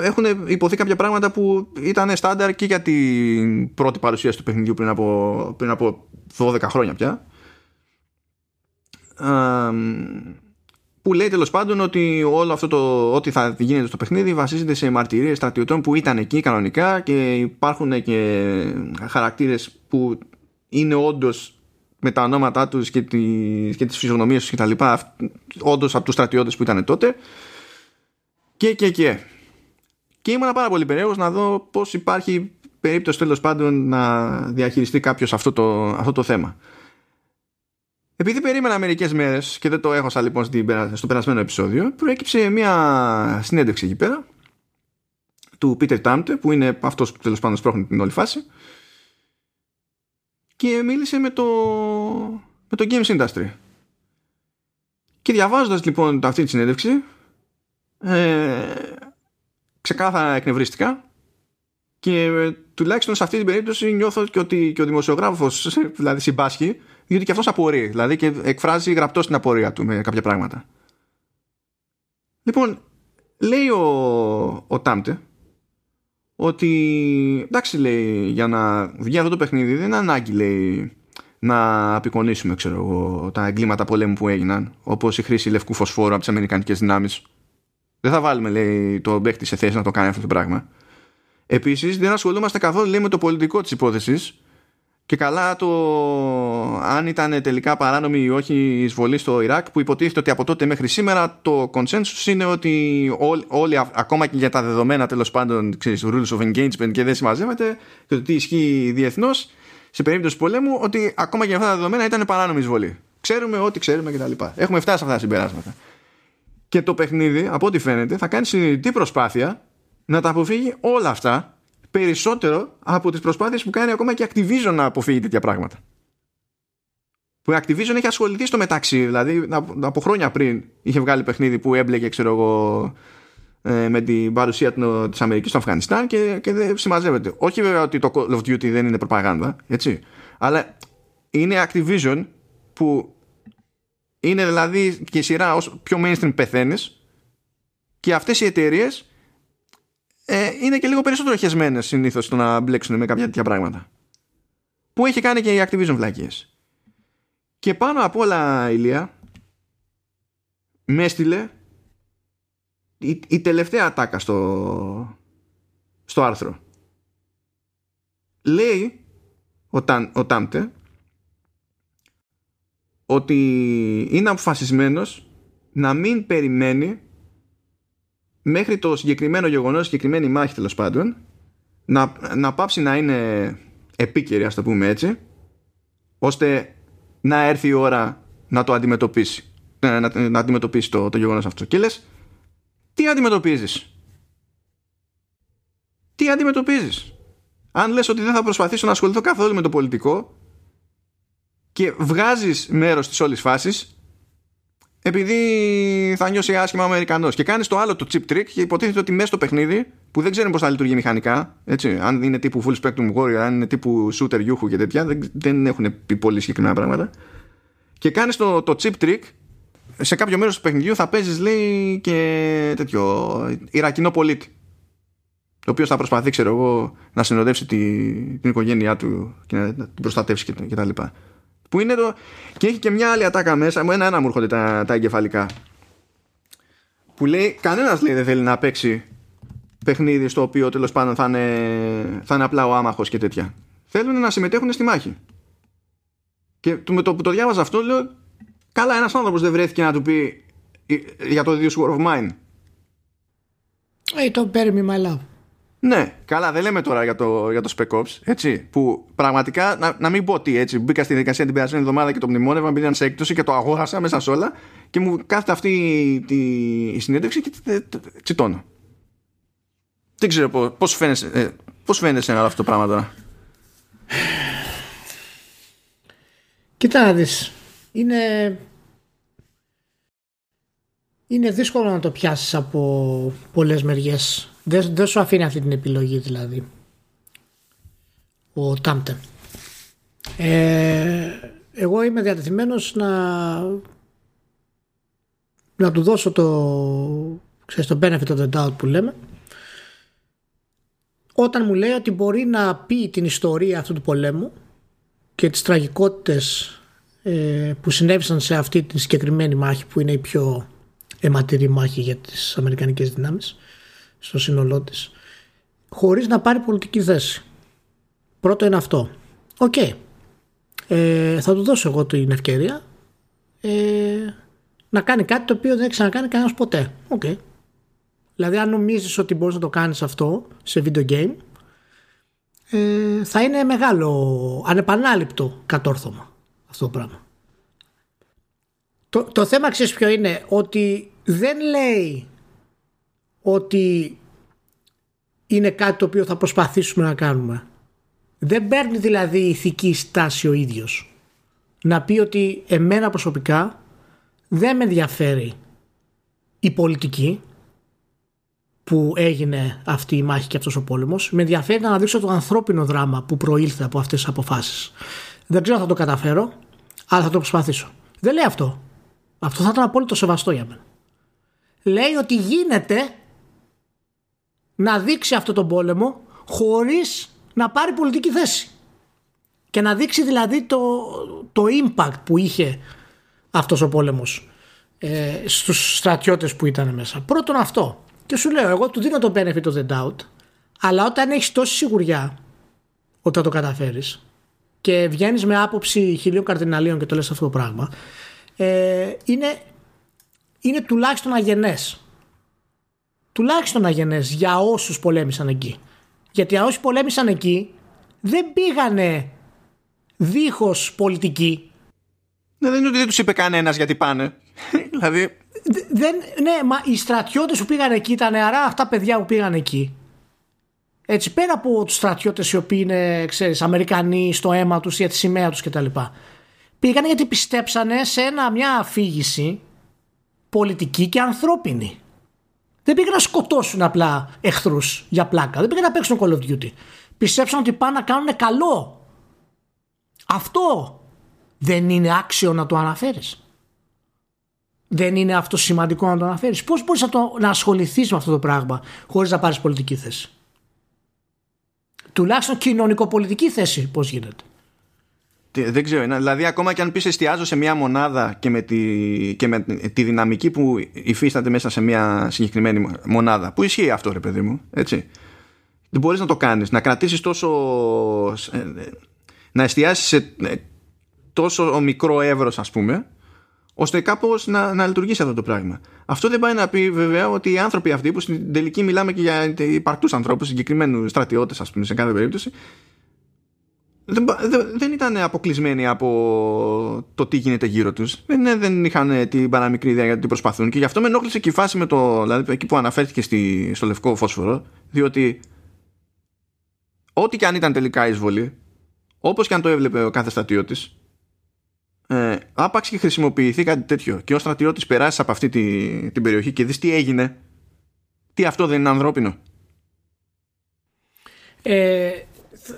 έχουν υποθεί κάποια πράγματα που ήταν στάνταρ και για την πρώτη παρουσίαση του παιχνιδιού πριν από, πριν από 12 χρόνια πια. Α, που λέει τέλος πάντων ότι όλο αυτό το ό,τι θα γίνεται στο παιχνίδι βασίζεται σε μαρτυρίες στρατιωτών που ήταν εκεί κανονικά και υπάρχουν και χαρακτήρες που είναι όντως με τα ονόματά τους και, τη, και τις φυσιογνωμίες τους και τα λοιπά όντως από τους στρατιώτες που ήταν τότε και και και και ήμουν πάρα πολύ περίεργος να δω πως υπάρχει περίπτωση τέλος πάντων να διαχειριστεί κάποιος αυτό το, αυτό το θέμα επειδή περίμενα μερικές μέρες και δεν το έχωσα λοιπόν στο περασμένο επεισόδιο, προέκυψε μια συνέντευξη εκεί πέρα του Peter Τάμπτε, που είναι αυτός που τέλος πάντων σπρώχνει την όλη φάση, και μίλησε με το, με το Games Industry. Και διαβάζοντας λοιπόν αυτή τη συνέντευξη, ε, ξεκάθαρα εκνευρίστηκα και ε, τουλάχιστον σε αυτή την περίπτωση νιώθω και ότι και ο δημοσιογράφος δηλαδή συμπάσχει διότι και αυτός απορεί δηλαδή και εκφράζει γραπτός την απορία του με κάποια πράγματα. Λοιπόν λέει ο, ο Τάμπτε ότι εντάξει λέει για να βγει αυτό το παιχνίδι δεν είναι ανάγκη λέει να απεικονίσουμε ξέρω εγώ τα εγκλήματα πολέμου που έγιναν όπως η χρήση λευκού φωσφόρου από τις αμερικανικές δυνάμεις δεν θα βάλουμε λέει το παίχτη σε θέση να το κάνει αυτό το πράγμα Επίσης δεν ασχολούμαστε καθόλου λέει, με το πολιτικό της υπόθεσης και καλά το αν ήταν τελικά παράνομη ή όχι η εισβολή στο Ιράκ που υποτίθεται ότι από τότε μέχρι σήμερα το consensus είναι ότι όλοι, όλοι ακόμα και για τα δεδομένα τέλος πάντων ξέρεις, rules of engagement και δεν συμμαζεύεται και το τι ισχύει διεθνώς σε περίπτωση πολέμου ότι ακόμα και για αυτά τα δεδομένα ήταν παράνομη εισβολή. Ξέρουμε ό,τι ξέρουμε κτλ. Έχουμε φτάσει σε αυτά τα συμπεράσματα. Και το παιχνίδι, από ό,τι φαίνεται, θα κάνει συνειδητή προσπάθεια να τα αποφύγει όλα αυτά περισσότερο από τις προσπάθειες που κάνει ακόμα και Activision να αποφύγει τέτοια πράγματα. Που η Activision έχει ασχοληθεί στο μεταξύ, δηλαδή από χρόνια πριν είχε βγάλει παιχνίδι που έμπλεκε, ξέρω εγώ, με την παρουσία της Αμερικής στο Αφγανιστάν και, και δεν συμμαζεύεται. Όχι βέβαια ότι το Call of Duty δεν είναι προπαγάνδα, έτσι, αλλά είναι Activision που είναι δηλαδή και η σειρά όσο πιο mainstream πεθαίνεις Και αυτές οι εταιρείες ε, είναι και λίγο περισσότερο χεσμένες συνήθως στο να μπλέξουν με κάποια τέτοια πράγματα. Που έχει κάνει και η Activision βλακίες. Και πάνω απ' όλα, Ηλία, με έστειλε η, η τελευταία ατάκα στο, στο άρθρο. Λέει ο, Ταν, ο Τάμπτε ότι είναι αποφασισμένος να μην περιμένει μέχρι το συγκεκριμένο γεγονός, συγκεκριμένη μάχη τέλος πάντων, να, να πάψει να είναι επίκαιρη, ας το πούμε έτσι, ώστε να έρθει η ώρα να το αντιμετωπίσει. Να, να, να αντιμετωπίσει το, το γεγονός αυτό. Και λες, τι αντιμετωπίζεις; Τι αντιμετωπίζεις; Αν λες ότι δεν θα προσπαθήσω να ασχοληθώ καθόλου με το πολιτικό και βγάζεις μέρος της όλης φάσης επειδή θα νιώσει άσχημα ο Αμερικανός. Και κάνεις το άλλο το chip trick και υποτίθεται ότι μέσα στο παιχνίδι που δεν ξέρει πώς θα λειτουργεί μηχανικά έτσι, αν είναι τύπου full spectrum warrior αν είναι τύπου shooter γιούχου και τέτοια δεν, δεν έχουν πει πολύ συγκεκριμένα πράγματα. Και κάνεις το, το chip trick σε κάποιο μέρος του παιχνιδιού θα παίζεις λέει και τέτοιο Ιρακινό πολίτη ο οποίο θα προσπαθεί ξέρω εγώ να συνοδεύσει τη, την οικογένειά του και να την προστατεύσει και, και τα λοιπά που είναι το... και έχει και μια άλλη ατάκα μέσα. Μου ένα-ένα μου έρχονται τα, τα εγκεφαλικά. Που λέει κανένας λέει δεν θέλει να παίξει παιχνίδι στο οποίο τέλος πάντων θα είναι, θα είναι απλά ο άμαχος και τέτοια. Θέλουν να συμμετέχουν στη μάχη. Και με το που το διάβαζα αυτό λέω καλά ένας άνθρωπος δεν βρέθηκε να του πει για το ίδιο War of Mine ε, το παίρνει my love ναι, καλά, δεν λέμε τώρα για το, για το Spec Ops, έτσι, που πραγματικά, να, να μην πω τι, έτσι, μπήκα στη δικασία την περασμένη εβδομάδα και το μνημόνευα, μπήκαν σε έκπτωση και το αγόρασα μέσα σε όλα και μου κάθεται αυτή τη, η συνέντευξη και τσιτώνω. Δεν ξέρω πώς φαίνεσαι, ε, πώς φαίνεσαι όλο αυτό το πράγμα τώρα. Κοίτα να δεις, είναι, είναι δύσκολο να το πιάσεις από πολλές μεριές δεν, δεν σου αφήνει αυτή την επιλογή δηλαδή ο Τάμπτερ. Ε, εγώ είμαι διατεθειμένος να να του δώσω το ξέρεις, το benefit of the doubt που λέμε όταν μου λέει ότι μπορεί να πει την ιστορία αυτού του πολέμου και τις τραγικότητες ε, που συνέβησαν σε αυτή τη συγκεκριμένη μάχη που είναι η πιο αιματηρή μάχη για τις Αμερικανικές δυνάμεις στο σύνολό της, χωρίς να πάρει πολιτική θέση. Πρώτο είναι αυτό. Οκ. Ε, θα του δώσω εγώ την ευκαιρία ε, να κάνει κάτι το οποίο δεν έχει ξανακάνει κανένας ποτέ. Οκ. Δηλαδή αν νομίζεις ότι μπορείς να το κάνεις αυτό σε video game ε, θα είναι μεγάλο ανεπανάληπτο κατόρθωμα αυτό το πράγμα. Το, το θέμα ξέρεις ποιο είναι; Ότι δεν λέει ότι είναι κάτι το οποίο θα προσπαθήσουμε να κάνουμε. Δεν παίρνει δηλαδή ηθική στάση ο ίδιος. Να πει ότι εμένα προσωπικά δεν με ενδιαφέρει η πολιτική που έγινε αυτή η μάχη και αυτός ο πόλεμος. Με ενδιαφέρει να δείξω το ανθρώπινο δράμα που προήλθε από αυτές τις αποφάσεις. Δεν ξέρω αν θα το καταφέρω, αλλά θα το προσπαθήσω. Δεν λέει αυτό. Αυτό θα ήταν απόλυτο σεβαστό για μένα. Λέει ότι γίνεται να δείξει αυτό τον πόλεμο χωρίς να πάρει πολιτική θέση. Και να δείξει δηλαδή το, το impact που είχε αυτός ο πόλεμος ε, στους στρατιώτες που ήταν μέσα. Πρώτον αυτό. Και σου λέω, εγώ του δίνω το benefit of the doubt, αλλά όταν έχεις τόση σιγουριά ότι θα το καταφέρεις και βγαίνεις με άποψη χιλίων καρδιναλίων και το λες αυτό το πράγμα, ε, είναι, είναι τουλάχιστον αγενές τουλάχιστον αγενές για όσους πολέμησαν εκεί. Γιατί για όσοι πολέμησαν εκεί δεν πήγανε δίχως πολιτική. Ναι, δεν είναι ότι δεν τους είπε κανένας γιατί πάνε. δηλαδή... Δεν, ναι, μα οι στρατιώτες που πήγαν εκεί, τα νεαρά αυτά παιδιά που πήγαν εκεί. Έτσι, πέρα από τους στρατιώτες οι οποίοι είναι, ξέρεις, Αμερικανοί στο αίμα τους ή για τη σημαία τους κτλ. Πήγαν γιατί πιστέψανε σε ένα, μια αφήγηση πολιτική και ανθρώπινη. Δεν πήγαν να σκοτώσουν απλά εχθρούς για πλάκα. Δεν πήγαν να παίξουν Call of Duty. Πιστέψαν ότι πάνε να κάνουν καλό. Αυτό δεν είναι άξιο να το αναφέρεις. Δεν είναι αυτό σημαντικό να το αναφέρεις. Πώς μπορείς να, το, να ασχοληθείς με αυτό το πράγμα χωρίς να πάρεις πολιτική θέση; Τουλάχιστον κοινωνικοπολιτική θέση, πώς γίνεται; Δεν ξέρω. Δηλαδή, ακόμα και αν πεις εστιάζω σε μια μονάδα και με, τη, και με τη δυναμική που υφίσταται μέσα σε μια συγκεκριμένη μονάδα. Που ισχύει αυτό, ρε παιδί μου. Έτσι. Δεν μπορείς να το κάνεις. Να κρατήσεις τόσο. Ε, να εστιάσεις σε ε, τόσο μικρό εύρος, ας πούμε, ώστε κάπως να, να λειτουργήσει αυτό το πράγμα. Αυτό δεν πάει να πει βέβαια ότι οι άνθρωποι αυτοί, που στην τελική μιλάμε και για υπαρκτούς ανθρώπους, συγκεκριμένους στρατιώτες, ας πούμε, σε κάθε περίπτωση, δεν, δεν ήταν αποκλεισμένοι από το τι γίνεται γύρω τους. Δεν, δεν είχαν την παραμικρή ιδέα για τι προσπαθούν. Και γι' αυτό με ενόχλησε και η φάση με το δηλαδή εκεί που αναφέρθηκε στη, στο λευκό φόσφορο διότι ό,τι και αν ήταν τελικά εισβολή όπως και αν το έβλεπε ο κάθε στρατιώτης ε, άπαξ και χρησιμοποιηθεί κάτι τέτοιο και ο στρατιώτης περάσει από αυτή τη, την περιοχή και δεις τι έγινε τι αυτό δεν είναι ανθρώπινο. Ε,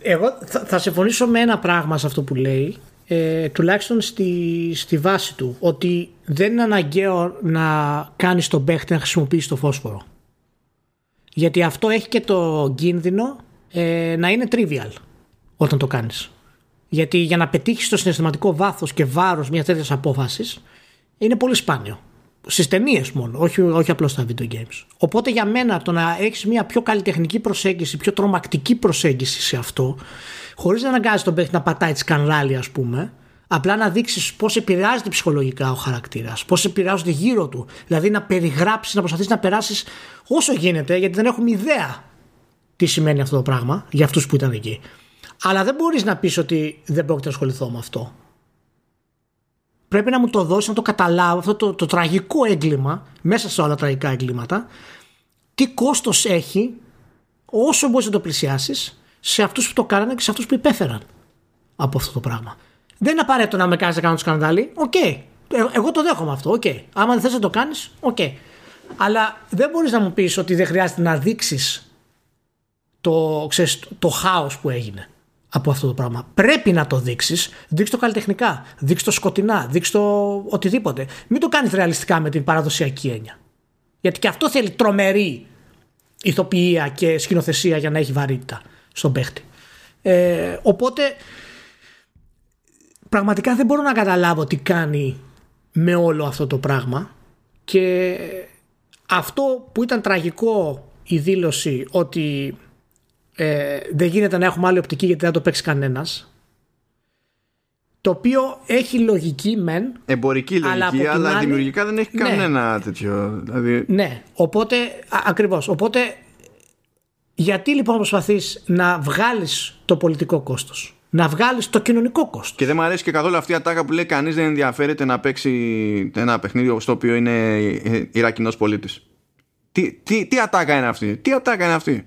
εγώ θα, θα συμφωνήσω με ένα πράγμα σε αυτό που λέει ε, τουλάχιστον στη, στη βάση του ότι δεν είναι αναγκαίο να κάνεις τον παίχτη να χρησιμοποιήσει το φόσφορο. Γιατί αυτό έχει και το κίνδυνο ε, να είναι trivial όταν το κάνεις. Γιατί για να πετύχεις το συναισθηματικό βάθος και βάρος μιας τέτοιας απόφασης είναι πολύ σπάνιο στις ταινίες μόνο, όχι, όχι απλώς στα video games. Οπότε για μένα το να έχεις μια πιο καλλιτεχνική προσέγγιση, πιο τρομακτική προσέγγιση σε αυτό, χωρίς να αναγκάζεις τον παίχτη να πατάει τη σκανδάλη, ας πούμε, απλά να δείξεις πώς επηρεάζεται ψυχολογικά ο χαρακτήρας, πώς επηρεάζονται γύρω του. Δηλαδή να περιγράψεις, να προσπαθεί να περάσεις όσο γίνεται, γιατί δεν έχουμε ιδέα τι σημαίνει αυτό το πράγμα για αυτούς που ήταν εκεί. Αλλά δεν μπορείς να πεις ότι δεν πρόκειται να ασχοληθώ με αυτό πρέπει να μου το δώσεις να το καταλάβω αυτό το, το τραγικό έγκλημα μέσα σε όλα τα τραγικά εγκλήματα τι κόστος έχει όσο μπορείς να το πλησιάσεις σε αυτούς που το κάνανε και σε αυτούς που υπέφεραν από αυτό το πράγμα. Δεν είναι απαραίτητο να με κάνεις να κάνω το σκανδάλι. Okay. Ε, εγώ το δέχομαι αυτό. Okay. Άμα δεν θες να το κάνεις, okay. Αλλά δεν μπορείς να μου πεις ότι δεν χρειάζεται να δείξεις το, ξέρεις, το χάος που έγινε από αυτό το πράγμα. Πρέπει να το δείξεις. Δείξε το καλλιτεχνικά. Δείξε το σκοτεινά. Δείξε το οτιδήποτε. Μην το κάνεις ρεαλιστικά με την παραδοσιακή έννοια. Γιατί και αυτό θέλει τρομερή ηθοποιία και σκηνοθεσία για να έχει βαρύτητα στον παίχτη. Ε, οπότε πραγματικά δεν μπορώ να καταλάβω τι κάνει με όλο αυτό το πράγμα και αυτό που ήταν τραγικό η δήλωση ότι ε, δεν γίνεται να έχουμε άλλη οπτική γιατί δεν το παίξει κανένας. Το οποίο έχει λογική μεν. Εμπορική λογική, αλλά, αλλά δημιουργικά δεν έχει ναι. κανένα τέτοιο. Δηλαδή... Ναι, οπότε ακριβώς. Οπότε γιατί λοιπόν προσπαθείς να βγάλεις το πολιτικό κόστος, να βγάλεις το κοινωνικό κόστος; Και δεν μου αρέσει και καθόλου αυτή η ατάκα που λέει κανείς δεν ενδιαφέρεται να παίξει ένα παιχνίδι στο οποίο είναι Ιρακινός πολίτης. Τι, τι, τι ατάκα είναι αυτή, τι ατάκα είναι αυτή;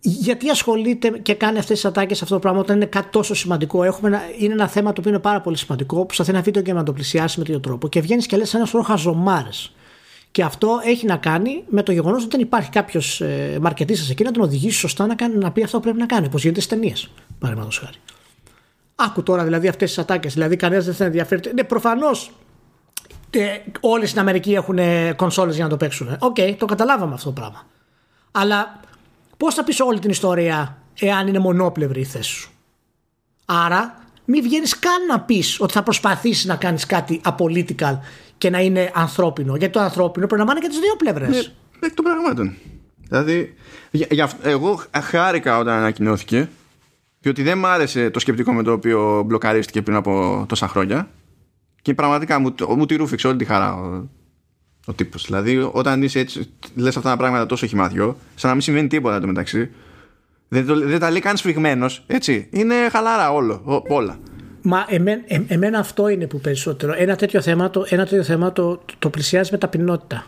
Γιατί ασχολείται και κάνει αυτές τις ατάκες αυτό το πράγμα όταν είναι κάτι τόσο σημαντικό; Έχουμε ένα, είναι ένα θέμα το οποίο είναι πάρα πολύ σημαντικό. Προσπαθεί ένα βίντεο και να το πλησιάσει με τέτοιο τρόπο και βγαίνεις και λες ένα σωρό χαζομάρες. Και αυτό έχει να κάνει με το γεγονός ότι δεν υπάρχει κάποιος ε, μαρκετίστας εκεί να τον οδηγήσει σωστά να, κάνει, να πει αυτό που πρέπει να κάνει. Όπως γίνεται στις ταινίες, παραδείγματος χάρη. Άκου τώρα δηλαδή αυτές τις ατάκες. Δηλαδή κανένας δεν θα ενδιαφέρεται. Ναι, προφανώς ε, όλοι στην Αμερική έχουν κονσόλες για να το παίξουν. Okay, το καταλάβαμε αυτό το πράγμα. Αλλά Πώς θα πεις όλη την ιστορία εάν είναι μονόπλευρη η θέση σου; Άρα, μην βγαίνεις καν να πεις ότι θα προσπαθήσεις να κάνεις κάτι apolitical και να είναι ανθρώπινο. Γιατί το ανθρώπινο πρέπει να είναι και τις δύο πλευρές. Ναι, εκ των πραγμάτων. Δηλαδή, για, για, εγώ χάρηκα όταν ανακοινώθηκε, διότι δεν μ' άρεσε το σκεπτικό με το οποίο μπλοκαρίστηκε πριν από τόσα χρόνια. Και πραγματικά μου, μου τη ρούφηξε όλη τη χαρά ο τύπος. Δηλαδή, όταν είσαι έτσι, λες αυτά τα πράγματα τόσο χυμαδιό, σαν να μην συμβαίνει τίποτα το μεταξύ. Δεν, το, δεν τα λέει καν σφιγμένος, έτσι. Είναι χαλάρα όλο, όλα. Μα εμέ, ε, εμένα αυτό είναι που περισσότερο. Ένα τέτοιο θέμα το, ένα τέτοιο θέμα το, το, πλησιάζει με ταπεινότητα.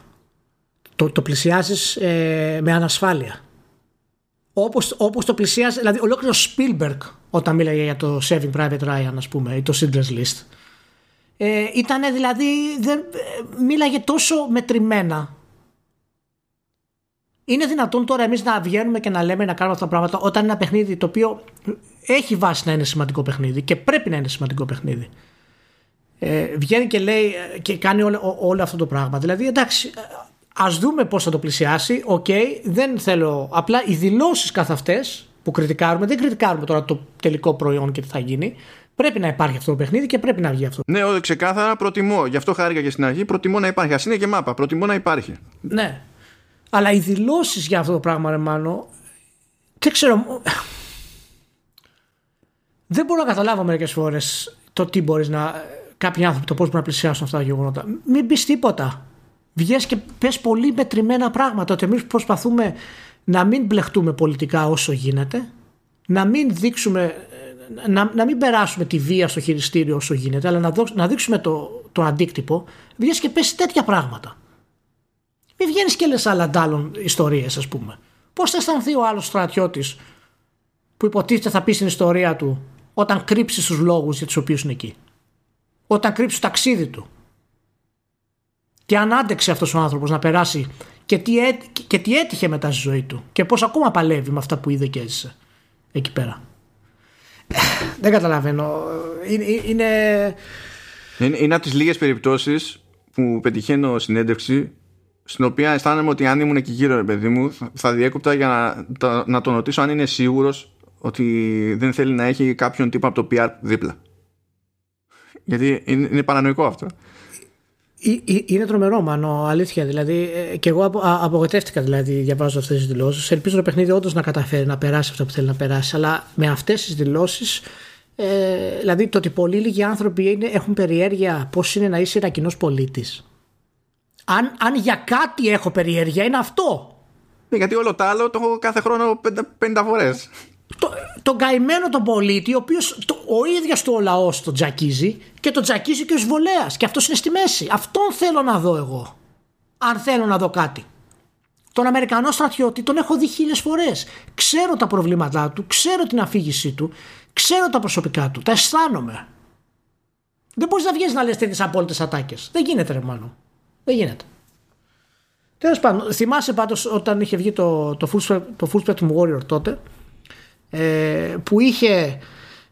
Το, το πλησιάζεις ε, με ανασφάλεια. Όπως, όπως το πλησιάζει, δηλαδή ολόκληρο Spielberg όταν μίλαγε για το Saving Private Ryan ας πούμε ή το Schindler's List ε, ήταν δηλαδή, δεν, ε, μίλαγε τόσο μετρημένα. Είναι δυνατόν τώρα εμείς να βγαίνουμε και να λέμε να κάνουμε αυτά τα πράγματα όταν είναι ένα παιχνίδι το οποίο έχει βάση να είναι σημαντικό παιχνίδι και πρέπει να είναι σημαντικό παιχνίδι. ε, βγαίνει και λέει ε, και κάνει όλο, όλο αυτό το πράγμα. Δηλαδή, εντάξει, ας δούμε πώς θα το πλησιάσει. Οκ, δεν θέλω. Απλά οι δηλώσεις καθ' αυτές που κριτικάρουμε, δεν κριτικάρουμε τώρα το τελικό προϊόν και τι θα γίνει. Πρέπει να υπάρχει αυτό το παιχνίδι και πρέπει να βγει αυτό. Ναι, όχι, ξεκάθαρα προτιμώ. Γι' αυτό χάρηκα και στην αρχή. Προτιμώ να υπάρχει. Ας είναι και μάπα. Προτιμώ να υπάρχει. Ναι. Αλλά οι δηλώσεις για αυτό το πράγμα, ρε Μάνο, δεν ξέρω. Δεν μπορώ να καταλάβω μερικές φορές το τι μπορείς να. Κάποιοι άνθρωποι το πώς μπορεί να πλησιάσουν αυτά τα γεγονότα. Μην πεις τίποτα. Βγες και πες πολύ μετρημένα πράγματα. Ότι εμείς προσπαθούμε να μην μπλεχτούμε πολιτικά όσο γίνεται. Να μην δείξουμε. Να, να μην περάσουμε τη βία στο χειριστήριο όσο γίνεται, αλλά να, να δείξουμε το, το αντίκτυπο. Βγες και πες τέτοια πράγματα. Μην βγαίνεις και λες άλλα αντάλλων ιστορίες, ας πούμε. Πώς θα αισθανθεί ο άλλος στρατιώτης που υποτίθεται θα πει στην ιστορία του όταν κρύψει του λόγους για τους οποίους είναι εκεί; Όταν κρύψει το ταξίδι του; Και αν άντεξε αυτός ο άνθρωπος να περάσει και τι, έ, και τι έτυχε μετά στη ζωή του; Και πώς ακόμα παλεύει με αυτά που είδε και έζησε εκεί πέρα; Δεν καταλαβαίνω. Είναι. Είναι, είναι, είναι από τις λίγες περιπτώσεις που πετυχαίνω συνέντευξη στην οποία αισθάνομαι ότι αν ήμουν εκεί γύρω, ρε παιδί μου, θα διέκοπτα για να, να τον ρωτήσω αν είναι σίγουρος ότι δεν θέλει να έχει κάποιον τύπο από το PR δίπλα. Γιατί είναι, είναι παρανοϊκό αυτό. Είναι τρομερό, μάνο, αλήθεια. Δηλαδή, ε, και εγώ απογοητεύτηκα δηλαδή, διαβάζω αυτές τις δηλώσεις. Ελπίζω το παιχνίδι όντως να καταφέρει να περάσει αυτό που θέλει να περάσει. Αλλά με αυτές τις δηλώσεις, ε, δηλαδή το ότι πολύ λίγοι άνθρωποι είναι, έχουν περιέργεια πώς είναι να είσαι ένα κοινός πολίτης αν, αν για κάτι έχω περιέργεια είναι αυτό. Ναι, γιατί όλο το άλλο το έχω κάθε χρόνο 50 φορές. Το, τον καημένο τον πολίτη, ο οποίος ο ίδιος του ο λαός τον τζακίζει και τον τζακίζει και ο εισβολέας. Και αυτός είναι στη μέση. Αυτόν θέλω να δω εγώ. Αν θέλω να δω κάτι. Τον Αμερικανό στρατιώτη τον έχω δει χίλιες φορές. Ξέρω τα προβλήματά του, ξέρω την αφήγησή του, ξέρω τα προσωπικά του, τα αισθάνομαι. Δεν μπορείς να βγεις να λες τέτοιες απόλυτες ατάκες. Δεν γίνεται, ρε μάλλον. Δεν γίνεται. Τέλος πάντων, θυμάσαι πάντως όταν είχε βγει το, το, full, το full Spectrum Warrior τότε ε, που είχε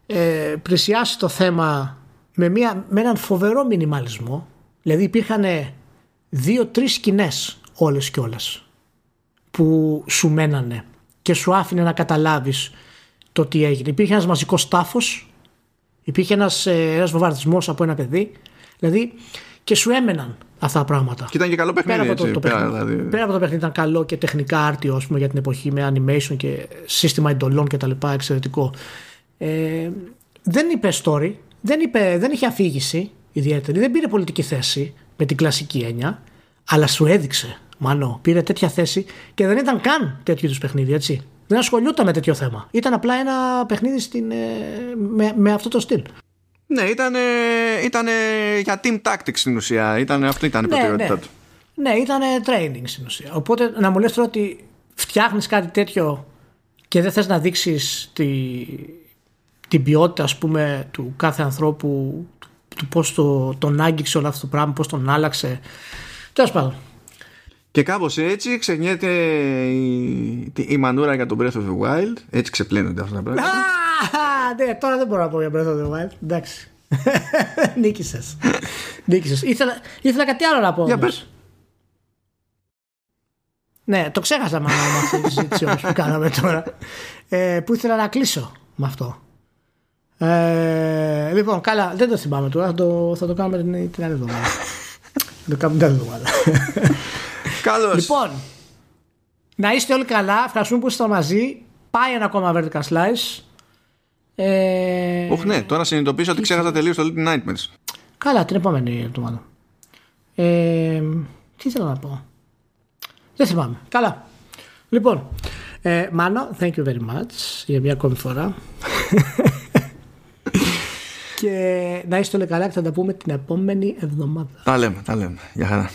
ε, πλησιάσει το θέμα με, μια, με έναν φοβερό μινιμαλισμό. Δηλαδή υπήρχαν δύο-τρει σκηνές όλες και όλες που σου μένανε και σου άφηνε να καταλάβεις το τι έγινε. Υπήρχε ένας μαζικός τάφος, υπήρχε ένας, ε, ένας βομβαρδισμός από ένα παιδί, δηλαδή και σου έμεναν αυτά τα πράγματα. Και ήταν και καλό παιχνίδι. Πέρα από, το, το πέρα, δηλαδή. πέρα από το παιχνίδι ήταν καλό και τεχνικά άρτιο ας πούμε, για την εποχή με animation και σύστημα εντολών και τα λοιπά εξαιρετικό. Ε, δεν είπε story, δεν, είπε, δεν είχε αφήγηση ιδιαίτερη, δεν πήρε πολιτική θέση με την κλασική έννοια, αλλά σου έδειξε, μάλλον πήρε τέτοια θέση και δεν ήταν καν τέτοιου είδους παιχνίδι, έτσι. Δεν ασχολιόταν με τέτοιο θέμα. Ήταν απλά ένα παιχνίδι στην, ε, με, με αυτό το στυλ. Ναι, ήταν ήτανε για team tactics στην ουσία. Ήτανε, αυτό ήταν η ναι, προτεραιότητά ναι. του. Ναι, ήταν training στην ουσία. Οπότε να μου λες τώρα ότι φτιάχνεις κάτι τέτοιο και δεν θες να δείξεις τη, την ποιότητα ας πούμε του κάθε ανθρώπου του πώς το, τον άγγιξε όλο αυτό το πράγμα, πώς τον άλλαξε. Τέλος πάντων. Και κάπως έτσι ξεχνιέται η, η μανούρα για τον Breath of the Wild. Έτσι ξεπλένονται αυτά τα πράγματα ναι, τώρα δεν μπορώ να πω για Breath of the Wild. Εντάξει. Νίκησες. Νίκησες. Ήθελα, ήθελα κάτι άλλο να πω. Για πες. Ναι, το ξέχασα μάλλον με αυτή τη συζήτηση όμως που κάναμε τώρα. Ε, που ήθελα να κλείσω με αυτό. Ε, λοιπόν, καλά, δεν το θυμάμαι τώρα. Θα το, θα το κάνουμε την, την άλλη εβδομάδα. θα το κάνουμε την άλλη εβδομάδα. Καλώς. Λοιπόν, να είστε όλοι καλά. Ευχαριστούμε που είστε μαζί. Πάει ένα ακόμα Vertical Slice. Ε... Όχι, ναι, τώρα συνειδητοποίησα ότι ξέχασα τελείως το Little Nightmares. Καλά, την επόμενη εβδομάδα. Ε, τι θέλω να πω. Δεν θυμάμαι. Καλά. Λοιπόν, ε, Μάνο, thank you very much για μια ακόμη φορά. και να είστε όλοι καλά και θα τα πούμε την επόμενη εβδομάδα. Τα λέμε, τα λέμε. Γεια χαρά.